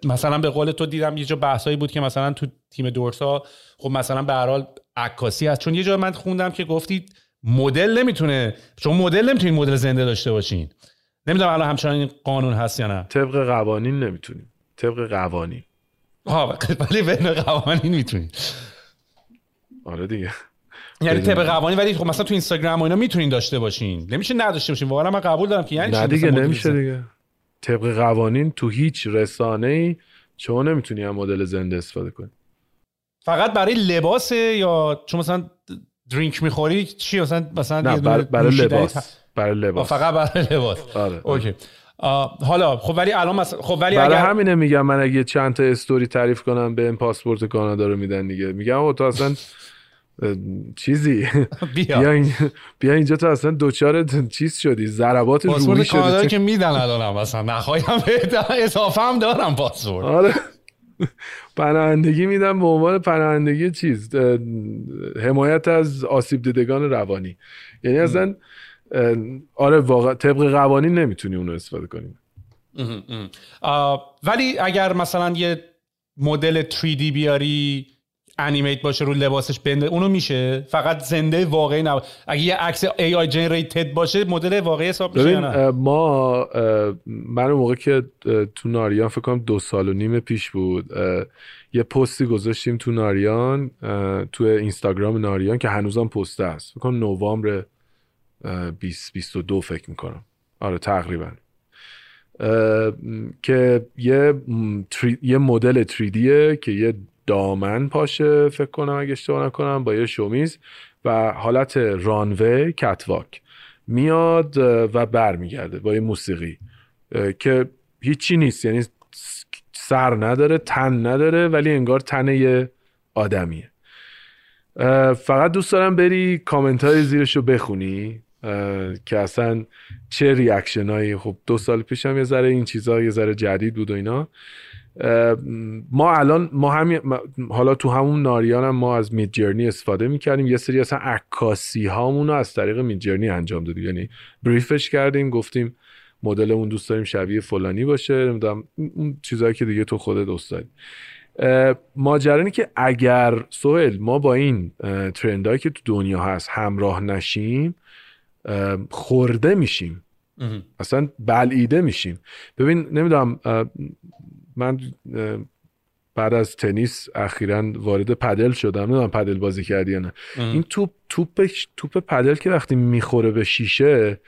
مثلا به قول تو دیدم یه جا بحثایی بود که مثلا تو تیم دورسا خب مثلا به هر عکاسی هست. چون یه جا من خوندم که گفتید مدل نمی‌تونه چون مدل نمی‌تونین مدل زنده داشته باشین. نمی‌دونم الان همچنان این قانون هست یا نه. طبق قوانین نمی‌تونیم. طبق قوانین. ها ولی بین قوانین می‌تونین آره دیگه. یعنی طبق قوانین ولی خب مثلا تو اینستاگرام و اینا می‌تونین داشته باشین. نمیشه نداشته باشین. واقعا من قبول دارم که یعنی نه دیگه نمیشه دیگه. طبق قوانین تو هیچ رسانه ای شما نمی‌تونی هم مدل زنده استفاده کنی. فقط برای لباسه یا چون مثلا درینک می‌خوری چی؟ مثلا مثلا نه برای, برای لباس. برای لباس. فقط برای لباس. آره. اوکی. حالا خب ولی الان مثلا خب ولی برای اگر... همینه میگم من اگه چند تا استوری تعریف کنم به این پاسپورت کانادا رو میدن دیگه. میگم تو اصلا چیزی؟ بیا. بیا, اینجا تو اصلا دوچار چیز شدی. ضربات روحی شدی. کانادا که میدن الانم مثلا نخوایم اضافه هم دارم پاسپورت. آره. پناهندگی میدم به عنوان پناهندگی چیز حمایت از آسیب دیدگان روانی. یعنی اصلا آره واقعا طبق قوانین نمی‌تونی اونو استفاده کنیم ولی اگر مثلا یه مدل 3D بیاری انیمیت باشه رو لباسش بنده. اونو میشه. فقط زنده واقعی نه اگه یه عکس ای آی جنریتد باشه مدل واقعی حساب میشه ما من موقع که تو ناریان فکر کنم دو سال و نیم پیش بود یه پستی گذاشتیم تو ناریان تو اینستاگرام ناریان که هنوزم پست هست فکر کنم نوامبر 2022 فکر می‌کنم. آره تقریبا. که یه یه مدل 3 که یه دامن پاشه فکر کنم اگه اشتباه نکنم با یه شومیز و حالت رانوی کتواک. میاد و برمیگرده با یه موسیقی که هیچی نیست یعنی سر نداره تن نداره ولی انگار تن یه آدمیه. فقط دوست دارم بری کامنت های زیرش رو بخونی که اصلا چه reaction هایی. خب دو سال پیشم یه ذره این چیزها یه ذره جدید بود و اینا. ما الان ما همین حالا تو همون ناریان هم ما از Midjourney استفاده می‌کردیم. یه سری اصلا عکاسی هامون رو از طریق Midjourney انجام دادیم. یعنی brief ش کردیم گفتیم مدلمون دوست داریم شبیه فلانی باشه. نمی‌دونم اون چیزهایی که دیگه تو خودت دوست داری. ماجرا که اگر سوهل ما با این ترندهایی که تو دنیا هست همراه نشیم خورده میشیم. اصلا بلعیده میشیم. ببین نمی‌دونم من بعد از تنیس اخیرا وارد پدل شدم. نمی‌دونم پدل بازی کردی یا نه. این توپ توپ توپ پدل که وقتی می‌خوره به شیشه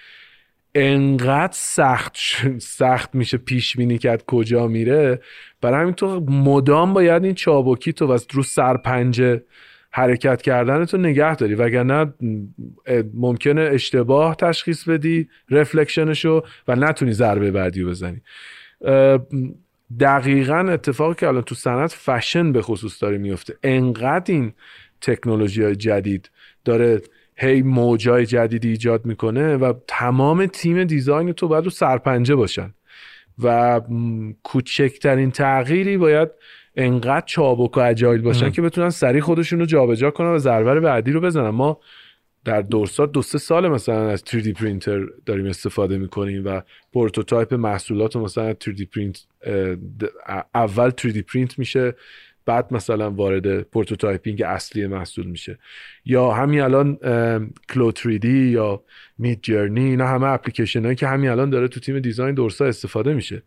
انقدر سخت سخت میشه پیش بینی کرد کجا میره. برای همین تو مدام باید این چابکی تو و رو سرپنجه حرکت کردن تو نگه داری. وگرنه ممکنه اشتباه تشخیص بدی رفلکشنشو و نتونی ضربه بعدی بزنی. دقیقا اتفاقی که الان تو صنعت فشن به خصوص داره میفته. انقدر این تکنولوژی های جدید داره هی موجای جدیدی ایجاد می‌کنه و تمام تیم design تو باید رو سرپنجه باشن و کوچکترین تغییری باید انقدر چابک و agile باشن که بتونن سریع خودشون رو جابجا کنن و ضربه بعدی رو بزنن. ما در درسا دو سه سال مثلا از 3D پرینتر داریم استفاده می‌کنیم و prototype محصولات مثلا 3D پرینت اول 3D پرینت میشه بعد مثلا وارد prototyping اصلی محصول میشه. یا همین الان CLO 3D یا Midjourney اینا همه اپلیکیشن هایی که همین الان داره تو تیم design درسا استفاده میشه.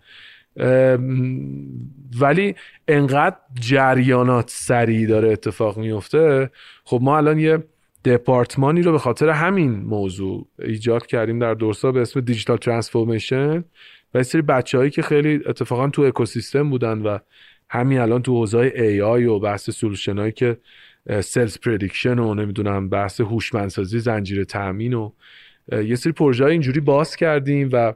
ولی انقدر جریانات سریع داره اتفاق میفته خب ما الان یه دپارتمانی رو به خاطر همین موضوع ایجاد کردیم در درسا به اسم digital transformation و سری بچه‌هایی که خیلی اتفاقا تو اکوسیستم بودن و همین الان تو حوزه AI و بحث solution هایی که sales prediction و نمی‌دونم بحث هوشمندسازی زنجیره تامین و یه سری پروژه اینجوری باز کردیم و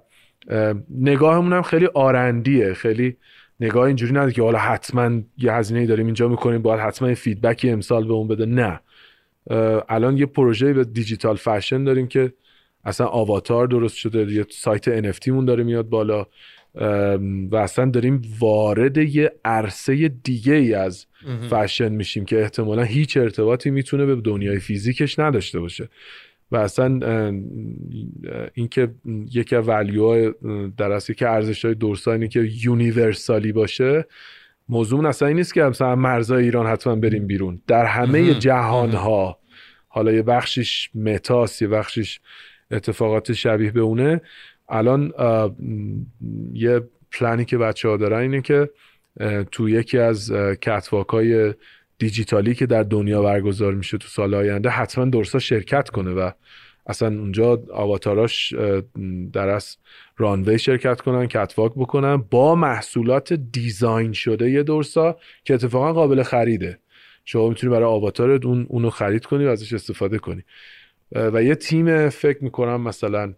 نگاهمون هم خیلی R&D یه. خیلی نگاه اینجوری نداره که حالا حتما یه هزینه داریم اینجا می‌کنیم باید حتما feedback ی امسال به اون بده. نه. الان یه پروژه به digital fashion داریم که اصلا آواتار درست شده یه سایت NFT مون داره میاد بالا و اصلا داریم وارد یه عرصه دیگه ای از فشن میشیم که احتمالا هیچ ارتباطی می‌تونه به دنیای فیزیکش نداشته باشه. و اصلا اینکه یکی از ولیو در اصل که ارزش های دورسا که یونیورسالی باشه موضوع اصلا این نیست که مثلا مرزای ایران حتما بریم بیرون. در همه جهان ها حالا یه بخشش متاس یه بخشش اتفاقات شبیه به اونه. الان یه پلانی که بچه ها دارن اینه که تو یکی از کتواک های دیجیتالی که در دنیا برگزار میشه تو سال آینده حتما درستا شرکت کنه و اصلا اونجا آواتاراش در از رانوی شرکت کنن کتواک بکنن. با محصولات دیزاین شده یه دورسا که اتفاقا قابل خریده. شما می‌تونی برای آواتارت اون اونو خرید کنی و ازش استفاده کنی. و یه تیم فکر می‌کنم مثلا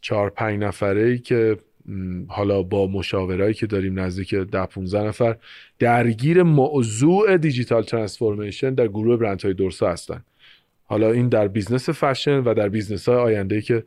چهار پنج نفره ای که حالا با مشاورایی که داریم نزدیک ده 15 نفر درگیر موضوع digital transformation در گروه برند های درسا هستن. حالا این در business fashion و در business های آینده ای که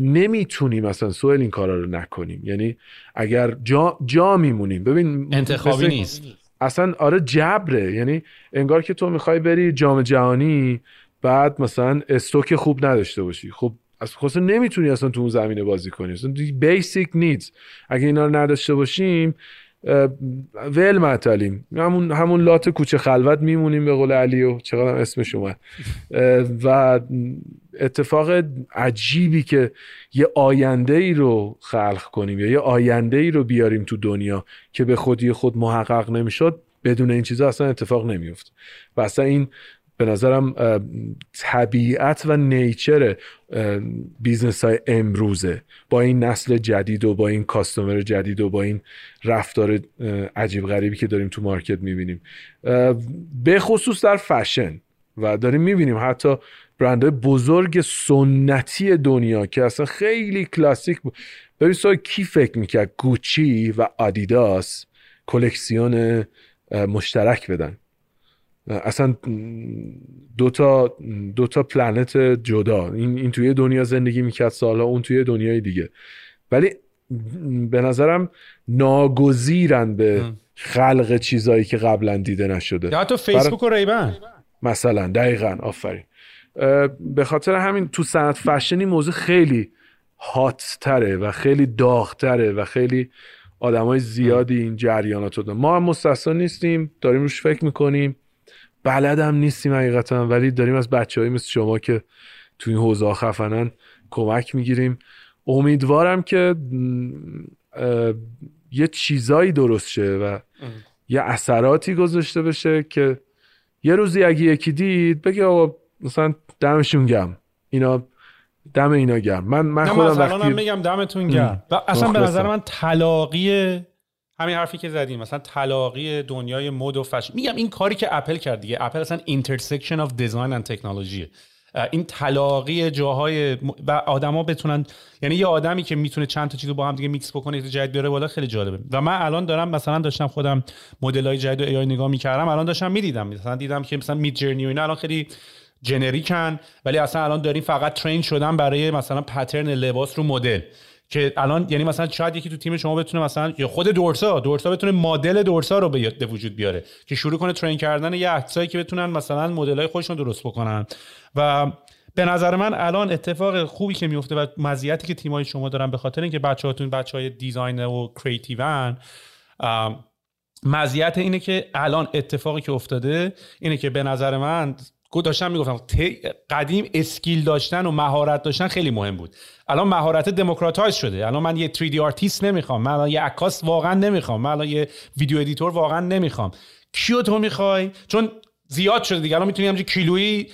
نمی‌تونیم مثلا سوال این کارا رو نکنیم. یعنی اگر جا, جا میمونیم. ببین انتخابی نیست. اصلا آره جبره. یعنی انگار که تو می‌خوای بری جام جهانی بعد مثلا استوک خوب نداشته باشی. خب از خصوص نمی‌تونی اصلا تو اون زمینه بازی کنی. اصلا بیسیک نیدز اگه اینا رو نداشته باشیم ول معطلیم همون همون لات کوچه خلوت میمونیم به قول علی و چقدر اسمش اومد و اتفاق عجیبی که یه آینده ای رو خلق کنیم یا یه آینده ای رو بیاریم تو دنیا که به خودی خود محقق نمی‌شد بدون این چیزا اصلا اتفاق نمیفت و اصلا این به نظرم طبیعت و nature business های امروزه. با این نسل جدید و با این customer جدید و با این رفتار عجیب غریبی که داریم تو market می‌بینیم. به خصوص در فشن. و داریم می‌بینیم حتی برندهای بزرگ سنتی دنیا که اصلا خیلی کلاسیک بود. ببین کی فکر می‌کرد گوچی و آدیداس کلکسیون مشترک بدن؟ اصلا دو تا دو تا پلنت جدا. این این توی دنیا زندگی می‌کرد سالها اون توی دنیای دیگه. ولی به نظرم ناگزیرن به خلق چیزایی که قبلا دیده نشده. یا حتی فیسبوک و ریبن. مثلا دقیقا. آفرین. به خاطر همین تو صنعت فشنی موضوع خیلی هات تره و خیلی داغ تره و خیلی آدمای زیادی این جریانات رو ما هم مستثنا نیستیم داریم روش فکر می‌کنیم. بلد هم نیستیم حقیقتا ولی داریم از بچه مثل شما که تو این حوزه خفنن کمک می‌گیریم. امیدوارم که یه چیزایی درست شه و یه اثراتی گذاشته بشه که یه روزی اگه یکی دید بگه آقا مثلا دمشون گرم اینا دم اینا گرم من من خودم وقتی میگم دمتون گرم اصلا به نظر من تلاقی همین حرفی که زدیم مثلا تلاقی دنیای مد و فش میگم این کاری که اپل کرد دیگه. اپل اصلا intersection of design and technology این تلاقی جاهای و آدما بتونن یعنی یه آدمی که می‌تونه چند تا چیزو با هم دیگه میکس بکنه یه جدید بیاره بالا خیلی جالبه. و من الان دارم مثلا داشتم خودم مدل های جدید ای نگاه می‌کردم الان داشتم می‌دیدم. مثلا دیدم که مثلا مید جرنی و اینا الان خیلی جنریکن ولی اصلا الان داریم فقط ترین شدن برای مثلا پترن لباس رو مدل که الان یعنی مثلا شاید یکی تو تیم شما بتونه مثلا یا خود دورسا دورسا بتونه مدل دورسا رو به وجود بیاره که شروع کنه ترین کردن یه عکسایی که بتونن مثلا مدل های خودشون درست بکنن. و به نظر من الان اتفاق خوبی که میفته و مزیتی که تیمای شما دارن به خاطر اینکه بچه‌هاتون بچه‌های design و creative ان مزیت اینه که الان اتفاقی که افتاده اینه که به نظر من داشتم می‌گفتم قدیم skill داشتن و مهارت داشتن خیلی مهم بود. الان مهارت democratize شده. الان من یه 3D آرتیست نمی‌خوام. من الان یه عکاس واقعا نمی‌خوام. من الان یه video editor واقعا نمی‌خوام. کیو تو می‌خوای؟ چون زیاد شده دیگه. الان می‌تونی همینجوری کیلویی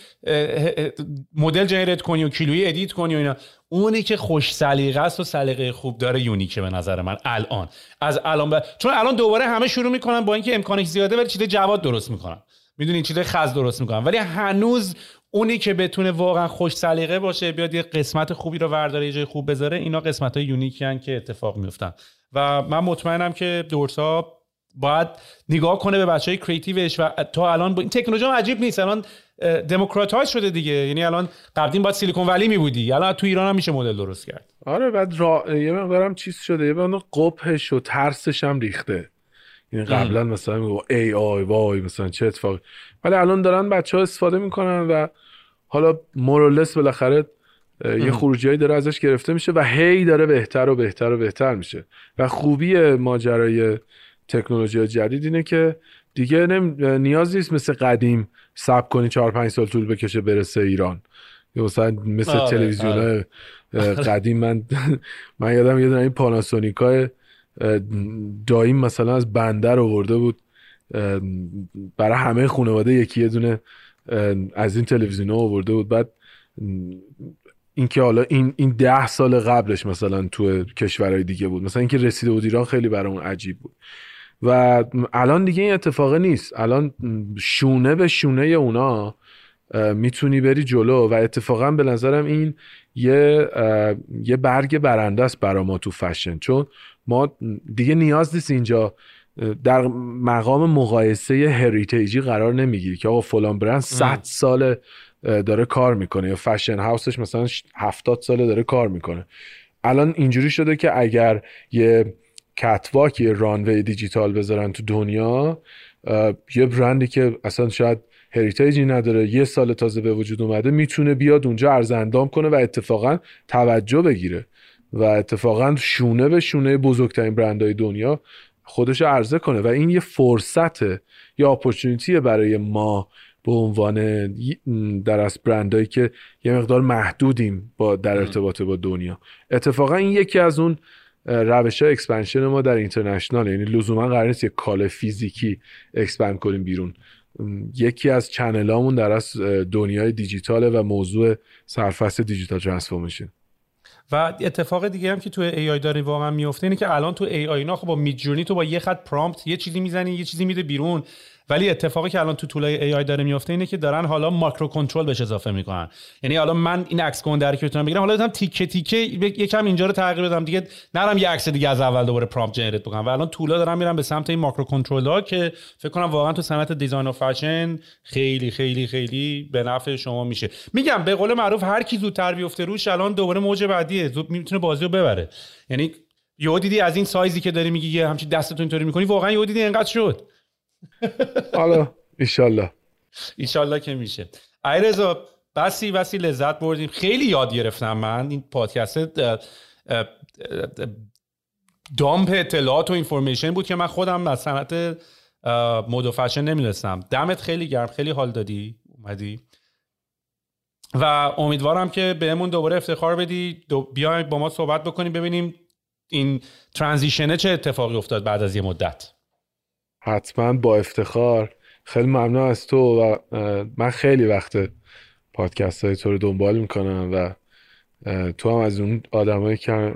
مدل generate کنی و کیلویی edit کنی و اینا. اونی که خوش سلیقه است و سلیقه خوب داره unique ه به نظر من الان. از الان چون الان دوباره همه شروع می‌کنن با اینکه امکانش زیاده ولی چیز جواد درست می‌کنن. می‌دونی چیز خز درست می‌کنن ولی هنوز اونی که بتونه واقعا خوش سلیقه باشه بیاد یه قسمت خوبی رو ورداره یه جای خوب بذاره اینا قسمت های unique ی که اتفاق میفتن و من مطمئنم که دورسا باید نگاه کنه به بچه های creative ش و تا الان با این تکنولوژی هم عجیب نیست. الان democratize شده دیگه. یعنی الان قبلا باید Silicon Valley می بودی الان تو ایران هم میشه مدل درست کرد. آره بعد را... یه مقدارم چیز شده یه مقدار قبحش و ترسش هم ریخته. یعنی قبلا مثلا میگفتن AI وای مثلا چه اتفاقی. ولی الان دارن بچه ها استفاده می‌کنن و حالا more or less بالاخره یه خروجی داره ازش گرفته میشه و هی داره بهتر و بهتر و بهتر میشه. و خوبی ماجرای تکنولوژی جدید اینه که دیگه نیاز نیست مثل قدیم سب کنی چهار پنج سال طول بکشه برسه ایران. یا مثلا مثل آره، تلویزیون آره. قدیم من من یادم یه این پاناسونیکای دایم مثلا از بندر آورده بود. برای همه خانواده یکی یه دونه از این تلویزیون آورده بود. بعد اینکه حالا این این ده سال قبلش مثلا تو کشورهای دیگه بود. مثلا اینکه رسیده بود ایران خیلی برامون عجیب بود. و الان دیگه این اتفاقه نیست. الان شونه به شونه اونا می‌تونی بری جلو. و اتفاقا به نظرم این یه یه برگ برنده است برا ما تو فشن. چون ما دیگه نیاز نیست اینجا در مقام مقایسه هریتیجی قرار نمی‌گیری که آقا فلان برند 100 سال داره کار می‌کنه یا فشن هاوسش مثلا 70 ساله داره کار می‌کنه. الان اینجوری شده که اگر یه کتواک یه رانوی دیجیتال بذارن تو دنیا یه برندی که اصلا شاید هریتیجی نداره یه سال تازه به وجود اومده می‌تونه بیاد اونجا ارزندام کنه و اتفاقا توجه بگیره. و اتفاقا شونه به شونه بزرگترین برندهای دنیا خودش عرضه کنه. و این یه فرصته یا opportunity ه برای ما به عنوان در از برندهایی که یه مقدار محدودیم با در ارتباط با دنیا. اتفاقا این یکی از اون روش های expansion ما در international یعنی لزوما قرار نیست یه کال فیزیکی expand کنیم بیرون. یکی از channel امون در از دنیای دیجیتاله و موضوع سرفصل digital transformation و اتفاق دیگه هم که تو AI داره واقعا میفته اینه که الان تو AI اینا خب با Midjourney تو با یه خط prompt یه چیزی می‌زنی یه چیزی میده بیرون. ولی اتفاقی که الان تو tool ای AI داره میفته اینه که دارن حالا micro control بهش اضافه می‌کنن. یعنی حالا من این عکس در که بتونم بگیرم حالا هم تیکه تیکه یکم اینجا رو تغییر بدم دیگه نرم یه عکس دیگه از اول دوباره prompt generate بکنم. و الان tool ا دارن میرن به سمت این micro control ها که فکر کنم واقعا تو صنعت design و فشن خیلی خیلی خیلی به نفع شما میشه. میگم به قول معروف هر کی زودتر بیفته روش الان دوباره موج بعدیه. زود می‌تونه بازی رو ببره. یعنی یهو دیدی از این سایزی که داری میگی یه دستتون اینطوری می‌کنی واقعا یهو دیدی اینقدر شد. حالا. ایشالله ایشالله که میشه. ایرزا بسی بسی لذت بردیم. خیلی یاد گرفتم من این پادکست دامپ اطلاعات و اینفورمیشن بود که من خودم از صنعت مد و فشن نمی‌دونستم. دمت خیلی گرم خیلی حال دادی. اومدی. و امیدوارم که بهمون دوباره افتخار بدی. دو بیایم با ما صحبت بکنیم ببینیم این ترانزیشنه چه اتفاقی افتاد بعد از یه مدت. حتما با افتخار. خیلی ممنون از تو و من خیلی وقت پادکست های تو رو دنبال می‌کنم و تو هم از اون آدمایی که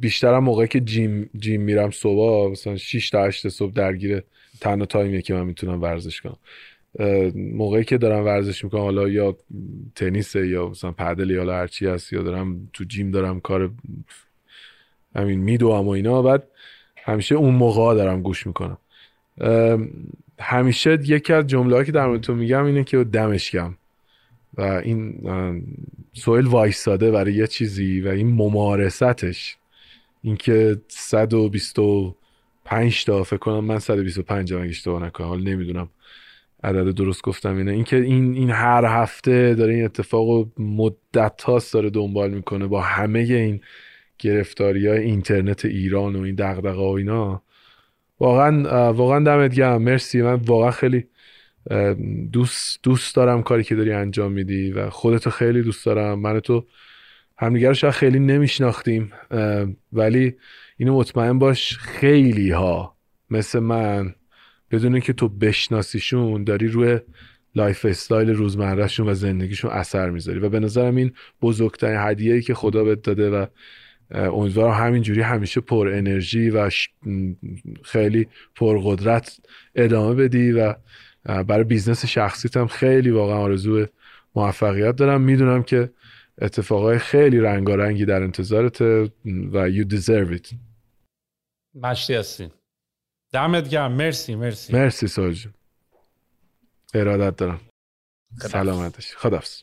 بیشترم موقعی که جیم, جیم میرم صبح مثلا 6 تا 8 صبح درگیر تنها تایمیه که من می‌تونم ورزش کنم. موقعی که دارم ورزش می‌کنم حالا یا تنیس یا مثلا پدل یا هرچی هست یا دارم تو جیم دارم کار همین میدوام و اینا بعد همیشه اون موقع دارم گوش می‌کنم. همیشه یکی از جمله که در تو میگم اینه که دمش و این سویل وایستاده برای یه چیزی و این ممارستش. اینکه 125 تا فکر کنم من 125 اگه اشتباه نکنم حالا نمی‌دونم عدد درست گفتم اینه. اینکه این این هر هفته داره این اتفاق مدت هاست داره دنبال می‌کنه با همه این گرفتاری های اینترنت ایران و این دقدقه و اینا. واقعا واقعا دمت گرم. مرسی. من واقعا خیلی دوست دوست دارم کاری که داری انجام میدی و خودتو خیلی دوست دارم. من تو همدیگه رو شاید خیلی نمیشناختیم ولی اینو مطمئن باش خیلی ها مثل من بدون که تو بشناسیشون داری روی lifestyle روزمره‌شون و زندگیشون اثر می‌ذاری. و به نظرم این بزرگترین هدیه ای که خدا بهت داده و امیدوارم همینجوری همیشه پر انرژی و خیلی پر قدرت ادامه بدی و برای business شخصیت هم خیلی واقعا آرزو موفقیت دارم. می‌دونم که اتفاقای خیلی رنگارنگی در انتظارت و you deserve it. مشتی هستین. دمت گرم. مرسی مرسی. مرسی سوج ارادت دارم. سلامتش. خدافز